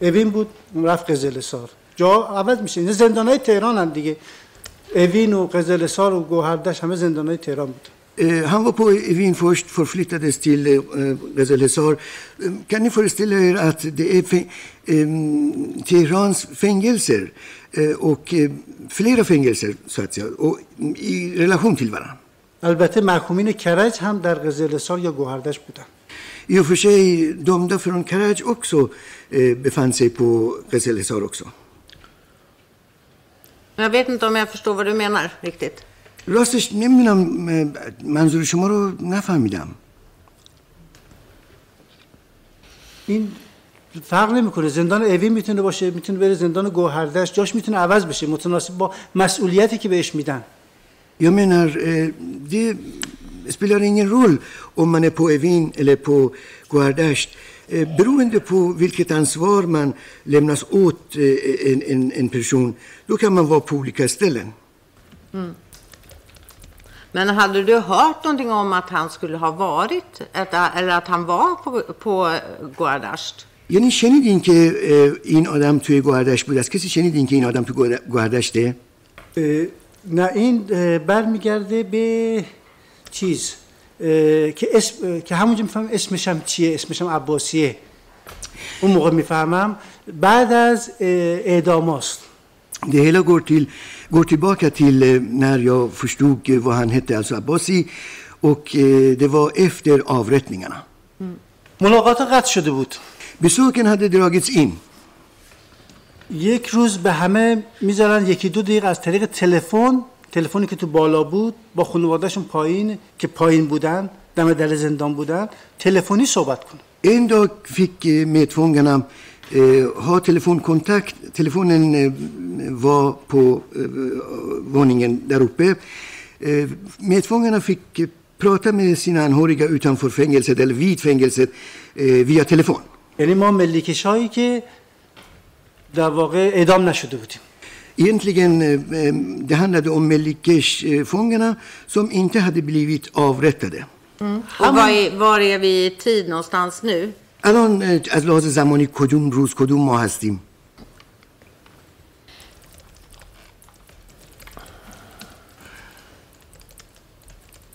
Speaker 7: اوین بود رفت قزل سار جا عوض میشه این زندان های تهران هم دیگه اوین و قزل سار و گوهردش همه زندان های تهران بود
Speaker 6: Eh, han var på Evin först, förflyttades till eh. Eh, Kan ni föreställa er att det är eh, Teherans fängelser eh, och eh, flera fängelser så att säga, och i relation till varandra.
Speaker 7: البته محکومین کرج هم در قزل سار یا گوهردش بودن
Speaker 6: I och för sig, dömda från Karaj också eh, befann sig på Ghazel Hesar också.
Speaker 5: Jag vet inte om jag förstår vad du menar riktigt.
Speaker 6: راستش نمی‌دونم منظور شما رو نفهمیدم
Speaker 7: این فرق نمی‌کنه زندان اوین می‌تونه باشه می‌تونه بره زندان گوهردش جاش می‌تونه عوض بشه متناسب با مسئولیتی که بهش میدن
Speaker 6: Jag menar, eh, det spelar ingen roll om man är på Evin eller på Goardasht. Eh, beroende på vilket ansvar man lämnas åt eh, en, en, en person, då kan man vara på olika ställen.
Speaker 5: Men hade du hört någonting om att han skulle ha varit, ett- eller att han var på, på Guardasht?
Speaker 6: یعنی شنیدین که اه، این آدم توی گوهردشت بود از کسی شنیدین که این آدم توی گوهر- گوهردشته
Speaker 7: اه، نه این اه، برمیگرده به چیز که اسم که همونجا می‌فهمم اسمش هم چیه اسمش هم عباسیه اون موقع می‌فهمم بعد از اه، اعداماست
Speaker 6: Det hela går, till, går tillbaka till eh, när jag förstod eh, vad han hette, alltså Abbasi. Och eh, det var efter avrättningarna.
Speaker 7: ملاقات قطع شده بود
Speaker 6: Besöken hade dragits in.
Speaker 7: یک روز به همه می‌ذارن یکی دو دقیقه از طریق تلفن تلفنی که تو بالا بود با خانوادهشون پایین که پایین بودن دم در زندان بودن تلفنی صحبت کنن
Speaker 6: En dag fick eh, medfångarna eh, ha telefonkontakt. Telefonen eh, var på eh, våningen där uppe. Eh, medfångarna fick eh, prata med sina anhöriga utanför fängelset eller vid fängelset eh, via telefon.
Speaker 7: یعنی ما ملیکش هایی که در واقع اعدام نشده بودیم
Speaker 6: Egentligen, eh, eh, det handlade om Melikesh-fångarna som inte hade blivit avrättade.
Speaker 5: Och var är, var är vi i tid någonstans nu?
Speaker 6: الان eh, از لحاظ زمانی کدوم روز کدوم ماه هستیم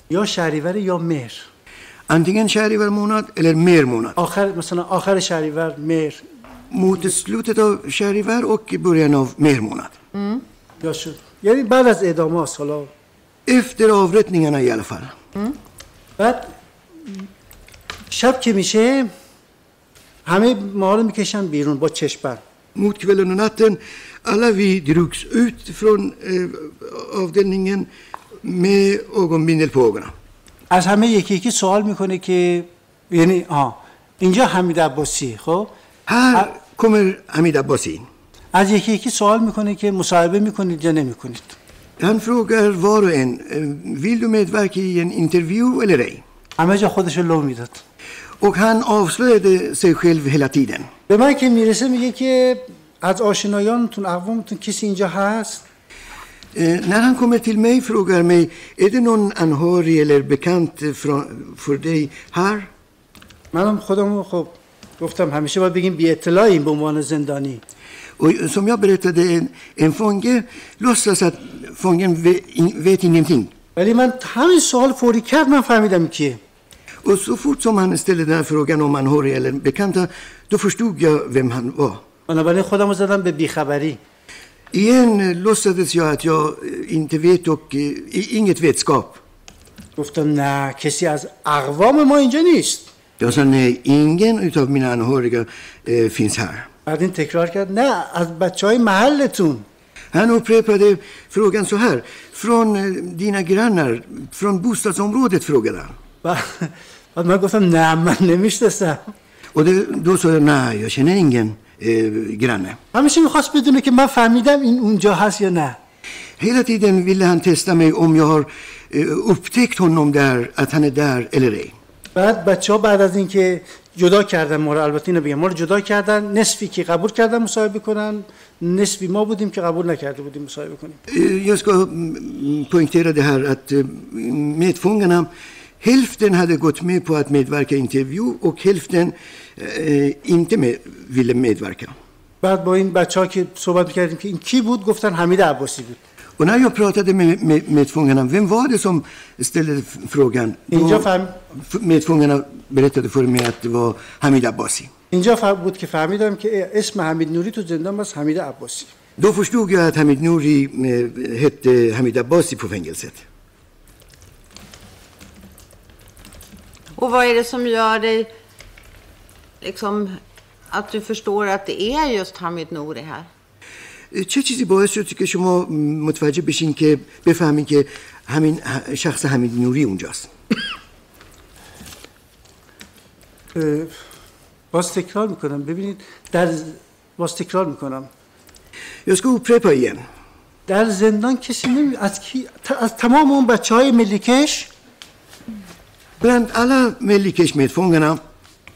Speaker 7: یا شهریور یا مهر
Speaker 6: Antingen شهریور månad eller mer månad.
Speaker 7: آخر مثلا آخر شهریور مهر
Speaker 6: Mot slutet av shahrivar och i början av mer månad.
Speaker 7: مم يا شيخ يعني بعد از
Speaker 6: اعدام‌ها اصلا افتراوردتن جنایفا.
Speaker 7: بعد شب که میشه همه ما رو می‌کشن بیرون با
Speaker 6: چشپن. اولی دروکس اوت فروم اودنیگن می اوگ و
Speaker 7: مینلپوگنا. آسام یکی یکی سوال می‌کنه که یعنی ها اینجا حمید عباسی خب
Speaker 6: Här kom حمید عباسی
Speaker 7: از یکی یکی سوال می‌کنه که مصاحبه می‌کنید یا نمی‌کنید؟
Speaker 6: Han frågar var och en vill du medverka i یعنی en intervju eller ej
Speaker 7: همه جا خودش رو لو می‌داد.
Speaker 6: Och han avslöjade sig själv hela tiden
Speaker 7: به ما که می‌رسه میگه که از آشنایان تون اقوام تون کسی اینجا هست؟
Speaker 6: När han kommer till mig frågar mig är det någon anhörig eller bekant för فرده هر
Speaker 7: من هم خودمو خوب گفتم همیشه باید بگیم بی اطلاعیم به عنوان زندانی.
Speaker 6: Och som jag berättade, en, en fånge låtsas att fången vet, in, vet ingenting.
Speaker 7: ولی من همین سوال فوری کرد من فهمیدم کیه
Speaker 6: Och så fort som han ställde den här frågan om anhöriga eller bekanta, då förstod jag vem han var.
Speaker 7: بنابراین خودم رو زدم به بیخبری
Speaker 6: Igen eh, låtsades jag att jag eh, inte vet och eh, inget vetskap.
Speaker 7: گفتم نه کسی از اقوام ما اینجا نیست
Speaker 6: Jag sa nej, ingen utav mina anhöriga eh, finns här.
Speaker 7: بعد این تکرار کرد نه از بچه های محلتون.
Speaker 6: هنو پریپده فروگن سو هر فران دینا گرانر فران بوست از امرودت فروگن
Speaker 7: هم بعد من گفتم نه من
Speaker 6: نمیشتستم و دو سو نه یا شنه اینگن گرانه
Speaker 7: همیشه می‌خواست بدونه که من فهمیدم این اونجا هست یا نه.
Speaker 6: هیلا تیدن ویلی هن تستم ای اومی هار اپتکت هنم در اتن در الری
Speaker 7: بعد بچه ها بعد از اینکه جدا کردن ما رو البته اینو بگم ما رو جدا کردن نصفی که قبول کردن مصاحبه کنن نصفی ما بودیم که قبول نکرده بودیم مصاحبه کنیم
Speaker 6: Jag ska poängtera det här att medfångarna, hälften hade gått med på att medverka i intervju och hälften eh, inte med, ville medverka.
Speaker 7: بعد با این بچه ها که صحبت می‌کردیم که این کی بود گفتن حمید عباسی بود
Speaker 6: Och när jag pratade med, med medfångarna, vem var det som ställde f- frågan?
Speaker 7: اینجا
Speaker 6: Då,
Speaker 7: فهم...
Speaker 6: f- medfångarna berättade för mig att det var Hamid Abbasi.
Speaker 7: اینجا فهم بود که فهمیدم که اسم حمید نوری تو زندان بس حمید عباسی
Speaker 6: Då förstod jag att Hamid Nouri eh, hette Hamid Abbasi på fängelset.
Speaker 5: Och vad är det som gör dig liksom att du förstår att det är just Hamid Nouri här?
Speaker 6: چه چیزی باعث شد که شما متوجه بشین که بفهمین که همین شخص حمید نوری اونجاست؟
Speaker 7: باز تکرار می‌کنم. ببینید در باز تکرار می‌کنم.
Speaker 6: upprepa igen.
Speaker 7: در زندان کسی نمی... از, کی... از تمام اون بچه های ملیکش
Speaker 6: Bland alla Melikes-medfångarna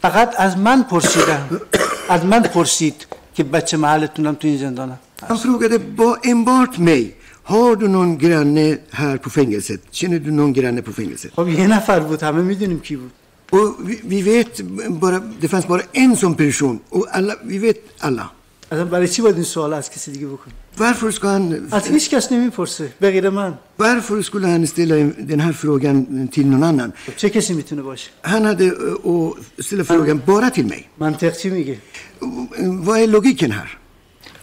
Speaker 7: فقط از من پرسیدن. از من پرسید که بچه محلتونم تو این زندانم
Speaker 6: han frågade ba, enbart mig. Har du någon granne här på fängelset? Känner du någon granne på fängelset?
Speaker 7: خب یه نفر بود همه میدونیم کی بود
Speaker 6: Och vi, vi vet bara, det fanns bara en sån person. Och alla, vi vet alla.
Speaker 7: اصلا برای چی باید این سوال از کسی دیگه بکنیم
Speaker 6: Varför, ska han,
Speaker 7: از هیچ کس نمیپرسه به غیر من
Speaker 6: varför skulle han ställa den här frågan till någon annan?
Speaker 7: خب چه کسی میتونه باشه
Speaker 6: Han hade eh, att ställa frågan bara till mig.
Speaker 7: منطق چی میگه
Speaker 6: Vad är logiken här?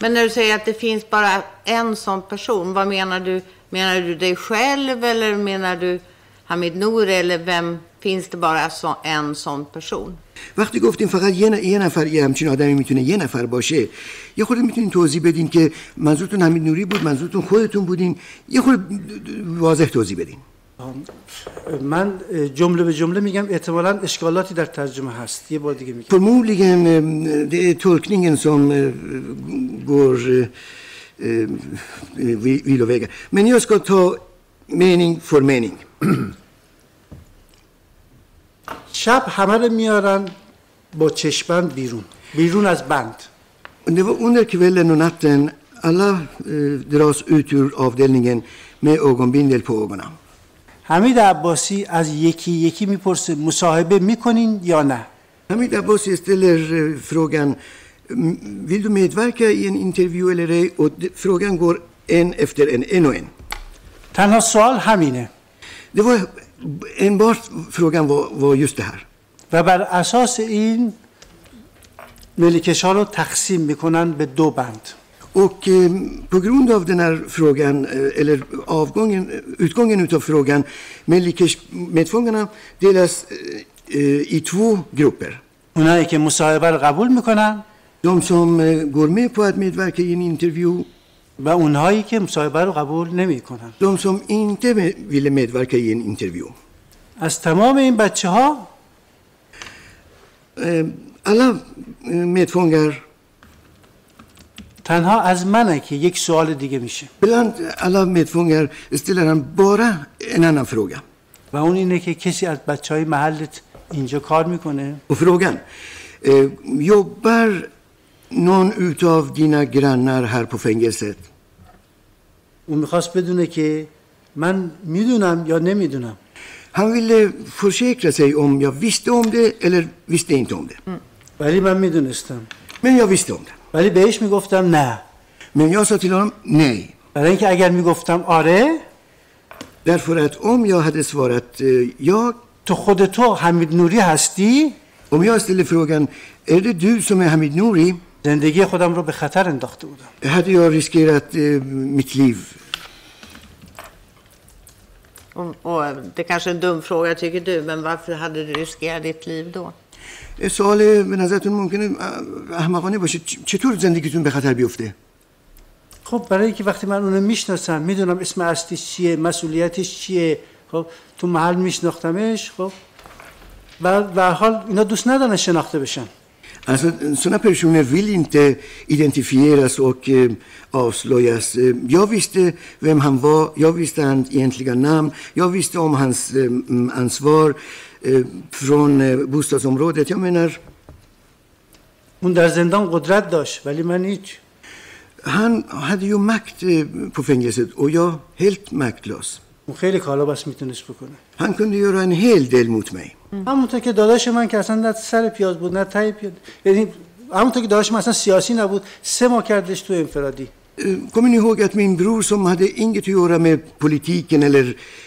Speaker 5: Men när du säger att det finns bara en sån person, vad menar du? Menar du dig själv eller menar du Hamid Nouri eller vem? Finns det bara så, en sån person?
Speaker 6: وقتی گفتیم فقط یه, یه نفر یه همچین آدمی می‌تونه یه نفر باشه یه خورده می‌تونین توضیح بدین که منظورتون حمید نوری بود منظورتون خودتون بودین یه خورده واضح توضیح بدین
Speaker 7: من جمله به جمله میگم احتمالا اشکالاتی در ترجمه هست یه بار دیگه میگم
Speaker 6: Förmodligen eh, det är tolkningen som eh, går eh, eh, vi- vilovägar. Men jag ska ta mening för mening.
Speaker 7: شب همه رو میارن با چشم‌بند بیرون بیرون از بند
Speaker 6: Det var under kvällen och natten alla eh, dras ut ur avdelningen med ögonbindel på ögonen.
Speaker 7: حمید عباسی از یکی یکی می‌پرسه مصاحبه می‌کنین یا نه؟
Speaker 6: حمید عباسی ställer frågan vill du medverka i en intervju eller ej frågan går en efter en en en.
Speaker 7: تنها سوال همینه.
Speaker 6: Då ان بار فروگان و و هر
Speaker 7: و بر اساس این ملکشا رو تقسیم می‌کنن به دو بند.
Speaker 6: Och eh, på grund av den här frågan, eh, eller avgången, eh, utgången utav frågan, medfångarna delas eh, eh, i två grupper.
Speaker 7: اونایی که مصاحبه رو قبول می‌کنن
Speaker 6: De som eh, går med på att medverka i en intervju,
Speaker 7: و اونهایی که مصاحبه رو قبول نمی‌کنن
Speaker 6: de som inte ville medverka i en intervju.
Speaker 7: از تمام این بچه ها
Speaker 6: Eh, alla eh, medfångar,
Speaker 7: تنها از منه که یک سوال دیگه میشه.
Speaker 6: بلند الا میتفونگر استیلرن باره این انا فروگه
Speaker 7: و اون اینه که کسی از بچه های محلت اینجا کار می‌کنه؟
Speaker 6: و فروگن یو بر نون اوتاو دینا گرنر هر پو فنگست
Speaker 7: اون می‌خواست بدونه که من می‌دونم یا نمی‌دونم.
Speaker 6: Han ville försäkra sig om jag visste om det eller visste inte om det.
Speaker 7: ولی من می‌دونستم.
Speaker 6: Men jag visste om det.
Speaker 7: ولی بهش می‌گفتم نه
Speaker 6: Men jag sa till honom nej
Speaker 7: برای اینکه اگر می‌گفتم آره
Speaker 6: därför att om jag hade svarat ja
Speaker 7: تو خود تو حمید نوری هستی؟
Speaker 6: Om jag ställt frågan är det du som حمید نوری؟
Speaker 7: زندگی خودم رو به خطر انداخته بودم
Speaker 6: hade jag riskerat mitt liv
Speaker 5: Och, och, det är kanske är en dum fråga tycker du, men varför hade du riskerat ditt liv då?
Speaker 6: سوال به نظرتون ممکنه احمقانه باشه چطور زندگیتون به خطر بیفته؟
Speaker 7: خب برای اینکه وقتی من اونو می‌شناسم می‌دونم اسم اصلیش چیه مسئولیتش چیه خب تو محل میشناختمش خب. و به حال اینا دوست ندارن شناخته بشن.
Speaker 6: Alltså, sådana personer vill inte identifieras och eh, avslöjas. Eh, Jag visste vem han var, jag visste hans egentliga namn, jag visste om hans eh, ansvar eh, från eh, bostadsområdet. Jag menar,
Speaker 7: اون در زندان قدرت داشت ولی من هیچ
Speaker 6: han hade ju makt eh, på fängelset och jag helt maktlös.
Speaker 7: اون خیلی کالا بس می‌تونست بکنه
Speaker 6: Han kunde göra en hel del mot mig.
Speaker 7: همونطور که داداش من که اصلا نه سر پیاز بود نه تای پیاز یعنی همونطور که داداش من اصلا سیاسی نبود سه ماه کردش تو انفرادی
Speaker 6: Eh, Kommer ni ihåg att min bror som hade inget att göra med politiken eller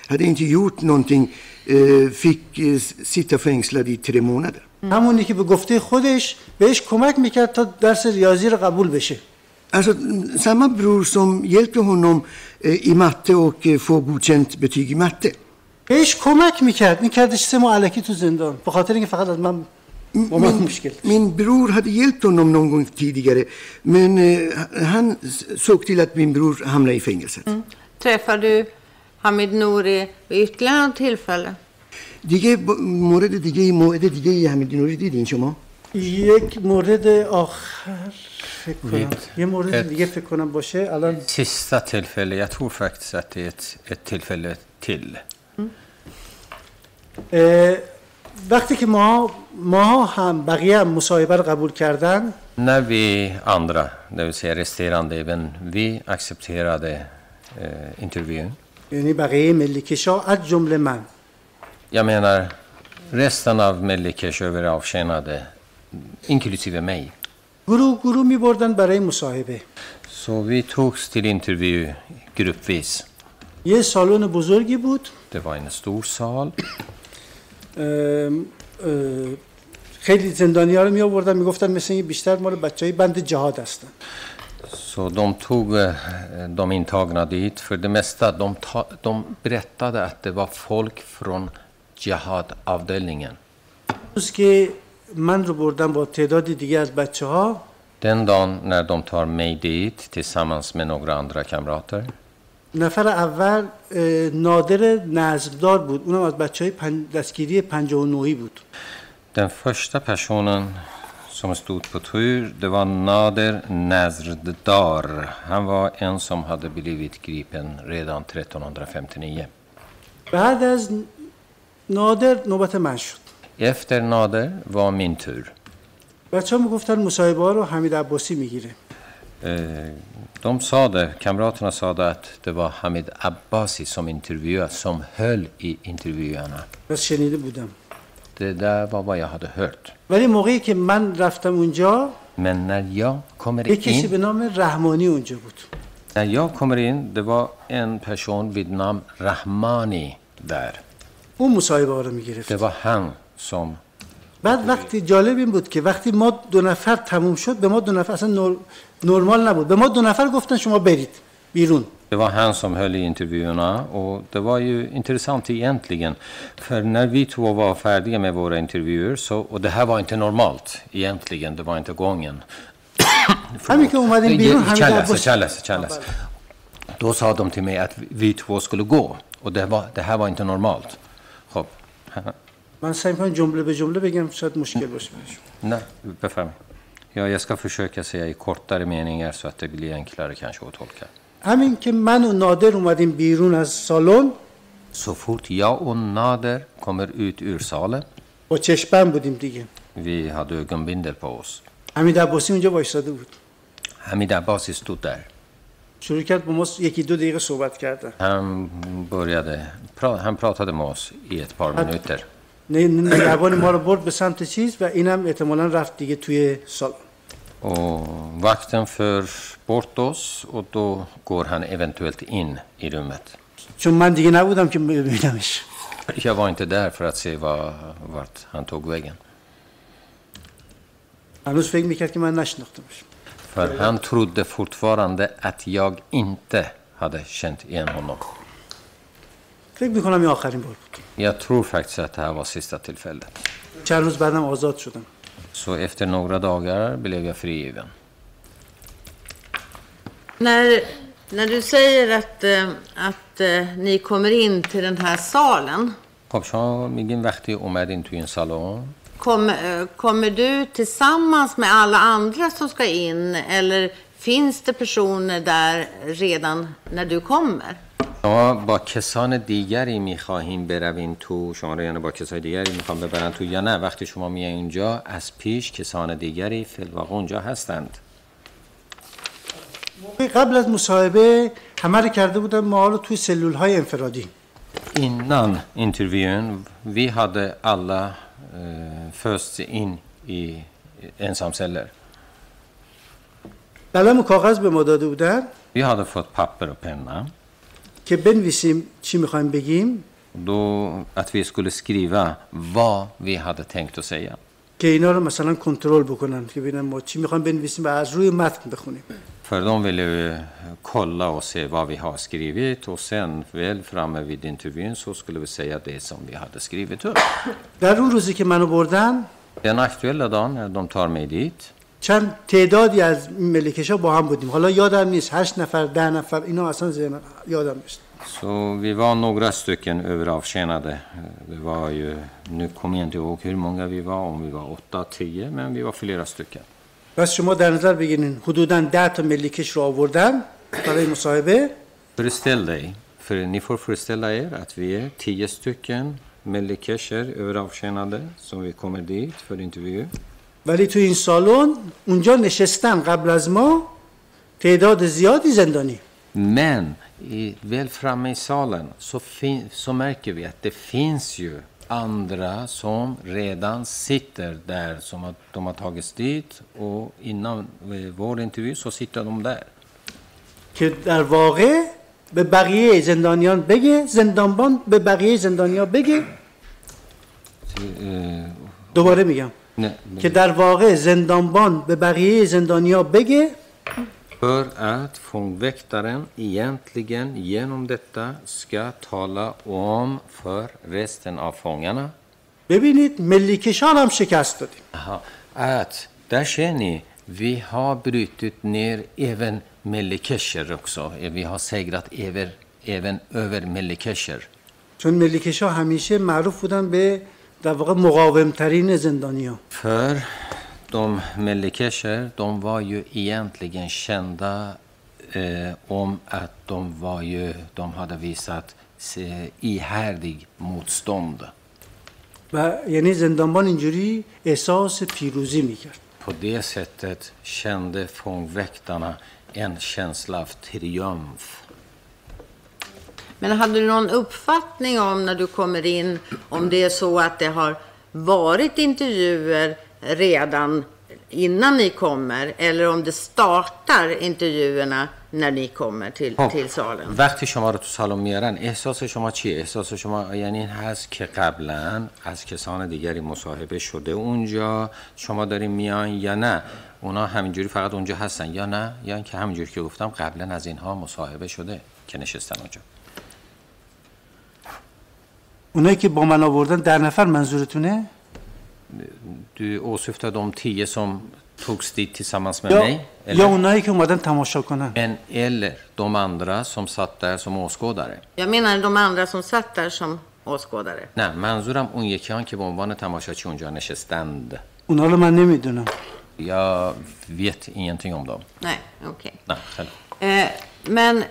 Speaker 6: hade inte gjort någonting eh, fick eh, sitta fängslad i tre månader?
Speaker 7: همونی که به گفته خودش بهش کمک می‌کرد تا درس ریاضی رو قبول بشه
Speaker 6: Alltså mm, samma bror som hjälpte honom eh, i matte och eh, få godkänt betyg i matte.
Speaker 7: بهش کمک می‌کرد این کردش سه ماه علکی تو زندان به خاطر اینکه فقط از من با من
Speaker 6: Min,
Speaker 7: مشکل
Speaker 6: min bror hade hjälpt honom någon gång tidigare men eh, han såg till att min bror hamnade i fängelset.
Speaker 5: Träffar du Hamid Nouri vid ytterligare något tillfälle?
Speaker 6: دیگه با- مورد دیگه موعد دیگه ای حمید نوری دیدین شما؟
Speaker 7: یک مورد آخر فکر کنم
Speaker 4: یک.
Speaker 7: یه مورد
Speaker 4: ات.
Speaker 7: دیگه فکر کنم باشه الان
Speaker 4: Sista tillfälle, jag tror faktiskt att det är ett, ett tillfälle till.
Speaker 7: اه، وقتی که ما ما هم بقیه هم مصاحبه رو قبول کردن
Speaker 4: När vi andra, det vill säga resterande, även vi accepterade eh, intervjun.
Speaker 7: یعنی بقیه ملی کشا از جمله من
Speaker 4: Jag menar, resten av Melikers överavtjänade, inklusive mig.
Speaker 7: گروه گروه می بردن برای مصاحبه
Speaker 4: Så vi togs till intervju gruppvis.
Speaker 7: یه سالن بزرگی بود
Speaker 4: Det var en stor sal.
Speaker 7: ام، اه، خیلی زندانی ها رو می آوردن می گفتن مثل این بیشتر مال بچه های بند جهاد هستن
Speaker 4: Så de tog eh, de intagna dit. För det mesta, de, ta, de berättade att det var folk från Jihad-avdelningen.
Speaker 7: روز که من رو بردن با تعدادی دیگه از بچه ها
Speaker 4: Den dagen när de tar mig dit tillsammans med några andra kamrater.
Speaker 7: نفر اول اه، نادر نظمدار بود اونم از بچه های پن... دستگیری 59 بود
Speaker 4: Den första personen som stod på tur, det var Nader Nazrdar. Han var en som hade blivit gripen redan 1359.
Speaker 7: بعد از نادر نوبت من شد
Speaker 4: Efter Nader var min tur.
Speaker 7: بچه ها میگفتن مصاحبه ها رو حمید عباسی میگیره
Speaker 4: Eh, De sa det, kamraterna sa det att det var Hamid Abbasi som intervjuade, som höll i intervjuerna.
Speaker 7: بس شنیده بودم
Speaker 4: Det där var vad jag hade hört.
Speaker 7: ولی موقعی که من رفتم اونجا
Speaker 4: Men när jag kommer
Speaker 7: یه کسی به
Speaker 4: in,
Speaker 7: نام رحمانی اونجا بود.
Speaker 4: när jag kommer in, det var en person vid namn Rahmani där.
Speaker 7: اون مصاحبه ها رو می‌گرفت.
Speaker 4: Det var han som
Speaker 7: بعد وقتی جالب این بود که وقتی ما دو نفر تموم شد به ما دو نفر اصلا نور... نرمال نبود. به ما دو نفر گفتن شما برید. بیرون
Speaker 4: Det var han som höll i intervjuerna och det var ju intressant egentligen. För när vi två var färdiga med våra intervjuer, så, och det här var inte normalt egentligen, det var inte gången.
Speaker 7: همین که اومدیم بیرون حمید
Speaker 4: Källas,
Speaker 7: عباسی
Speaker 4: källas, källas. Då sa de till mig att vi två skulle gå och det, var, det här var inte normalt. خب.
Speaker 7: من سعی می‌کنم جمله به جمله بگم شاید مشکل باشه برشون.
Speaker 4: Nej, befär mig. Ja, jag ska försöka säga i kortare meningar så att det blir enklare kanske att tolka.
Speaker 7: همین که من و نادر اومدیم بیرون از سالن
Speaker 4: fort jag och Nader kommer ut ur salen,
Speaker 7: با چشپن بودیم دیگه
Speaker 4: vi hade ögonbindel på oss.
Speaker 7: حمید عباسی اونجا وایساده بود
Speaker 4: Hamid Abbasi stod där.
Speaker 7: شروع کرد با ما یکی دو دقیقه صحبت کردن
Speaker 4: Han, började, pra, han pratade med oss i ett par minuter.
Speaker 7: نگهبان ما رو برد به سمت چیز و اینم احتمالا رفت دیگه توی سالن
Speaker 4: Och vakten för bort oss och då går han eventuellt in i rummet.
Speaker 7: چون من دیگه نبودم که ببینمش
Speaker 4: Jag var inte där för att se vad, vart han tog vägen.
Speaker 7: هنوز فکر میکرد که من نشناختمش
Speaker 4: För han trodde fortfarande att jag inte hade känt igen honom.
Speaker 7: فکر میکنم این آخرین بار بود
Speaker 4: Jag tror faktiskt att det här var sista tillfället.
Speaker 7: چند روز بعدم آزاد شدم
Speaker 4: Så efter några dagar blev jag frigiven.
Speaker 5: När, när du säger att, eh, att eh, ni kommer in till den här salen.
Speaker 4: Kopsan.
Speaker 5: Kom, eh, kommer du tillsammans med alla andra som ska in eller finns det personer där redan när du kommer?
Speaker 4: شما با کسان دیگری می‌خواهیم بروین تو شما رو یعنی با کسان دیگری می‌خوام ببرن تو یا نه؟ وقتی شما میایین اونجا از پیش کسان دیگری فی الواقع اونجا هستند.
Speaker 7: قبل از مصاحبه همه رو کرده بودن ما رو توی سلول های انفرادی
Speaker 4: Innan intervjun, vi hade alla eh, fösts in i ensamceller.
Speaker 7: قلم و کاغذ به ما داده بودن.
Speaker 4: Vi hade fått papper och penna.
Speaker 7: که بنویسیم چی می‌خوایم بگیم
Speaker 4: Då att vi skulle skriva vad vi hade tänkt att säga.
Speaker 7: که اینا رو مثلا کنترل بکنن که ببینن ما چی می‌خوایم بنویسیم و از روی متن بخونیم
Speaker 4: För de ville ju kolla och se vad vi har skrivit och sen väl framme vid intervjun så skulle vi säga det som vi hade skrivit upp.
Speaker 7: در اون روزی که منو بردن
Speaker 4: Den aktuella dagen när de tar mig dit
Speaker 7: چند تعدادی از ملکش ها با هم بودیم حالا یادم نیست هشت نفر ده نفر اینا اصلا ذهن یادم نیست
Speaker 4: så vi var några stycken överavtjänade. Det var ju, nu kommer jag inte ihåg hur många vi var, om vi var åtta, tio, men vi var flera stycken.
Speaker 7: بس شما در نظر بگیرین حدودا ده تا ملکش رو آوردن برای مصاحبه
Speaker 4: Föreställ dig, för ni får föreställa er att vi är tio stycken melikesher överavtjänade som vi kommer dit för intervju.
Speaker 7: ولی تو این سالن اونجا نشستن قبل از ما تعداد زیادی زندانی
Speaker 4: Men i, väl framme i salen så, fin, så märker vi att det finns ju andra som redan sitter där, som har, de har tagits dit och innan eh, vår intervju så sitter de där.
Speaker 7: که در واقع به بقیه زندانیان بگه زندانبان به بقیه زندانیان بگه
Speaker 4: Eh,
Speaker 7: دوباره میگم
Speaker 4: nej,
Speaker 7: که در واقع زندانبان به بقیه زندانیا بگه
Speaker 4: För att fångväktaren egentligen genom detta ska tala om för resten av fångarna
Speaker 7: ببینید ملیکشان هم شکست دادیم
Speaker 4: att där ser ni, vi har brutit ner även melikesher också. Vi har segrat även, även över melikesher.
Speaker 7: چون ملیکشا همیشه معروف بودن به در واقع مقاومترین زندانیا
Speaker 4: För de melikesher, de var ju egentligen kända eh, om att de, var ju, de hade visat eh, ihärdig motstånd.
Speaker 7: و یعنی زندانبان اینجوری احساس پیروزی میکرد
Speaker 4: På det sättet kände fångväktarna en känsla av triumf.
Speaker 5: Men hade du någon uppfattning om när du kommer in om det är så att det har varit intervjuer redan innan ni kommer eller om det startar intervjuerna när ni kommer till,
Speaker 4: خب،
Speaker 5: till salen?
Speaker 4: وقتی شما رو تو سالن میارن احساس شما چیه؟ احساس شما یعنی این هست که قبلا از کسان دیگری مصاحبه شده اونجا شما دارین میان یا نه؟ اونا همینجوری فقط اونجا هستن یا نه؟ یا اینکه همینجوری که گفتم قبلا از اینها مصاحبه شده که نشستن اونجا.
Speaker 7: اونایی که با من آوردن در نفر منظورتونه
Speaker 4: Du åsyftar de tio som togs dit tillsammans med
Speaker 7: یا,
Speaker 4: mig?
Speaker 7: یا
Speaker 4: Eller?
Speaker 7: اونایی که اومدن تماشا کنن
Speaker 4: Men, eller de andra som satt där som åskådare?
Speaker 5: Jag menar de andra som satt där som åskådare.
Speaker 4: نه منظورم اون یکیان که به عنوان تماشاچی اونجا نشستند
Speaker 7: اونا رو من نمیدونم
Speaker 4: Jag vet ingenting om dem.
Speaker 5: Nej, okej.
Speaker 4: Nej, själv.
Speaker 5: Eh, men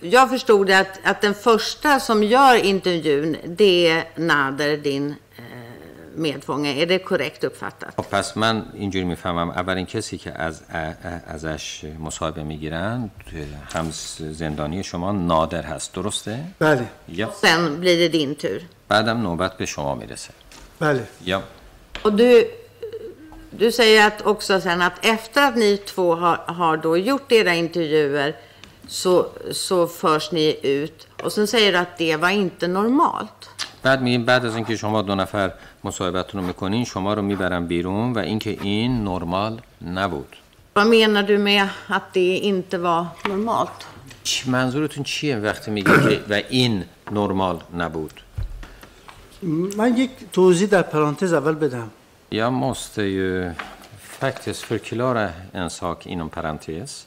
Speaker 5: jag förstod att, att den första som gör intervjun, det är Nader, din eh, medfånge. Är det korrekt uppfattat?
Speaker 4: خب پس من اینجوری میفهمم اولین کسی که از ازش مصاحبه میگیرن هم زندانی شما نادر هست درسته؟
Speaker 7: بله
Speaker 4: یا
Speaker 5: Sen blir det din tur.
Speaker 4: بعدم نوبت به شما میرسه
Speaker 7: بله
Speaker 4: یا
Speaker 5: Och du, du säger att också sen att efter att ni två har, har då gjort era intervjuer så, så förs ni ut. Och sen säger du att det var inte normalt.
Speaker 4: بعد میگیم بعد از اینکه شما دو نفر مصاحبتتون رو می‌کنین شما رو می‌برن بیرون و اینکه این نرمال نبود
Speaker 5: Vad menar du med att det inte var normalt?
Speaker 4: چی منظورتون چیه وقتی میگه که و این نرمال نبود
Speaker 7: من یک توضیح در پرانتز اول بدم
Speaker 4: Jag måste ju faktiskt förklara en sak inom parentes.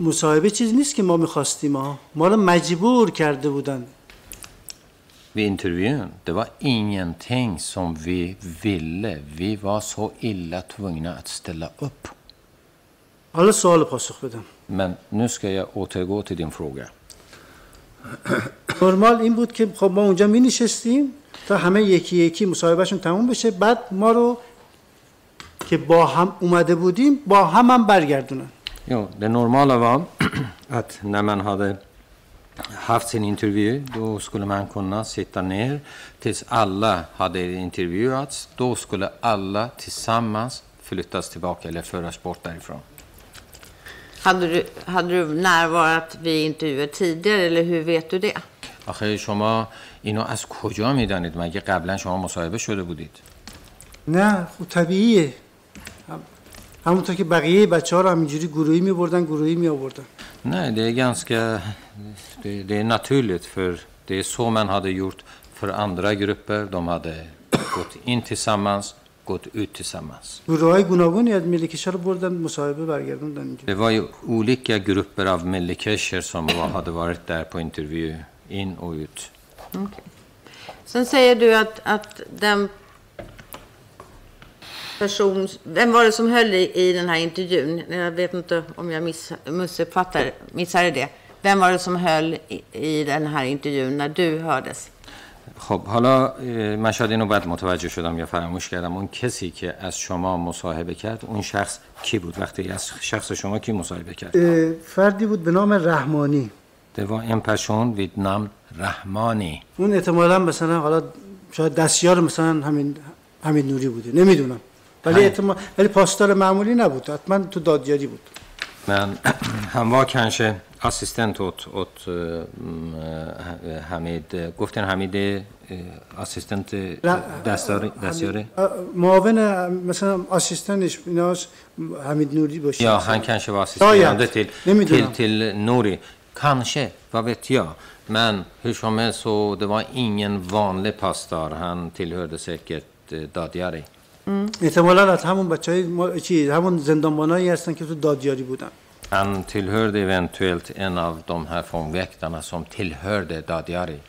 Speaker 7: مصاحبه چیزی نیست که ما می‌خواستیم ها ما رو مجبور کرده بودن
Speaker 4: Vid intervjun, det var ingenting som vi ville. Vi var så illa tvungna att ställa upp.
Speaker 7: حالا سوال پاسخ بدم
Speaker 4: Men nu ska jag återgå till din fråga.
Speaker 7: نرمال این بود که خب ما اونجا می نشستیم تا همه یکی یکی مصاحبهشون تموم بشه بعد ما رو که با هم اومده بودیم با هم هم برگردونن
Speaker 4: Jo, det normala var att när man hade haft sin intervju, då skulle man kunna sitta ner tills alla hade intervjuats. Då skulle alla tillsammans flyttas tillbaka eller föras bort därifrån.
Speaker 5: Hade du, hade du närvarat vid intervjuer tidigare eller hur vet du det?
Speaker 4: آخه شما اینو از کجا میدانید مگه قبلا شما مصاحبه شده بودید
Speaker 7: نه خب طبیعیه هم- همونطور که بقیه بچه ها رو همینجوری گروهی می بردن گروهی می آوردن
Speaker 4: Nej, det är ganska... Det, det är naturligt för det är så man hade gjort för andra grupper. De hade gått in tillsammans, gått ut tillsammans.
Speaker 7: گروه های گوناگونی از ملیکشا رو بردن مصاحبه برگردوندن اینجا
Speaker 4: Det var ju olika grupper av melikesher som var, hade varit där på intervju, in och ut.
Speaker 5: Sen säger du att, att den person... Vem var det som höll i, i den här intervjun? Jag vet inte om jag miss, missuppfattar, missade det. Vem var det som höll i, i den här intervjun när du hördes?
Speaker 4: خب حالا من شاید اینو بعد متوجه شدم یا فراموش کردم اون کسی که از شما مصاحبه کرد اون شخص کی بود وقتی از شخص شما کی مصاحبه کرد
Speaker 7: فردی بود به نام رحمانی
Speaker 4: Det var en person vid namn Rahmani.
Speaker 7: اون احتمالا مثلا حالا شاید دستیار مثلا همین همین نوری بوده نمی‌دونم ولی اتما... ولی پاسدار نبود. حتما تو دادیاری بود.
Speaker 4: من هموا کنشه اسیستنت اوت اوت حمید گفتن
Speaker 7: حمید
Speaker 4: اسیستنت دستار
Speaker 7: دستیاره؟ معاون مثلا اسیستنتش ایناش حمید نوری باشه. یا
Speaker 4: هن کنشه اسیستنت تل تل تل نوری. کنشه و وتیا من هشومه سو دوا اینن وانلی پاستار هن. تلهرده سکت دادیاری.
Speaker 7: احتمالا از همون بچه های ما... چی همون زندانبانایی هستن که تو دادیاری بودن
Speaker 4: Han tillhörde eventuellt en av de här fångväktarna som tillhörde Dadjari.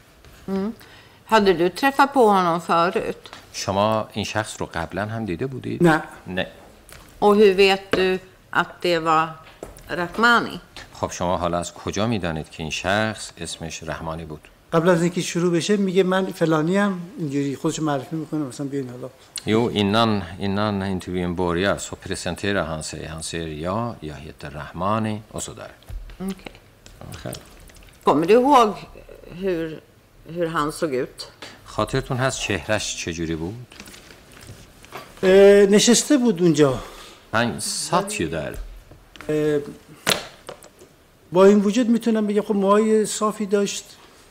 Speaker 5: Hade du träffat på honom förut?
Speaker 4: شما این شخص رو قبلا هم دیده بودید؟
Speaker 7: نه
Speaker 4: نه.
Speaker 5: Och hur vet du att det var Rahmani?
Speaker 4: خب شما حالا از کجا می‌دانید که این شخص اسمش رحمانی بود؟
Speaker 7: قبل از اینکه شروع بشه میگه من فلانی هم اینجوری خودش معرفی می‌کنه مثلا بیاین حالا
Speaker 4: Jo, innan, innan intervjun börjar så presenterar han sig. Han säger ja, jag heter Rahmani och sådär.
Speaker 5: Okej.
Speaker 4: Han själv.
Speaker 5: Kommer du ihåg hur, hur han såg ut?
Speaker 4: خاطرتون هست چهرش چجوری بود؟
Speaker 7: نشسته بود اونجا
Speaker 4: Han satt ju där.
Speaker 7: با این وجود می‌تونم بگم خب موهای صافی داشت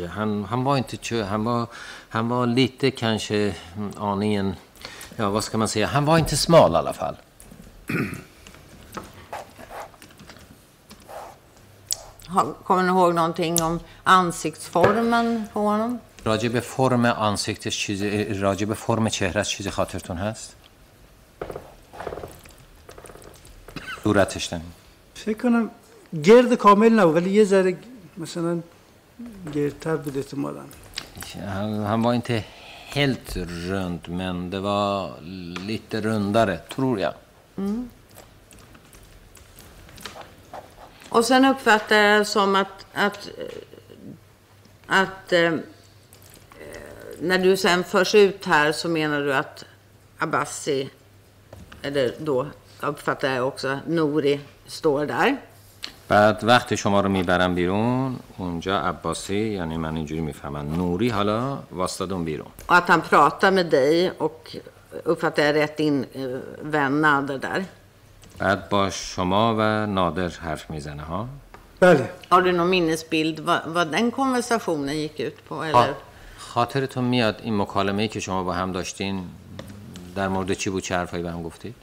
Speaker 4: Han, han var inte tjock. Han var, han var lite kanske mm, aningen, ja vad ska man säga? Han var inte smal i alla fall.
Speaker 5: Kommer du ihåg någonting om ansiktsformen på honom?
Speaker 4: راجع به فرم ansiktش چیزی راجع به فرم چهرهش چیزی خاطرتون هست؟ صورتش
Speaker 7: فکر کنم گرد کامل نبود ولی یه ذره مثلا
Speaker 4: Han, han var inte helt rund, men det var lite rundare, tror jag.
Speaker 5: Och sen uppfattar jag det som att, att, att eh, när du sen förs ut här så menar du att Abbasi, eller då uppfattar jag också Nouri, står där.
Speaker 4: بعد وقتی شما رو می‌برن بیرون اونجا عباسی یعنی من اینجوری می‌فهمم نوری حالا واسطاد اون بیرون
Speaker 5: Och att han pratar med dig och uppfattar jag rätt in eh, vän Nader där.
Speaker 4: بعد با شما و نادر حرف می‌زنه ها
Speaker 7: بله
Speaker 5: Har du någon minnesbild vad, vad den konversationen gick ut på? Eller?
Speaker 4: خاطرتون میاد این مکالمه ای که شما با هم داشتین در مورد چی بود چه حرفایی به هم گفتید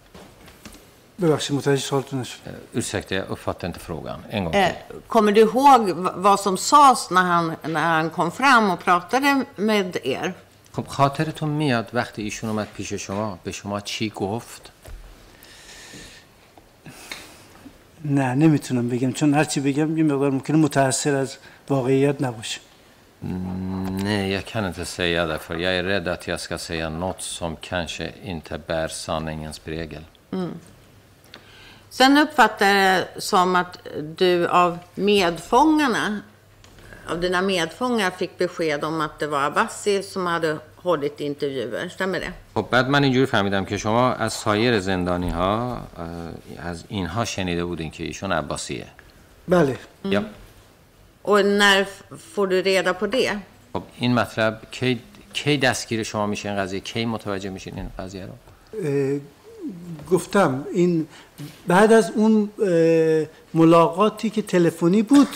Speaker 4: Ursäkta, jag uppfattade inte frågan. En gång
Speaker 5: Eh,
Speaker 4: till.
Speaker 5: kommer du ihåg v- vad som sades när han, när han kom fram och pratade med er?
Speaker 4: خب خاطرتون میاد وقتی ایشون اومد پیش شما به شما چی گفت
Speaker 7: نه نمیتونم بگم چون هرچی بگم یه مقدار ممکنه متاثر از واقعیت نباشه
Speaker 4: Nej, jag kan inte säga det för jag är rädd att jag ska säga något som kanske inte bär sanningens prägel.
Speaker 5: Sen uppfattar jag det som att du av medfångarna, av dina medfångar fick besked om att det var Abbasi som hade hållit intervjuer. Stämmer det?
Speaker 4: خب بعد من اینجوری فهمیدم که شما از سایر زندانی ها از اینها شنیده بودین که ایشون عباسیه
Speaker 7: بله
Speaker 4: یا
Speaker 5: Och när får du reda på det?
Speaker 4: خب این مطلب کی کی دستگیر شما میشه این قضیه کی متوجه میشین این قضیه رو
Speaker 7: گفتم این بعد از اون ملاقاتی که تلفنی بود.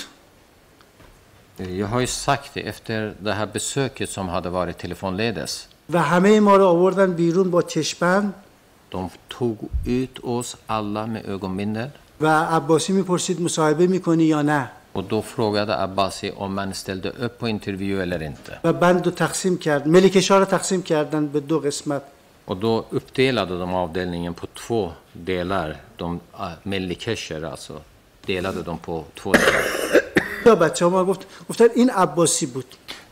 Speaker 4: یه های سکت افتر ده ها بسوک سم هاده واره تلفن لیدس
Speaker 7: و همه ما رو آوردن بیرون با چشمن
Speaker 4: دوم توگ ut oss alla med ögonbindel
Speaker 7: و عباسی می‌پرسید مصاحبه می‌کنی یا نه؟
Speaker 4: och då frågade عباسی om man ställde upp på intervju eller inte
Speaker 7: و بند تقسیم کرد. ملی‌کش‌ها رو تقسیم کردن به دو قسمت.
Speaker 4: Och då uppdelade de avdelningen på två delar. De ah, mellikesher alltså, delade de på två delar.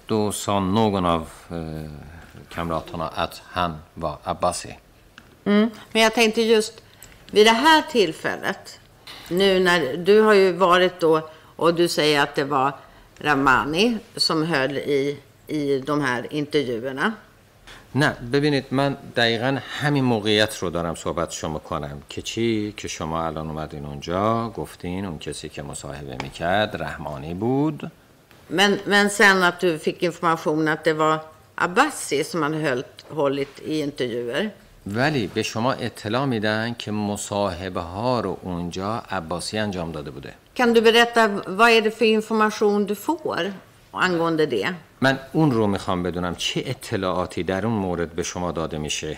Speaker 4: Då sa någon av eh, kamraterna att han var Abbasi. Mm.
Speaker 5: Men jag tänkte just vid det här tillfället, nu när du har ju varit då och du säger att det var Ramani som höll i, i de här intervjuerna.
Speaker 4: نه ببینید من دقیقا همین موقعیت رو دارم صحبت شما کنم که چی که شما الان اومدین اونجا گفتین اون کسی که مصاحبه می‌کرد رحمانی بود
Speaker 5: Men, men sen att du fick information att det var Abbasi som hade hölt, hållit i intervjuer.
Speaker 4: ولی به شما اطلاع میدن که مصاحبه ها رو اونجا عباسی انجام داده بوده
Speaker 5: Kan du berätta vad är det för information du får angående det?
Speaker 4: من اون رو می‌خوام بدونم چه اطلاعاتی در اون مورد به شما داده میشه.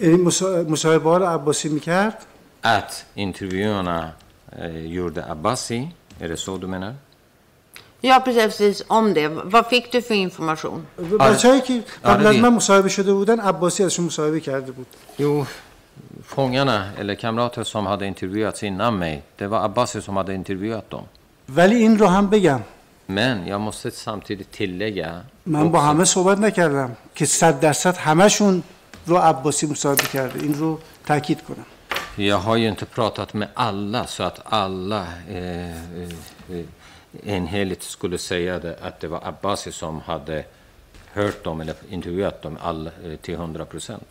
Speaker 7: این مصاحبه ها رو عباسی می‌کرد؟
Speaker 4: ات انترویو اونا یورد عباسی ارسود منر
Speaker 5: یا پیزفزیز ام ده و فکر تو فی انفرماشون
Speaker 7: بچه هایی که قبل
Speaker 4: آره
Speaker 7: از من مصاحبه شده بودن عباسی ازشون مصاحبه کرده بود.
Speaker 4: یو فونگانا اله کمرات سم هاده انترویو ات این نمی ده و عباسی سم هاده انترویو ات
Speaker 7: ولی این رو هم بگم.
Speaker 4: Men jag måste samtidigt tillägga
Speaker 7: من با
Speaker 4: också-
Speaker 7: همه صحبت نکردم که صد درصد همشون رو عباسی مصاحبه کرده این رو تاکید کنم
Speaker 4: Jag har ju inte pratat med alla så att alla eh, eh, enheligt skulle säga det, att det var Abbasi som hade hört dem eller intervjuat dem all, eh, till 100 procent.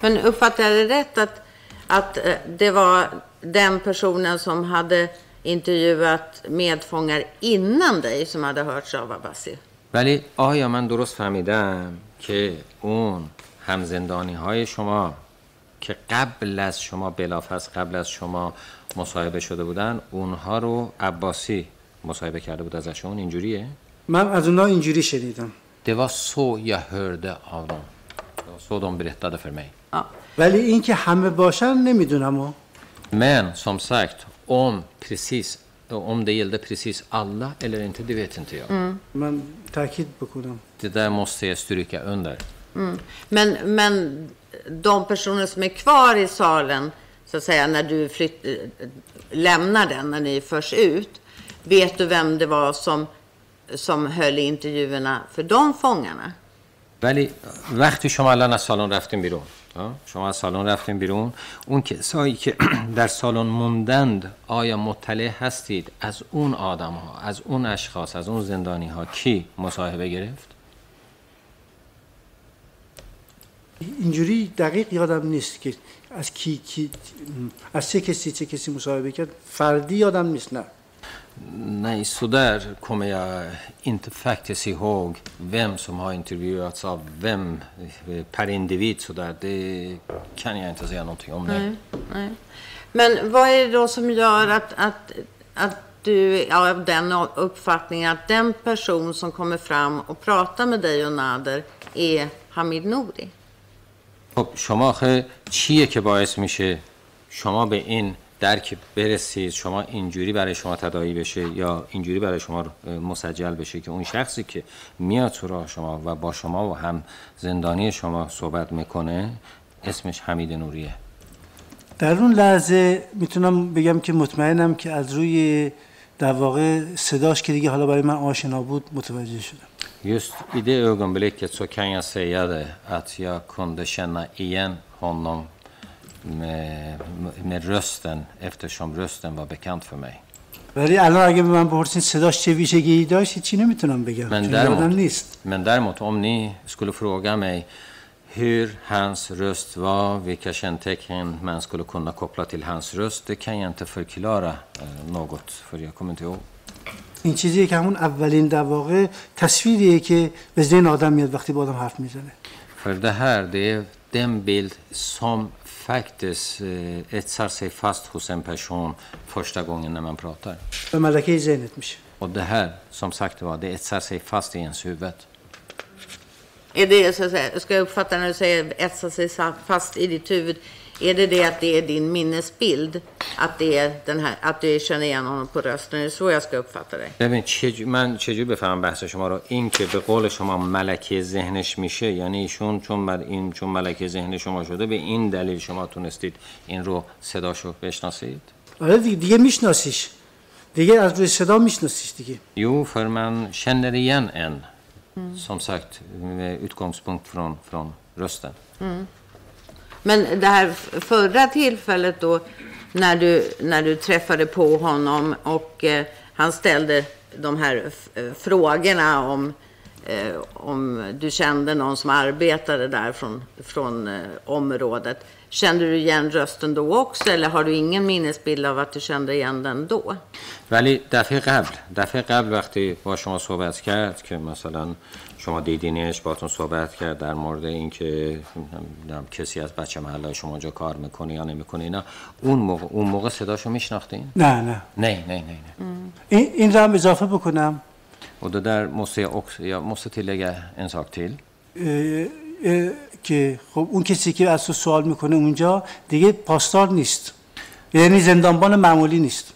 Speaker 5: Men uppfattar jag det rätt att, att eh, det var den personen som hade intervjuat medfångar innan dig som hade hörts av Abbasi?
Speaker 4: ولی آیا من درست فهمیدم که اون همزندانی های شما که قبل از شما بلافاصله قبل از شما مصاحبه شده بودن اونها رو عباسی مصاحبه کرده بود ازشون اینجوریه؟
Speaker 7: من از اونا اینجوری شنیدم
Speaker 4: Det var så jag hörde av dem. Det var så de berättade för mig.
Speaker 5: Ja.
Speaker 7: ولی اینکه همه باشن نمی‌دونم و
Speaker 4: Men som sagt, om precis om det gällde precis alla eller inte, det vet inte jag.
Speaker 7: من تاکید بکنم
Speaker 4: Det där måste jag stryka under.
Speaker 5: Men, men de personer som är kvar i salen, så att säga, när du flytt, eh, lämnar den, när ni förs ut, vet du vem det var som, som höll i intervjuerna för de fångarna?
Speaker 4: ولی وقتی شما الان از سالن رفتین بیرون شما از سالن رفتیم بیرون؟ اون کسایی که در سالن موندند آیا مطلع هستید از اون آدم ها از اون اشخاص از اون زندانی ها کی مصاحبه گرفت؟
Speaker 7: اینجوری دقیق یادم نیست که از کی, کی از چه کسی چه کسی مصاحبه کرد. فردی یادم نیست نه.
Speaker 4: Nej, så där kommer jag inte faktiskt ihåg vem som har intervjuats av vem per individ. Så där. Det kan jag inte säga någonting om. Nej.
Speaker 5: Nej. Men vad är det då som gör att, att, att du är av den uppfattningen att den person som kommer fram och pratar med dig och Nader är Hamid Nouri?
Speaker 4: خب شما آخه چیه که باعث میشه شما به این درک برسید شما اینجوری برای شما تدایی بشه یا اینجوری برای شما مسجل بشه که اون شخصی که میاد تو راه شما و با شما و هم زندانی شما صحبت می‌کنه اسمش حمید نوریه.
Speaker 7: در اون لحظه می‌تونم بگم که مطمئنم که از روی در واقع صداش که دیگه حالا برای من آشنا بود متوجه شدم.
Speaker 4: Just i det ögonblicket så kan jag säga det att jag kunde känna igen honom. med, med rösten eftersom rösten var bekant för mig.
Speaker 7: ولی الان اگه به من بپرسین صداش چه ویژگی داشت چی نمیتونم بگم
Speaker 4: Men
Speaker 7: چون یادم
Speaker 4: däremot,
Speaker 7: نیست
Speaker 4: men däremot om ni skulle fråga mig hur hans röst var, vilka kännetecken man skulle kunna koppla till hans röst, det kan jag inte förklara eh, något, för jag kommer inte ihåg.
Speaker 7: این چیزیه که همون اولین در واقع تصویریه که به ذهن آدم میاد وقتی با آدم حرف میزنه
Speaker 4: För det här, det är den bild som faktiskt eh, etsar sig fast hos en person första gången när man pratar. Och det här, som sagt var, det etsar sig fast i ens huvud.
Speaker 5: Är det, så att säga, ska jag uppfatta när du säger etsar sig fast i ditt huvud? Är det det att det är din minnesbild? Att, det är den här, att du känner igen honom på rösten? Är det så jag ska uppfatta dig?
Speaker 4: ببین چجور... من چجور بفهمم بحث شما رو این که به قول شما ملکه ذهنش میشه یعنی ایشون چون بر این چون ملکه ذهن شما شده به این دلیل شما تونستید این رو صداشو بشناسید
Speaker 7: آره دیگه, دیگه میشناسیش دیگه از روی صدا میشناسیش دیگه
Speaker 4: Jo, för man känner igen en. Som sagt, med utgångspunkt från, från rösten.
Speaker 5: Men det här förra tillfället då, när du, när du träffade på honom och eh, han ställde de här f- eh, frågorna om, eh, om du kände någon som arbetade där från, från eh, området. Kände du igen rösten då också eller har du ingen minnesbild av att du kände igen den då?
Speaker 4: ولی دفعه قبل دفعه قبل وقتی با شما صحبت کرد که مثلا شما دیدینش باتون صحبت کرد در مورد اینکه نمی‌دونم کسی از بچه محله شما اونجا کار می‌کنه یا نمی‌کنه اینا. اون موقع اون موقع صداشو میشناختین؟
Speaker 7: نه نه.
Speaker 4: nej nej nej nej
Speaker 7: این, این رو هم اضافه بکنم.
Speaker 4: jag måste tillägga en sak till
Speaker 7: اه، اه، که خب اون کسی که از تو سوال می‌کنه اونجا دیگه پاسدار نیست. یعنی زندانبان معمولی نیست.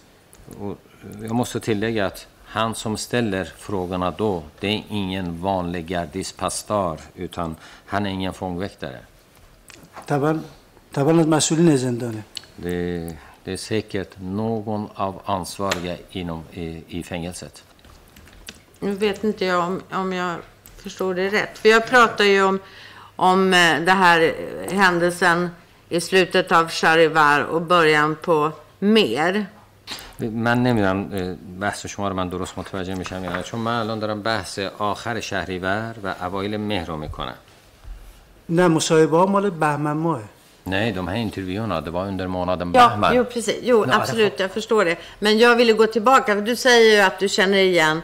Speaker 4: tillägga att han som ställer frågorna då, det är ingen vanlig gardispastor utan han är ingen fångväktare. Det, det är säkert någon av ansvariga inom, i, i fängelset.
Speaker 5: Nu vet inte jag om, om jag förstår det rätt. För jag pratar ju om, om eh, det här händelsen i slutet av Charivar och början på Mer.
Speaker 4: من نمی‌دونم بحث شما رو من درست متوجه میشم یا نه چون من الان دارم بحث آخر شهریور و اوایل مهر رو می‌کنم
Speaker 7: نه مصاحبه ها مال بهمن ماه
Speaker 4: Nej, de här intervjuerna, det var under månaden
Speaker 5: Ja,
Speaker 4: Bahman.
Speaker 5: jo, precis. Jo,
Speaker 4: Ja,
Speaker 5: absolut, jag förstår det. Men jag ville gå tillbaka, för du säger ju att du känner igen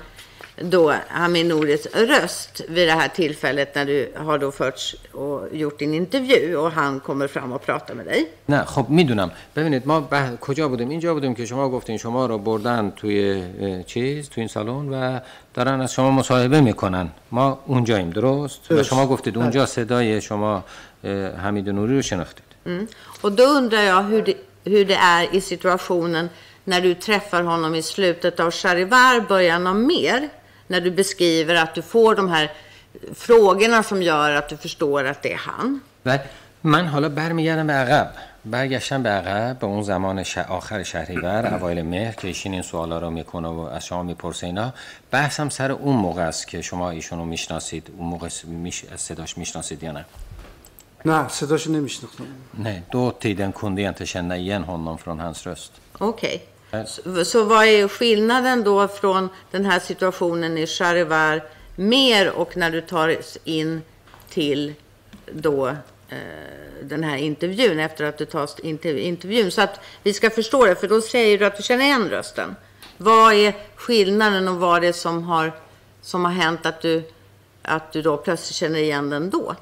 Speaker 5: då Hamid Nouris röst vid det här tillfället när du har då förts och gjort din intervju och han kommer fram och pratar med dig.
Speaker 4: نه خب میدونم ببینید ما به کجا بودیم اینجا بودیم که شما گفتین شما رو بردن توی اه، چیز توی این سالن و دارن از شما مصاحبه میکنن ما اونجاییم درست و
Speaker 7: درست.
Speaker 4: شما گفتید اونجا صدای شما اه، حمید نوری رو شناختید
Speaker 5: Mm. Och då undrar jag hur det, hur det är i situationen när du träffar honom i slutet av Charivar, början av Mer. När du beskriver att du får de här frågorna som gör att du förstår att det är han.
Speaker 4: من حالا برمیگردم به عقب برگشتم به عقب به اون زمان ش... آخر شهریور اوایل مهر که ایشین این سوالا رو می‌کنه و از شما می‌پرسه اینا بحثم سر اون موقع است که شما ایشون رو می‌شناسید اون موقع میش... صداش می‌شناسید یا نه
Speaker 7: نه صداشو نمیشناختم
Speaker 4: Nej, då tiden kunde jag inte känna igen honom från hans röst.
Speaker 5: Okej. Så, så vad är skillnaden då från den här situationen i Charivar mer och när du tar in till då eh, den här intervjun efter att du tar inter- intervjun så att vi ska förstå det för då säger du att du känner igen rösten. Vad är skillnaden och vad är det som har, som har hänt att du, att du då plötsligt känner igen den då?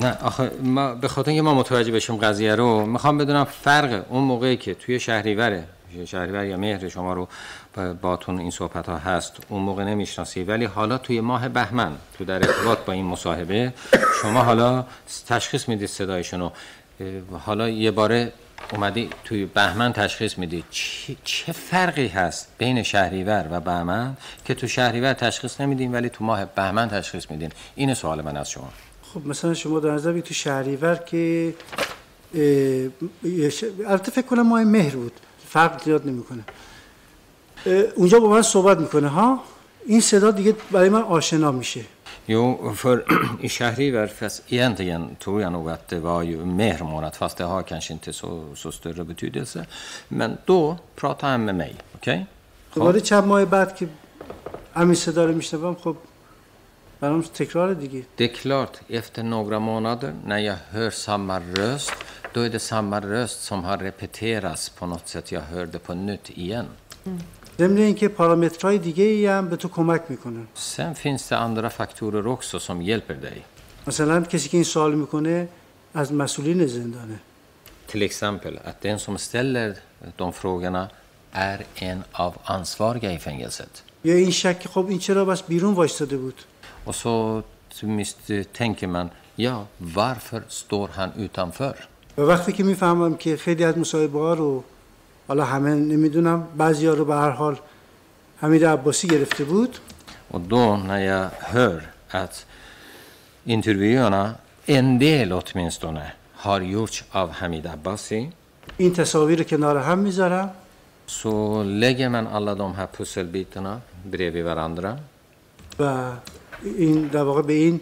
Speaker 4: نه آخه ما به خاطر اینکه ما متوجه بشیم قضیه رو میخوام بدونم فرق اون موقعی که توی شهریوره شهریور یا مهر شما رو با- باتون این صحبت ها هست اون موقع نمی‌شناسی. ولی حالا توی ماه بهمن تو در ارتباط با این مصاحبه شما حالا تشخیص می‌دید صدایشون رو. حالا یه باره اومدی توی بهمن تشخیص میدی. چه, چه فرقی هست بین شهریور و بهمن که تو شهریور تشخیص نمیدین ولی تو ماه بهمن تشخیص میدین؟ این سوال من از شما.
Speaker 7: خب مثلا شما در نظر تو شهریور که البته فکر کنم ماه مهر بود. فرق زیاد نمی‌کنه اونجا با من صحبت می‌کنه ها این صدا دیگه برای من آشنا میشه
Speaker 4: Jo, för i Shahriver, fast egentligen tror jag nog att det var ju mer månad, fast det har kanske inte så, så större betydelse. Men då pratade han med mig, okej?
Speaker 7: دوباره چند ماه بعد که همین صدا رو میشنوم خب برام تکرار دیگه
Speaker 4: Det är klart, efter några månader när jag hör samma röst, då är det samma röst som har repeterats på något sätt. Jag hör det på nytt igen.
Speaker 7: ضمن اینکه پارامترهای دیگه ای هم به تو کمک میکنن
Speaker 4: Sen finns det andra faktorer också som hjälper dig.
Speaker 7: مثلا کسی که این سوال میکنه از مسئولین زندانه
Speaker 4: Till exempel att den som ställer de frågorna är en av ansvariga i fängelset.
Speaker 7: یا این شک که خب این چرا بس بیرون وایستاده بود
Speaker 4: Och så mis- tänker man, ja, varför står han utanför?
Speaker 7: و وقتی که می‌فهمم که خیلی از مصاحبه ها رو حالا همه نمی‌دونم بعضی ها رو به هر حال حمید عباسی گرفته بود
Speaker 4: Och då när jag hör att intervjuerna, en del åtminstone, har gjorts av Hamid Abbasi,
Speaker 7: این تصاویر رو کنار هم می‌ذارم
Speaker 4: så lägger man alla de här pusselbitarna bredvid varandra
Speaker 7: و این در واقع به این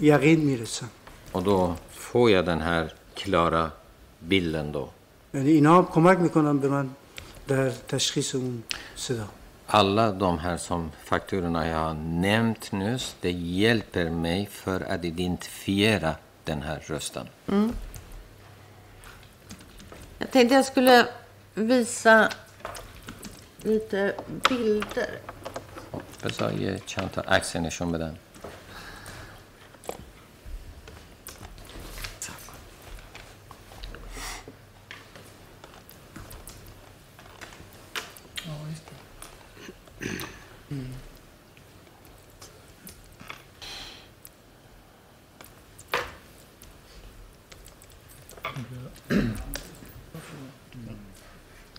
Speaker 7: یقین می‌رسم
Speaker 4: och då får jag den här klara bilden då.
Speaker 7: یعنی اینا هم کمک میکنن به من در تشخیص اون صدا
Speaker 4: Alla de här som fakturorna jag har nämnt nyss, det hjälper mig för att identifiera den här rösten.
Speaker 5: Jag tänkte jag skulle visa lite bilder.
Speaker 4: بذار یه چند تا عکس نشون بدم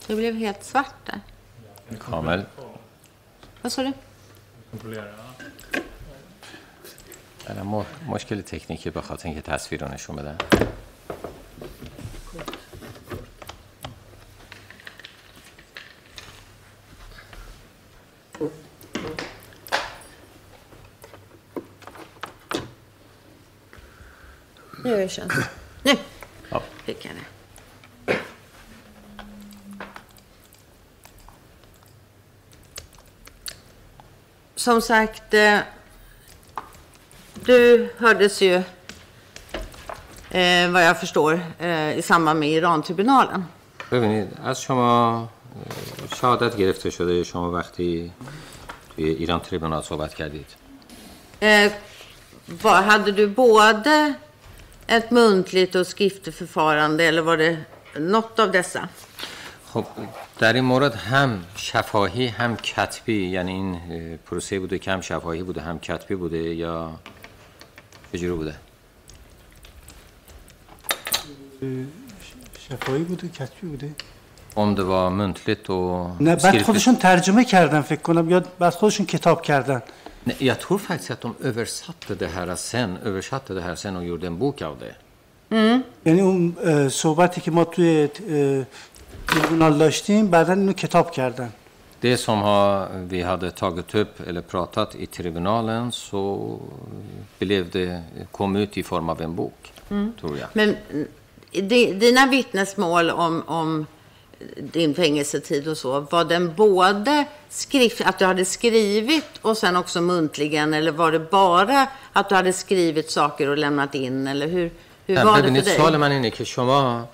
Speaker 5: Det blev helt svart där.
Speaker 4: کامل
Speaker 5: Vad sa du?
Speaker 2: Kontrollera.
Speaker 4: الان م- مشکل تکنیکی به خاطر اینکه تصویر رو نشون بدم
Speaker 5: Nu känns det. Nu
Speaker 4: Ja.
Speaker 5: fick jag det. Som sagt, eh, du hördes ju, eh, vad jag förstår, eh, i samband med Iran-tribunalen.
Speaker 4: ببینید از شما اه، شهادت گرفته شده شما وقتی توی ایران تریبونال صحبت کردید
Speaker 5: Eh, vad, hade du både ett muntligt och skriftligt förfarande eller var det något av dessa?
Speaker 4: خب در این مورد هم شفاهی هم کتبی یعنی این پروسه بوده که هم شفاهی بوده هم کتبی بوده یا چجوری بوده
Speaker 7: شفایی بوده کتبی بوده
Speaker 4: om det var muntligt och
Speaker 7: نه بعد. خودشون ترجمه کردن فکر کنم یا بعد خودشون کتاب کردن
Speaker 4: Nej, jag tror faktiskt att de översatte det här sen, översatte det här sen och gjorde en bok av det.
Speaker 7: یعنی اون اه، صحبتی که ما توی اه، تریبونال داشتیم بعدا اینو کتاب کردن
Speaker 4: Det som har, vi hade tagit upp eller pratat i tribunalen så blev det, kom ut i form av en bok, tror jag.
Speaker 5: Men mm, di- dina vittnesmål om, om din fängelsetid och så, var den både skrift, att du hade skrivit och sen också muntligen, eller var det bara att du hade skrivit saker och lämnat in, eller hur, hur
Speaker 4: نه،
Speaker 5: var det
Speaker 4: ببینید
Speaker 5: för dig?
Speaker 4: سوال من اینه که شما اه، شها-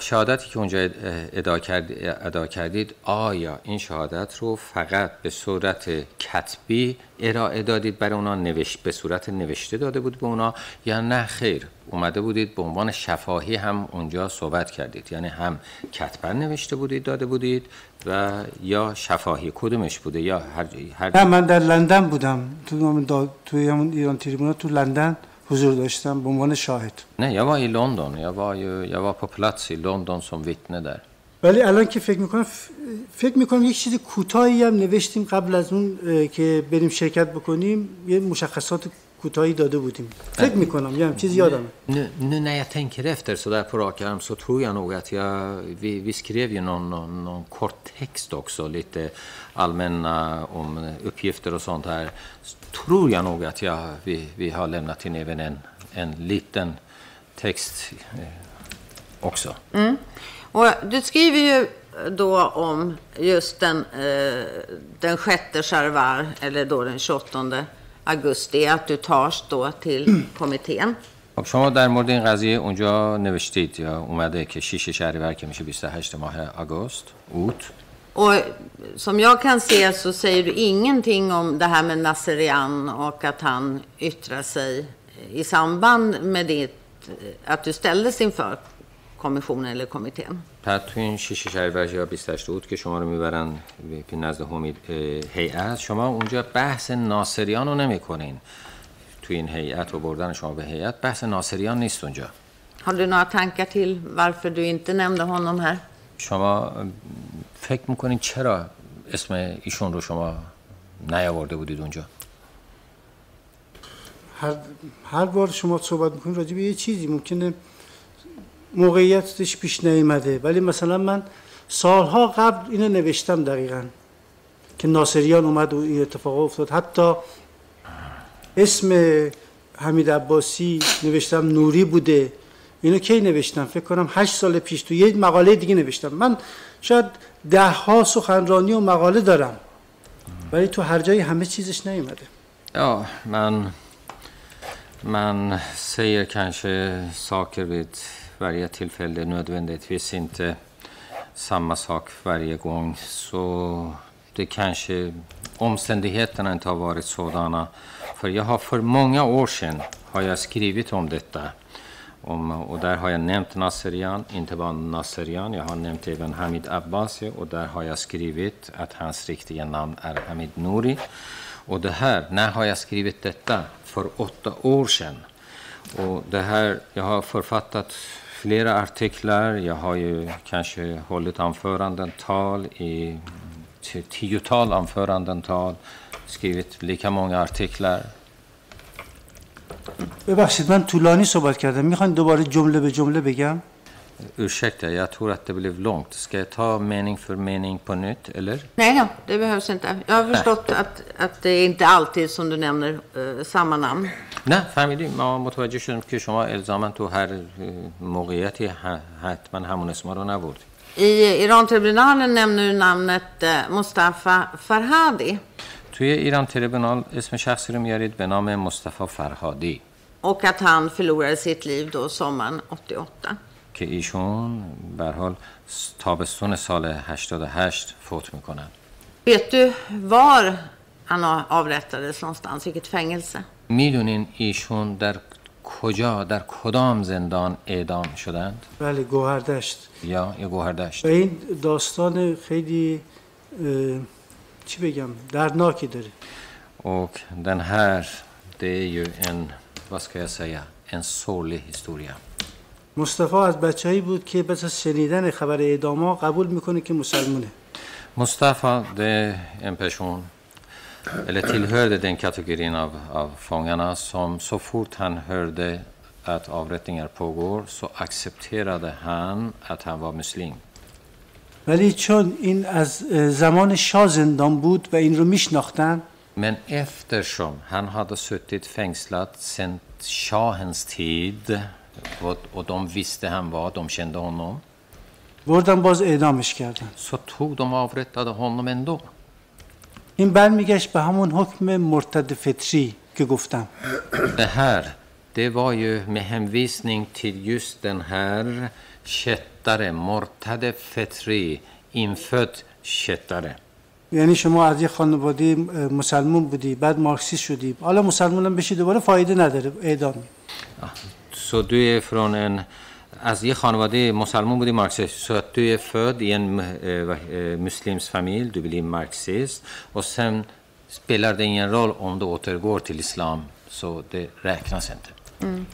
Speaker 4: شهادتی که اونجا ادا, کرد، ادا کردید آیا این شهادت رو فقط به صورت کتبی ارائه دادید برای اونا نوشت به صورت نوشته داده بود به اونا یا نه؟ خیر اومده بودید به عنوان شفاهی هم اونجا صحبت کردید یعنی هم کتبا نوشته بودید داده بودید و یا شفاهی کدومش بوده؟ یا هر, هر
Speaker 7: نه من در لندن بودم. تو دا- توی همون ایران تریبونا تو لندن حضور داشتم به عنوان شاهد
Speaker 4: Nej, jag var i London. Jag var, ju, jag var på plats i London som vittne där.
Speaker 7: ولی الان که فکر می‌کنم فکر می‌کنم یک چیز کوتاهی هم نوشتیم قبل از اون که بریم شرکت بکنیم یه مشخصات کوتاهی داده بودیم فکر می‌کنم یه هم چیز
Speaker 4: Nu, nu när jag tänker efter så där på rak arm så tror jag nog att jag, vi, vi skrev ju någon, någon, någon kort text också, lite allmänna om uppgifter och sånt här. Så tror jag nog att jag, vi, vi har lämnat in även en, en liten text eh, också.
Speaker 5: Och du skriver ju då om just den, eh, den sjätte Sharvar, eller då den 28 augusti, att du tas då till kommittén.
Speaker 4: خب شما در مورد این قضیه اونجا نوشتید یا اومده که 6 شهریور که میشه 28 ماه آگوست اوت
Speaker 5: Och som jag kan se så säger du ingenting om det här med Nasserian och att han yttrar sig i samband med ditt, att du ställdes inför kommissionen eller kommittén.
Speaker 4: بعد تو این 6 شهریور یا 28 اوت که شما رو میبرن به نزد همید اه، هیئت شما اونجا بحث ناصریان رو نمیکنین تو این هیئت و بردن شما به هیئت بحث ناصریان نیست اونجا
Speaker 5: Har du några tankar till varför du inte nämnde honom här?
Speaker 4: شما اه، فکر می‌کنین چرا اسم ایشون رو شما نیاورده بودید اونجا؟
Speaker 7: هر, هر بار شما صحبت می‌کنید راجع به یه چیزی ممکنه موقعیتش پیش نیامده ولی مثلا من سالها قبل اینو نوشتم دقیقا که ناصریان اومد و این اتفاق افتاد. حتی اسم حمید عباسی نوشتم نوری بوده. اینو کی نوشتم؟ فکر کنم هشت سال پیش تو یه مقاله دیگه نوشتم. من شاید ده ها سخنرانی و مقاله دارم ولی تو هر جایی همه چیزش نیومده
Speaker 4: Ja, man, man säger kanske saker vid varje tillfälle, nödvändigtvis inte samma sak varje gång. Så det kanske omständigheterna inte har varit sådana. För jag har för många år sedan har jag skrivit om detta. Om, och där har jag nämnt Nasserian, inte bara Nasserian, jag har nämnt även Hamid Abbasi och där har jag skrivit att hans riktiga namn är Hamid Nouri. Och det här, när har jag skrivit detta? För åtta år sedan. Och det här, jag har författat flera artiklar, jag har ju kanske hållit anföranden, tal i tiotal anföranden, tal, skrivit lika många artiklar.
Speaker 7: ببخشید من طولانی صحبت کردم می‌خواین دوباره جمله به جمله بگم
Speaker 4: Ursäkta, jag tror att det blev långt. Ska jag ta mening för mening på nytt, eller?
Speaker 5: Nej då, det behövs inte. Jag har förstått att, att det inte alltid som du nämner eh, samma namn.
Speaker 4: نه فهمیدیم ما متوجه شدیم که شما الزاما تو هر موقعیتی حتما همون اسما رو نبردید
Speaker 5: I Iran-tribunalen nämner du namnet eh, Mustafa Farhadi
Speaker 4: توی ایران تریبونال اسم شخصی رو میارید به نام مصطفی فرهادی
Speaker 5: och att han förlorade sitt liv då sommaren 88.
Speaker 4: که ایشون به حال تابستون سال 88 فوت می‌کنن
Speaker 5: Vet du var han avrättades någonstans? Vilket fängelse?
Speaker 4: می‌دونین ایشون در کجا در کدام زندان اعدام شدند
Speaker 7: بله گوهردشت
Speaker 4: یا یه گوهردشت
Speaker 7: و این داستان خیلی اه، چی بگم دردناکی داره
Speaker 4: Och den här, det är ju en, vad ska jag säga, en sorglig historia.
Speaker 7: مصطفی از بچههایی بود که پس از شنیدن خبر اعداما قبول می‌کنه که مسلمونه
Speaker 4: Mustafa, det är en person, eller tillhörde den kategorin av, av fångarna som så fort han hörde att avrättningar pågår så accepterade han att han var muslim.
Speaker 7: ولی چون این از زمان شاه زندان بود و این رو میشناختن
Speaker 4: من افترشون هن هادا سوتیت فنگسلت سنت شاهنز تید و, و دوم ویسته هم با دوم شنده هنم
Speaker 7: بردن باز اعدامش کردن.
Speaker 4: سو تو دوم آورت داده هنم اندو
Speaker 7: این برمیگشت به همون حکم مرتد فطری که گفتم.
Speaker 4: به هر ده var ju med hänvisning till just den här شتره مرتد فطری این فت شتره.
Speaker 7: یعنی شما از یه خانواده مسلمون بودی بعد مارکسیس شدی. حالا مسلمون هم بشی دوباره فایده نداره
Speaker 4: اعدام. سو دو فرون ان از یه خانواده مسلمون بودی مارکسیس سو دو فرد این مسلمس فامیل دو بلی مارکسیس و سم سپیلر دین رول اون دو اتر گور تیل اسلام سو دو رکنا سنته.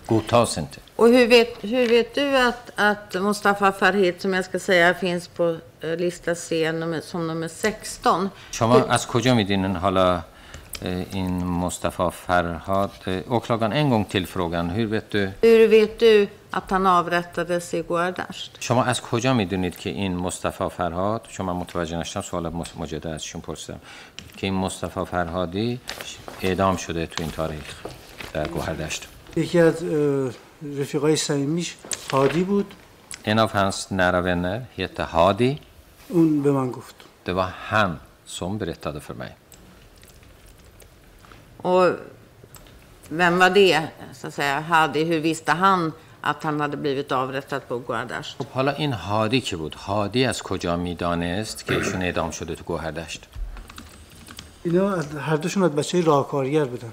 Speaker 4: گوتا سنته.
Speaker 5: Och hur vet, hur vet du att, att Mustafa Farhid, som jag ska säga finns på eh, lista C nummer, som nummer 16?
Speaker 4: شما از کجا میدینین حالا eh, این مصطفی فرهاد eh, åklagaren en gång till frågan hur vet du
Speaker 5: Hur vet du att han avrättades i Guardasht?
Speaker 4: شما از کجا میدونید که این مصطفی فرهاد چون من متوجه نشدم سوال مس- مجدد ازشون پرسیدم که این مصطفی فرهادی اعدام شده تو این تاریخ در گوهردشت
Speaker 7: یکی از اه، رفیقای صمیمیش هادی بود
Speaker 4: En av hans nära vänner heter Hadi.
Speaker 7: اون به من گفت
Speaker 4: Det var han som berättade för mig.
Speaker 5: Och vem var det, så att säga? Hadi, hur visste han att han hade blivit avrättad på?
Speaker 4: خب حالا این هادی که بود هادی از کجا می‌دانست که ایشون اعدام شده تو گوهردشت
Speaker 7: اینا از- هر دوشون از بچه راهکارگر بودن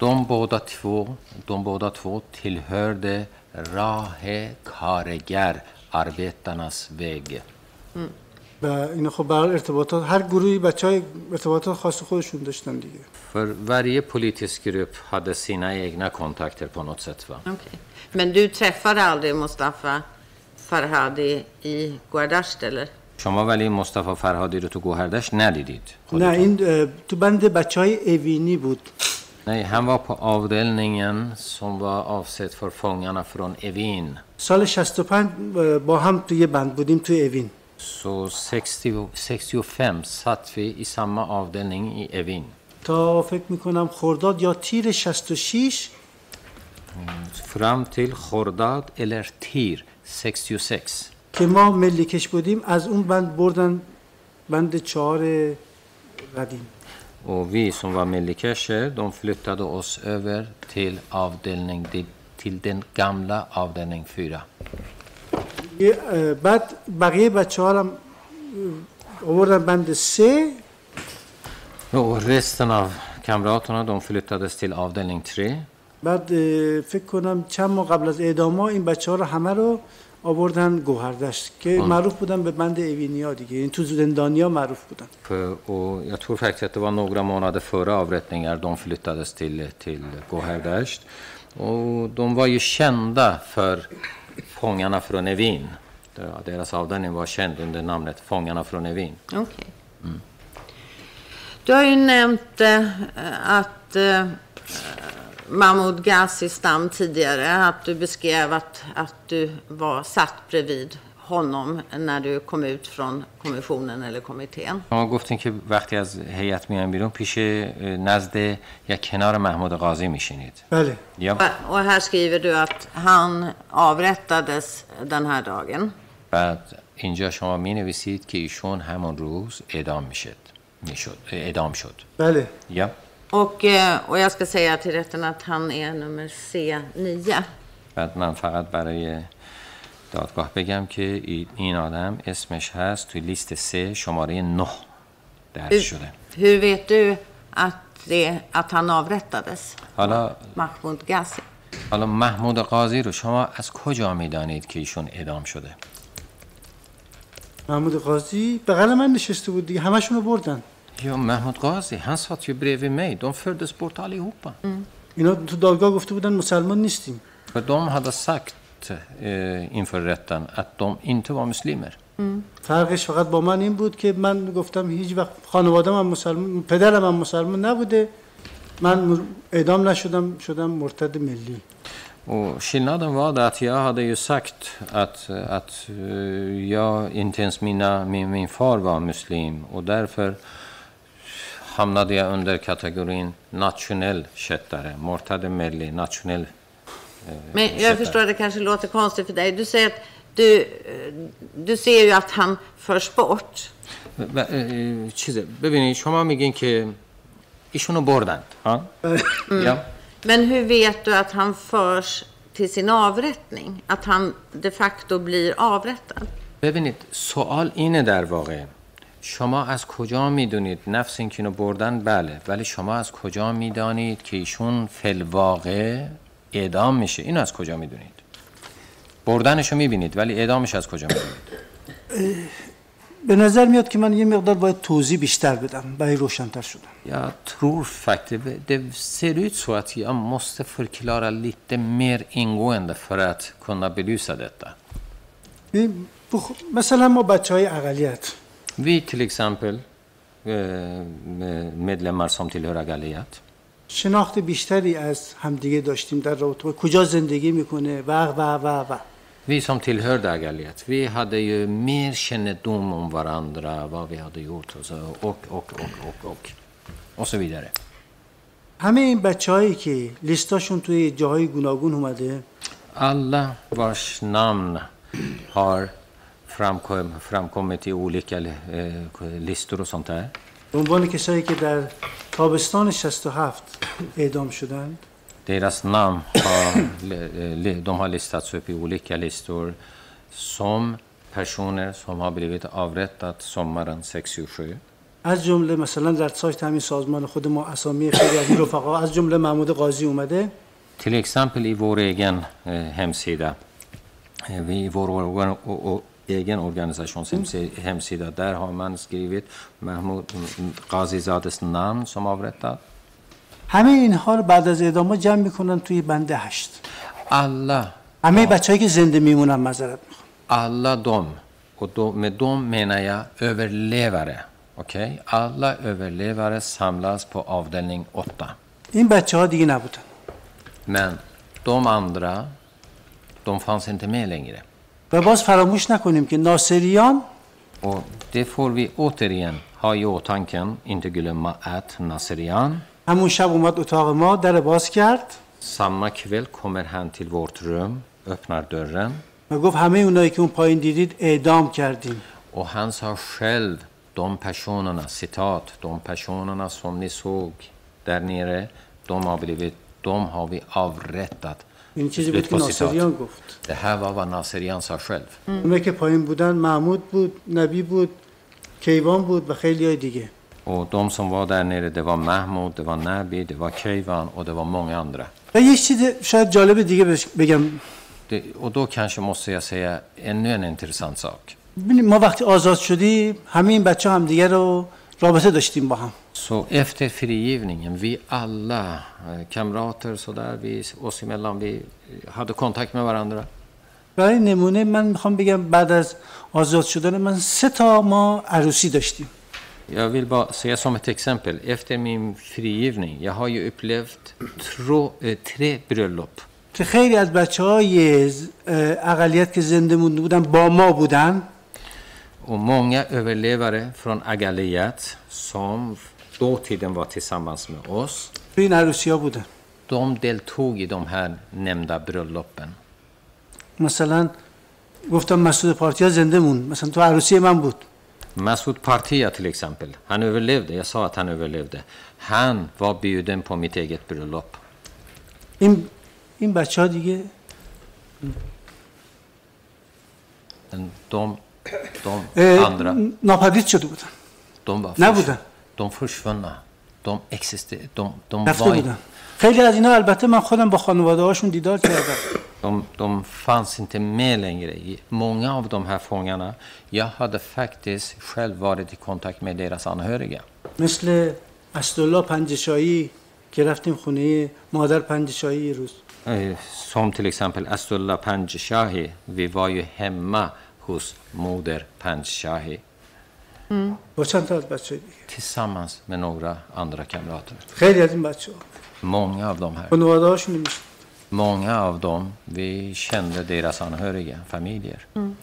Speaker 4: De båda två, de båda två tillhörde Rahe Karegar, arbetarnas väg.
Speaker 7: و اینا خب برای ارتباطات هر گروهی بچه های ارتباطات خاص خودشون داشتن دیگه
Speaker 4: För varje politisk grupp hade sina egna kontakter på något sätt. Va?
Speaker 5: Okej. Men du träffade aldrig Mustafa Farhadi i Guardasht, eller?
Speaker 4: شما ولی مصطفی فرهادی رو تو گوهردشت ندیدید
Speaker 7: نه
Speaker 4: خودتون.
Speaker 7: این اه، تو بند بچه های اوینی بود
Speaker 4: Nej, han var på avdelningen som var avsedd för fångarna från Evin.
Speaker 7: سال 65 اه، با هم تو یه بند بودیم تو اوین
Speaker 4: Så 60, 65 satt vi i samma avdelning i Evin.
Speaker 7: تا فکر می‌کنم خرداد یا تیر 66
Speaker 4: Fram till Khordad eller Tir 66.
Speaker 7: که ما ملیکش بودیم از اون بند بردن بند چهار قدیم
Speaker 4: Och vi som var mellikesher, de flyttade oss över till avdelning, till den gamla avdelning 4.
Speaker 7: یه، اه، بعد بقیه بچه ها هم اه، آوردن بند سه
Speaker 4: Och resten av kamraterna, de flyttades till avdelning 3.
Speaker 7: بعد اه، فکر کنم چند ماه قبل از اعدام ها این بچه ها رو همه رو آوردن گوهردشت که معروف بودن به بند اوینی ها دیگه این تو زندانی ها معروف بودن
Speaker 4: För, och jag tror faktiskt att det var några månader före avrättningar de flyttades till, till Gohardasht. Och de var ju kända för fångarna från Evin. Deras avdelning var känd under namnet Fångarna från Evin.
Speaker 5: Okej. Du har ju nämnt eh, att eh, Mahmoud Ghazis namn tidigare, att du beskrev att, att du var satt bredvid honom när du kom ut från kommissionen eller kommittén.
Speaker 4: شما گفتین که وقتی از هیئت میان بیرون پیش اه، نزد یا کنار محمود قاضی میشینید
Speaker 7: بله
Speaker 4: یا
Speaker 5: Och här skriver du att han avrättades den här dagen.
Speaker 4: بعد اینجا شما می نویسید که ایشون همون روز اعدام میشد میشد اعدام شد
Speaker 7: بله
Speaker 4: یا
Speaker 5: Och, eh, och jag ska säga till rätten att han är nummer C9.
Speaker 4: بعد من فقط برای دادگاه بگم که ای- این آدم اسمش هست توی لیست سه شماره 9 درج شده
Speaker 5: Hur vet du att, det, att han avrättades?
Speaker 4: حالا
Speaker 5: Mahmoud Ghazi.
Speaker 4: حالا محمود قاضی رو شما از کجا می‌دانید که ایشون اعدام شده
Speaker 7: محمود قاضی بغل من نشسته بود دیگه همشون رو بردن
Speaker 4: Jo, Mahmoud Ghazi, han satt ju bredvid mig. De fördes bort allihopa.
Speaker 7: اینا تو دادگاه گفته بودن مسلمان نیستیم
Speaker 4: För de hade sagt eh, inför rätten att de inte var muslimer.
Speaker 7: فرقش فقط با من این بود که من گفتم هیچ وقت خانواده من مسلمان پدرم هم مسلمان نبوده من اعدام نشدم شدم مرتد ملی
Speaker 4: Och skillnaden var det att jag hade ju sagt att, att eh, jag inte ens mina, min, min far var muslim och därför hamnade jag under kategorin nationell kättare, Mortade Melli, nationell
Speaker 5: Men jag förstår att det kanske låter konstigt för dig. Du säger att du, eh, du ser ju att han förs bort.
Speaker 4: و- اه، چیزه ببینید شما میگین که ایشونو بردن ها یا
Speaker 5: Men hur vet du att han förs till sin avrättning? Att han de facto blir avrättad?
Speaker 4: ببینید سوال اینه در واقع شما از کجا می‌دونید نفس این که اینو بردن؟ بله ولی شما از کجا می‌دانید که ایشون فلواقع اعدام میشه؟ اینو از کجا می‌دونید؟ بردنشو می‌بینید ولی اعدامش از کجا می‌دونید؟
Speaker 7: به نظر میاد که من یه مقدار باید توضیح بیشتر بدم. برای روشنتر شدم
Speaker 4: Jag tror faktiskt, det ser ut så att jag måste förklara lite mer ingående för att kunna belysa detta.
Speaker 7: مثلا ما بچه های اقلیت
Speaker 4: Vi till exempel medlemmar som tillhör Agaliat.
Speaker 7: شناخت بیشتری از همدیگه داشتیم در رابطه کجا زندگی می‌کنه؟ و و و و.
Speaker 4: وی سام تیلهر در اقلیت وی هده یه میر شندوم اون وراندرا و وی هده یه اوت اوک اوک اوک اوک اوک اوک سو بیداره
Speaker 7: همه این بچه که لیستاشون توی جاهای گوناگون اومده
Speaker 4: الله واش نام هار framkom, framkommit i olika eh, listor och sånt där,
Speaker 7: عنوان کسایی که در تابستان 67 اعدام شدند
Speaker 4: Deras namn har, de har listats upp i olika listor som personer som har blivit avrättat sommaren 67.
Speaker 7: از جمله مثلا در سایت همین سازمان خود ما اسامی خیلی از رفقا از جمله محمود قاضی اومده
Speaker 4: Till exempel i vår egen eh, hemsida, eh, i vår o, o, egen organisations hemsi- hemsida, där har man skrivit Mahmoud mm, Ghazizades namn som avrättad.
Speaker 7: همه اینها رو بعد از اعدام جمع می‌کنن توی بند هشت
Speaker 4: Alla,
Speaker 7: همه بچه‌هایی که زنده میمونن معذرت می‌خوام
Speaker 4: alla de, och då, med dem menar jag överlevare. Okej? Alla överlevare samlas på avdelning 8.
Speaker 7: این بچه ها دیگه نبودن
Speaker 4: Men de andra, de fanns inte med längre.
Speaker 7: و باز فراموش نکنیم که ناصریان
Speaker 4: det får vi återigen ha i åtanke, inte glömma att Naserian,
Speaker 7: همون شب اومد اتاق ما در باز کرد
Speaker 4: samma kväll kommer han till vårt rum, öppnar dörren
Speaker 7: و گفت همه اونایی که اون پایین دیدید اعدام کردیم
Speaker 4: och han sa själv, de personerna, citat, de personerna som ni såg där nere, de har blivit, de har vi avrättat.
Speaker 7: این چیزی بود که ناصریان. گفت
Speaker 4: Det här var vad Naserian sa själv.
Speaker 7: اونایی که پایین بودن محمود بود نبی بود کیوان بود و خیلی های دیگه
Speaker 4: Och de som var där nere, det var Mahmoud, det var Nabi, det var Keivan och det var många andra.
Speaker 7: و یه چیز شاید جالب دیگه بش- بگم
Speaker 4: Det, och då kanske måste jag säga ännu en intressant sak.
Speaker 7: ببینید ما وقتی آزاد شدیم همه این بچه هم دیگه رو رابطه داشتیم با هم.
Speaker 4: Så efter frigivningen vi alla kamrater så där vi oss emellan vi hade kontakt med varandra
Speaker 7: برای نمونه من می‌خوام بگم بعد از آزاد شدن من سه تا ما عروسی داشتیم.
Speaker 4: Jag vill bara säga som ett exempel efter min frigivning jag har ju upplevt två tre bröllop
Speaker 7: که خیلی از بچه های eh, اقلیت که زنده بودن با ما بودن.
Speaker 4: Och många överlevare från Agaliat som dåtiden var tillsammans med oss,
Speaker 7: توی این عروسی ها بودن
Speaker 4: de deltog i de här nämnda bröllopen.
Speaker 7: مثلا گفتم مسعود پارتیا زنده موند مثلا تو عروسی من بود
Speaker 4: Masoud Partia till exempel, han överlevde, jag sa att han överlevde. Han var bjuden på mitt eget bröllop.
Speaker 7: این این بچه ها دیگه
Speaker 4: Men de, de andra,
Speaker 7: ناپدید شده بودن
Speaker 4: de var
Speaker 7: نبودن
Speaker 4: de försvunna. De existerade, de, de var
Speaker 7: بودن خیلی از اینا البته من خودم با خانواده هاشون دیدار کردم
Speaker 4: De, de fanns inte med längre. Många av de här fångarna, jag hade faktiskt själv varit i kontakt med deras anhöriga.
Speaker 7: مثل اسدالله پنجشایی که رفتیم خونه مادر پنجشایی روز
Speaker 4: Eh, Som till exempel Astullah Panjshahi. Vi var ju hemma hos moder Panjshahi
Speaker 7: با چند تا از بچه دیگه
Speaker 4: tillsammans med några andra kamrater.
Speaker 7: خیلی از این بچه ها
Speaker 4: Många av de här.
Speaker 7: خانواده هاشون
Speaker 4: Många av dem, vi kände deras anhöriga, familjer.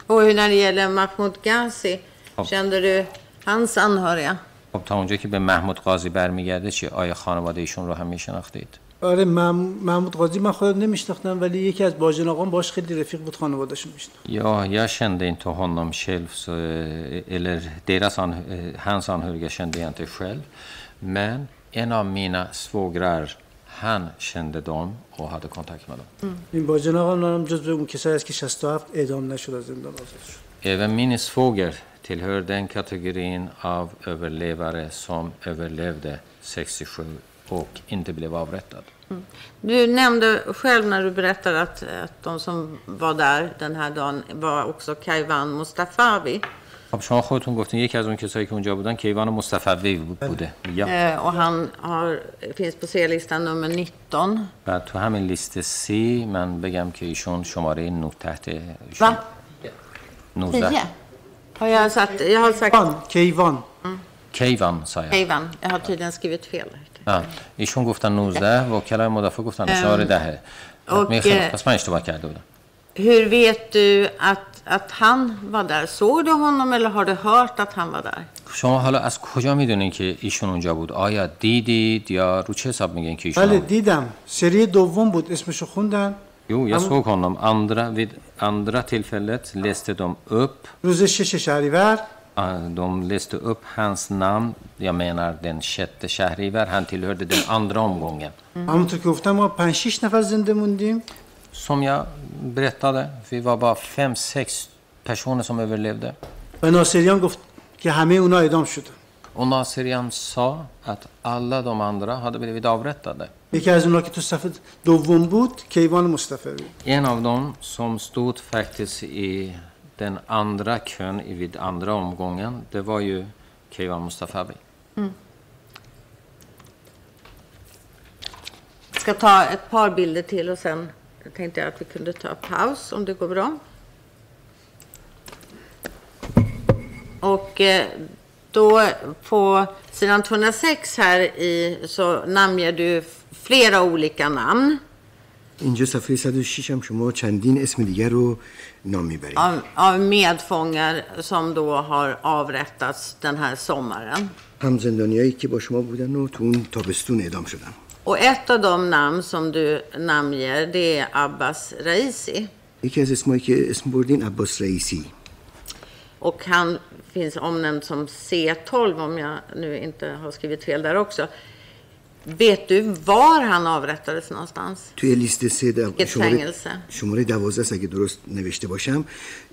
Speaker 5: Och hur när det gäller Mahmoud Ghazi, kände du hans anhöriga?
Speaker 4: خب تا اونجا که به محمود قاضی برمیگرده چی آیا خانواده ایشون رو هم میشناختید
Speaker 7: آره محمود قاضی من خودم nemiشناختم ولی یکی از باجن آقام باش خیلی رفیق بود خانواده‌شون میشناخت
Speaker 4: Ja, jag kände inte honom själv, så, eh, eller deras an, eh, hans anhöriga kände jag inte själv. Men en av mina svågrar, han kände dem och hade kontakt med dem.
Speaker 7: این باجن آقا هم جزو اون کسایی است که 67 اعدام نشد از زندان آزاد شد
Speaker 4: Även min svåger tillhör den kategorin av överlevare som överlevde 67 och inte blev avrättad.
Speaker 5: Du nämnde själv när du berättade att, att de som var där den här dagen var också Kaivan Mustafawi.
Speaker 4: خب شما خودتون گفتین یکی از اون کسایی که اونجا بودن کیوان مصطفی بوده یا
Speaker 5: Eh, och han har, finns på C-listan nummer 19.
Speaker 4: و تو همین لیست سی من بگم که ایشون شماره 9 تحت
Speaker 5: Va?
Speaker 4: 19
Speaker 5: 10? Har jag, satt, jag har sagt
Speaker 7: کیوان کیوان
Speaker 4: کیوان sa jag.
Speaker 5: Kaivan. Jag har tydligen skrivit fel.
Speaker 4: آه. ایشون گفتن 19 وکلای مدافع گفتن شماره 10
Speaker 5: och,
Speaker 4: می خیلی
Speaker 5: eh,
Speaker 4: پس من اشتباه کرده بودم
Speaker 5: Hur vet du att, att han var där? Såg du honom eller har du hört att han var där?
Speaker 4: شما حالا از کجا می‌دونین که ایشون اونجا بود آیا دیدید یا رو چه حساب میگین که ایشون
Speaker 7: بله؟ دیدم سری دوم بود اسمشو خوندن
Speaker 4: Jo, jag såg honom. Andra, vid andra tillfället läste de upp
Speaker 7: روز شش شهریور
Speaker 4: de läste upp hans namn, jag menar den sjätte Shahrivar, han tillhörde den andra omgången.
Speaker 7: Mm.
Speaker 4: Som jag berättade, vi var bara fem, sex personer som överlevde. Och Nasirian sa att alla de andra hade blivit avrättade. En av dem som stod faktiskt i den andra kön i- vid andra omgången, det var ju Keivan Mustafabi.
Speaker 5: Jag ska ta ett par bilder till och sen tänkte jag att vi kunde ta paus om det går bra. Och eh, då på sidan 206 här i så namnger du flera olika namn
Speaker 6: اینجا صفحه 106 هم شما چندین اسم دیگر رو نام میبرید
Speaker 5: av, av medfångar som då har avrättats den här sommaren.
Speaker 6: هم زندانیایی که با شما بودن و تو اون تابستون اعدام شدن
Speaker 5: Och ett av de namn som du namnger det är Abbas Raisi.
Speaker 6: یکی از اسمایی که اسم بردین عباس رئیسی
Speaker 5: Och han finns omnämnd som C12 om jag nu inte har skrivit fel där också. Vet du var han avrättades någonstans?
Speaker 6: توی لیست سه
Speaker 5: Vilket
Speaker 6: شماره,
Speaker 5: fängelse?
Speaker 6: شماره دوازده است اگه درست نوشته باشم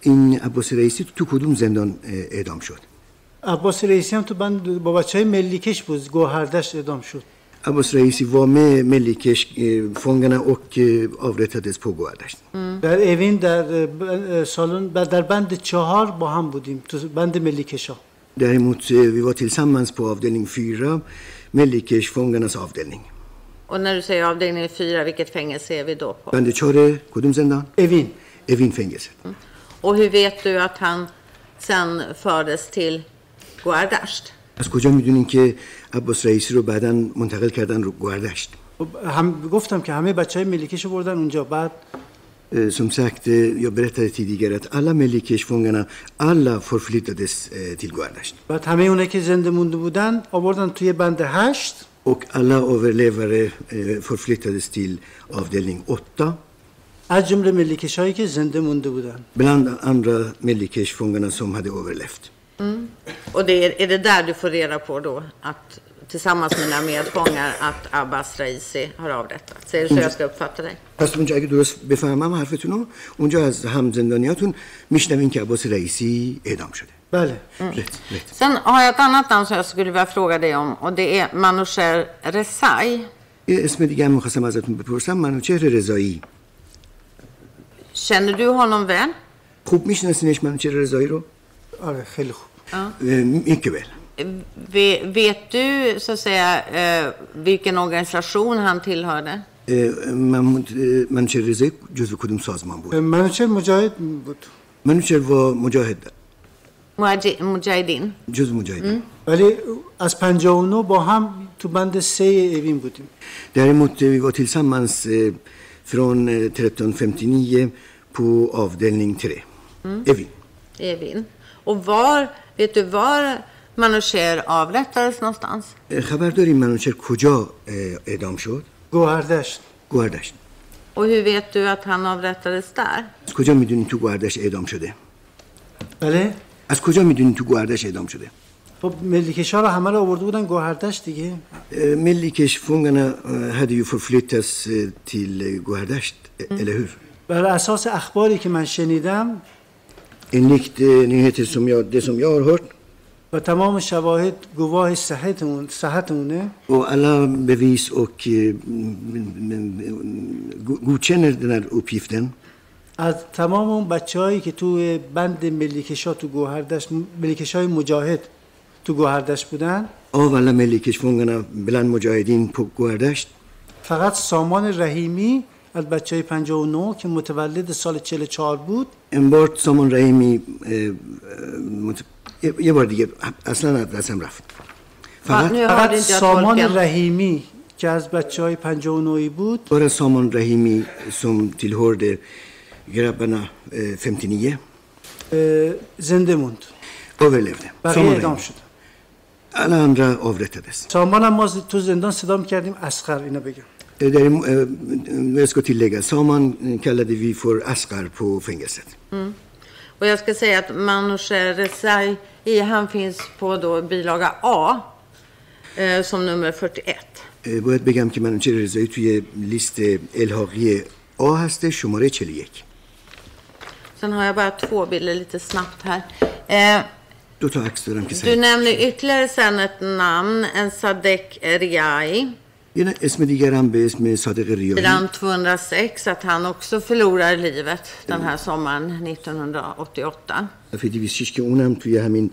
Speaker 6: این عباس رئیسی تو کدوم زندان اعدام شد
Speaker 7: عباس رئیسی هم تو بند با بچه های ملیکش بود گوهردشت اعدام شد
Speaker 6: Abbas Raisi var med Mellikers eh, fångarna och avrättades på Goardasht.
Speaker 7: در اوین در سالن در بند چهار با هم بودیم تو بند ملیکشا
Speaker 6: Däremot, eh, vi var tillsammans på avdelning 4, Mellikers fångarnas avdelning.
Speaker 5: Och när du säger avdelning 4, vilket fängelse är vi då på?
Speaker 6: بند چهار کدوم زندان؟
Speaker 7: اوین
Speaker 6: اوین fängelset.
Speaker 5: Och hur vet du att han sen fördes till Guardasht?
Speaker 6: از کجا می‌دونین که عباس رئیسی رو بعدا منتقل کردن رو گوردشت
Speaker 7: خب، هم گفتم که همه بچه های ملیکش بردن اونجا بعد
Speaker 6: Eh, Som sagt, eh, jag berättade tidigare att alla Mellikers-fångarna, alla förflyttades eh, till Goardasht.
Speaker 7: بعد همه اونایی که زنده مونده بودن آوردن توی بند هشت
Speaker 6: Och alla överlevare eh, förflyttades till avdelning 8.
Speaker 7: از جمله ملیکش هایی که زنده مونده بودن
Speaker 6: Bland andra Mellikers-fångarna som hade överlevt.
Speaker 5: Och det är, är det där du får reda på då att tillsammans med dina medfångar att Abbas Raisi har avrättats? Är det så jag ska uppfatta dig?
Speaker 6: پس اونجا اگه درست بفهمم حرفتون رو اونجا از هم زندانیاتون میشنوین که عباس رئیسی اعدام شده
Speaker 7: بله
Speaker 6: rätt, rätt.
Speaker 5: Sen har jag ett annat namn som jag skulle vilja fråga dig om och det är Manoucher Rezai.
Speaker 6: یه اسم دیگه هم میخواستم ازتون بپرسم منوچهر رضایی
Speaker 5: Känner du honom väl?
Speaker 6: خوب میشناسینش منوچهر رضایی رو
Speaker 7: آره خیلی خوب
Speaker 6: میکه ول
Speaker 5: Ve- Vet du så att säga eh, vilken organisation han tillhörde?
Speaker 6: محمود منوچهر رضایی جزو کدوم سازمان بود
Speaker 7: منوچهر مجاهد بود
Speaker 6: منوچهر و مجاهد
Speaker 5: Mujahi- Mujahideen.
Speaker 6: جزو مجاهدین
Speaker 7: ولی از 59 با هم تو بند سه اوین بودیم
Speaker 6: Däremot eh, vi var tillsammans eh, från eh, 1359 på avdelning 3. Evin.
Speaker 5: Evin. Och var, vet du var منوشر آورتارس
Speaker 6: نفتانس خبر داریم منوشر کجا اعدام شد؟
Speaker 7: گوهردشت
Speaker 6: گوهردشت
Speaker 5: و هی ویت دو ات هن آورتارس در؟
Speaker 6: از کجا می‌دونی تو گوهردشت اعدام شده؟
Speaker 7: بله؟
Speaker 6: از کجا می‌دونی تو گوهردشت اعدام شده؟
Speaker 7: خب ملیکش ها رو همه رو آورده بودن گوهردشت دیگه
Speaker 6: ملیکش فونگنه هدیو فرفلیت هست تیل گوهردشت الهور
Speaker 7: بر اساس اخباری که من شنیدم
Speaker 6: این نیکت نیهت سمیار ده سمیار هرد
Speaker 7: و تمام شواهد گواه صحت اون صحت اونه
Speaker 6: eh, mm, mm, go- godkänner den här uppgiften
Speaker 7: از تمام اون بچه هایی که توی بند ملیکشا تو گوهردشت ملیکش های مجاهد تو گوهردشت بودن.
Speaker 6: av alla Mellikers-fångarna bland Mujahedin på Gohardasht
Speaker 7: فقط سامان رحیمی از بچه های 59 که متولد سال 44 بود.
Speaker 6: Rahimi eh, eh, mot- یه بار دیگه اصلا دستم رفت. فقط,
Speaker 7: فقط سامان رحیمی که از بچه های بود.
Speaker 6: باره سامان رحیمی سوم تیل هرد گربنا
Speaker 7: فمتینیه زنده موند. آور
Speaker 6: لفته.
Speaker 7: بقیه
Speaker 6: ادام
Speaker 7: شد.
Speaker 6: الان را آور تدست
Speaker 7: سامان هم ما تو زندان صدا می‌کردیم اسخر اینا بگم.
Speaker 6: در این ویسکو تیل لگه سامان کلده وی فور اسخر پو فنگستد
Speaker 5: Och jag ska säga att Manoucher Rezai, han finns på då bilaga A eh, som nummer 41.
Speaker 6: Eh, باید بگم که منوچهر رضایی توی لیست الحاقی A هسته شماره 41
Speaker 5: Sen har jag bara två bilder lite snabbt här. Eh,
Speaker 6: دو تا عکس دارم که
Speaker 5: du
Speaker 6: سعی
Speaker 5: nämner ytterligare sen ett namn, en Sadek Riai.
Speaker 6: یه اسم دیگر هم به اسم صادق ریاهی
Speaker 5: Sidan 206, att han också förlorar livet den här sommaren 1988.
Speaker 6: صفحه 206 که اونم توی همین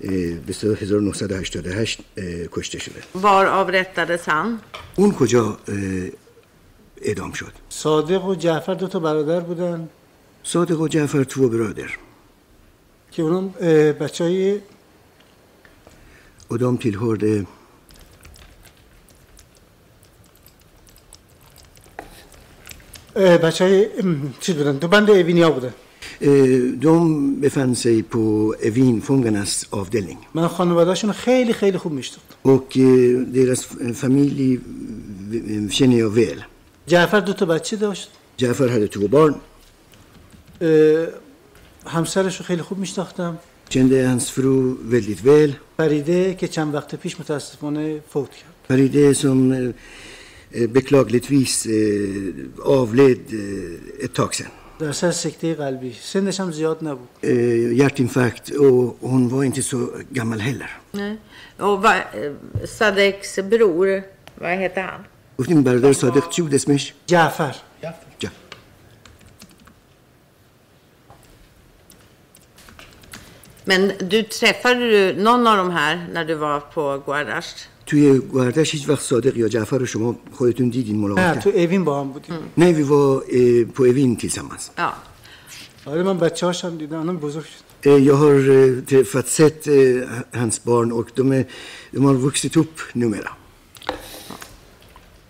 Speaker 6: به اصطلاح 1988 اه، کشته شده
Speaker 5: Var avrättades han?
Speaker 6: اون کجا اعدام شد
Speaker 7: صادق و جعفر دو تا برادر بودن
Speaker 6: صادق و جعفر تو برادر
Speaker 7: که اونم بچه های
Speaker 6: och de
Speaker 7: بچه های چیز بودن. تو بند اوینیا بودن
Speaker 6: eh, de befann sig på Evinfångarnas avdelning
Speaker 7: من خانوادهشون خیلی خیلی خوب
Speaker 6: och eh, deras familj eh, känner jag väl
Speaker 7: جعفر دو تا بچه داشت.
Speaker 6: hade två barn
Speaker 7: اه، همسرش رو خیلی خوب میشناختم.
Speaker 6: kände hans fru väldigt väl
Speaker 7: فریده که چند وقت پیش متاسفانه فوت کرد.
Speaker 6: eh, eh, beklagligtvis eh, avled eh, ett tag sedan.
Speaker 7: در سر سکته قلبی سنش هم زیاد نبود
Speaker 6: Eh, hjärtinfarkt och hon var inte så gammal heller.
Speaker 5: Nej. Och va, eh, Sadeks bror, vad heter han?
Speaker 6: گفتیم برادر صادق چی بود اسمش؟
Speaker 7: جعفر
Speaker 6: جا.
Speaker 5: Men du träffade du någon av de här när du var på Guardasht?
Speaker 6: توی گوهردش هیچ وقت صادق یا جعفر رو شما خودتون دیدین
Speaker 7: نه
Speaker 6: ملاقات
Speaker 7: تو
Speaker 6: کرد؟
Speaker 7: اوین با هم بودیم
Speaker 6: Nej, vi var eh, på Evin tillsammans.
Speaker 5: Ja.
Speaker 7: آره من بچه هاشم دیدم الان بزرگ شد
Speaker 6: Eh, jag har eh, träffat, sett eh, hans barn och de, är, de har vuxit upp numera.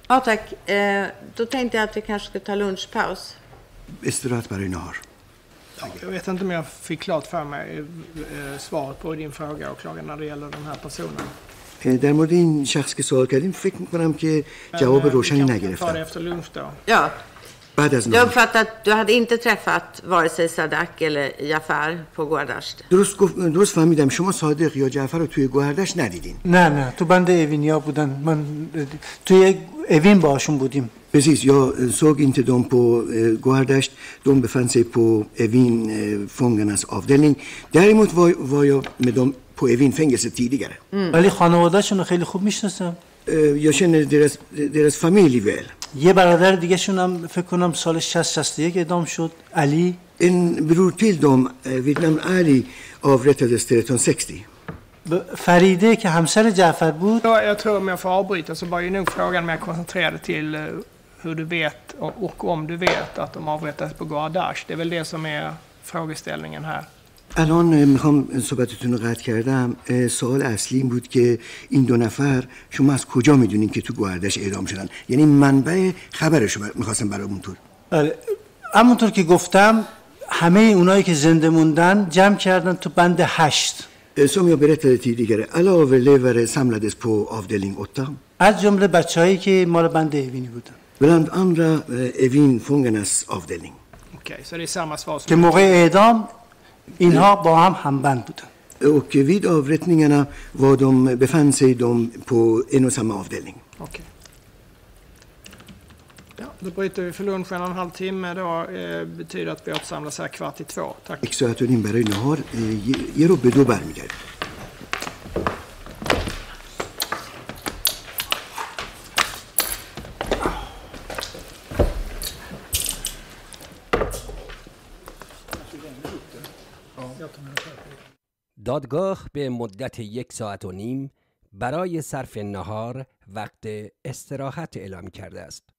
Speaker 5: Ja, tack. Eh, då tänkte jag att vi kanske ska ta lunchpaus.
Speaker 6: Istirahat برای nahar.
Speaker 3: Jag vet inte om jag fick klart för mig eh, svaret på din fråga åklagaren när det gäller den här personen.
Speaker 6: در مورد این شخص که سوال کردیم فکر می‌کنم که جواب روشنی
Speaker 3: نگرفت.
Speaker 5: یا
Speaker 6: بعد از
Speaker 5: نام دو هده اینت ترفت وارسه صدق یا جفر پا
Speaker 6: درست, گف... درست فهمیدم. شما صادق یا جعفر رو توی گوهردشت ندیدین.
Speaker 7: نه نه. تو بند اوینیا بودن. من توی اوین باشون بودیم.
Speaker 6: بزیز یا سوگ اینت دوم پا گوهردشت دوم بفنسی پا اوین فونگن از آفدلین. در ایموت وایا مدام på Evin-fängelset tidigare.
Speaker 7: ولی خانوادهشون رو خیلی خوب میشناسم
Speaker 6: Eh, jag känner deras, deras familj väl.
Speaker 7: یه برادر دیگه شون هم فکر کنم سال 60 61 اعدام شد علی
Speaker 6: En bror till dem, eh, vid namn Ali, avrättades 1360.
Speaker 7: ب- فریده که همسر جعفر بود
Speaker 3: Ja, jag tror om jag får avbryta så var ju nog frågan mer koncentrerad till eh, hur du vet och och om du vet att de avrättades på Guardash. Det är väl det som är frågeställningen här.
Speaker 6: الان می‌خوام صحبتتون رو قطع کردم. سوال اصلی این بود که این دو نفر شما از کجا می‌دونین که تو گوهردش اعدام شدن؟ یعنی منبع خبرشو می‌خواستم برامونطور
Speaker 7: بله. همونطور که گفتم همه اونایی که زنده موندن جمع کردن تو بند هشت.
Speaker 6: Som jag berättade tidigare, alla överlevare samlades på avdelning 8.
Speaker 7: از جمله بچههایی که مال بند اوینی بودن.
Speaker 3: så det är samma svar
Speaker 7: که. موقع اعدام اینها با هم همبند بودن
Speaker 6: Och vid avrättningarna var de, befann sig de på en och samma avdelning.
Speaker 3: Okej. Ja, då bryter vi för lunch en och en halv timme. Då eh, betyder att vi återsamlas här kvart i två. Tack.
Speaker 6: یک ساعت و نیم برای نهار eh, یه- یه رو
Speaker 1: دادگاه به مدت یک ساعت و نیم برای صرف نهار وقت استراحت اعلام کرده است.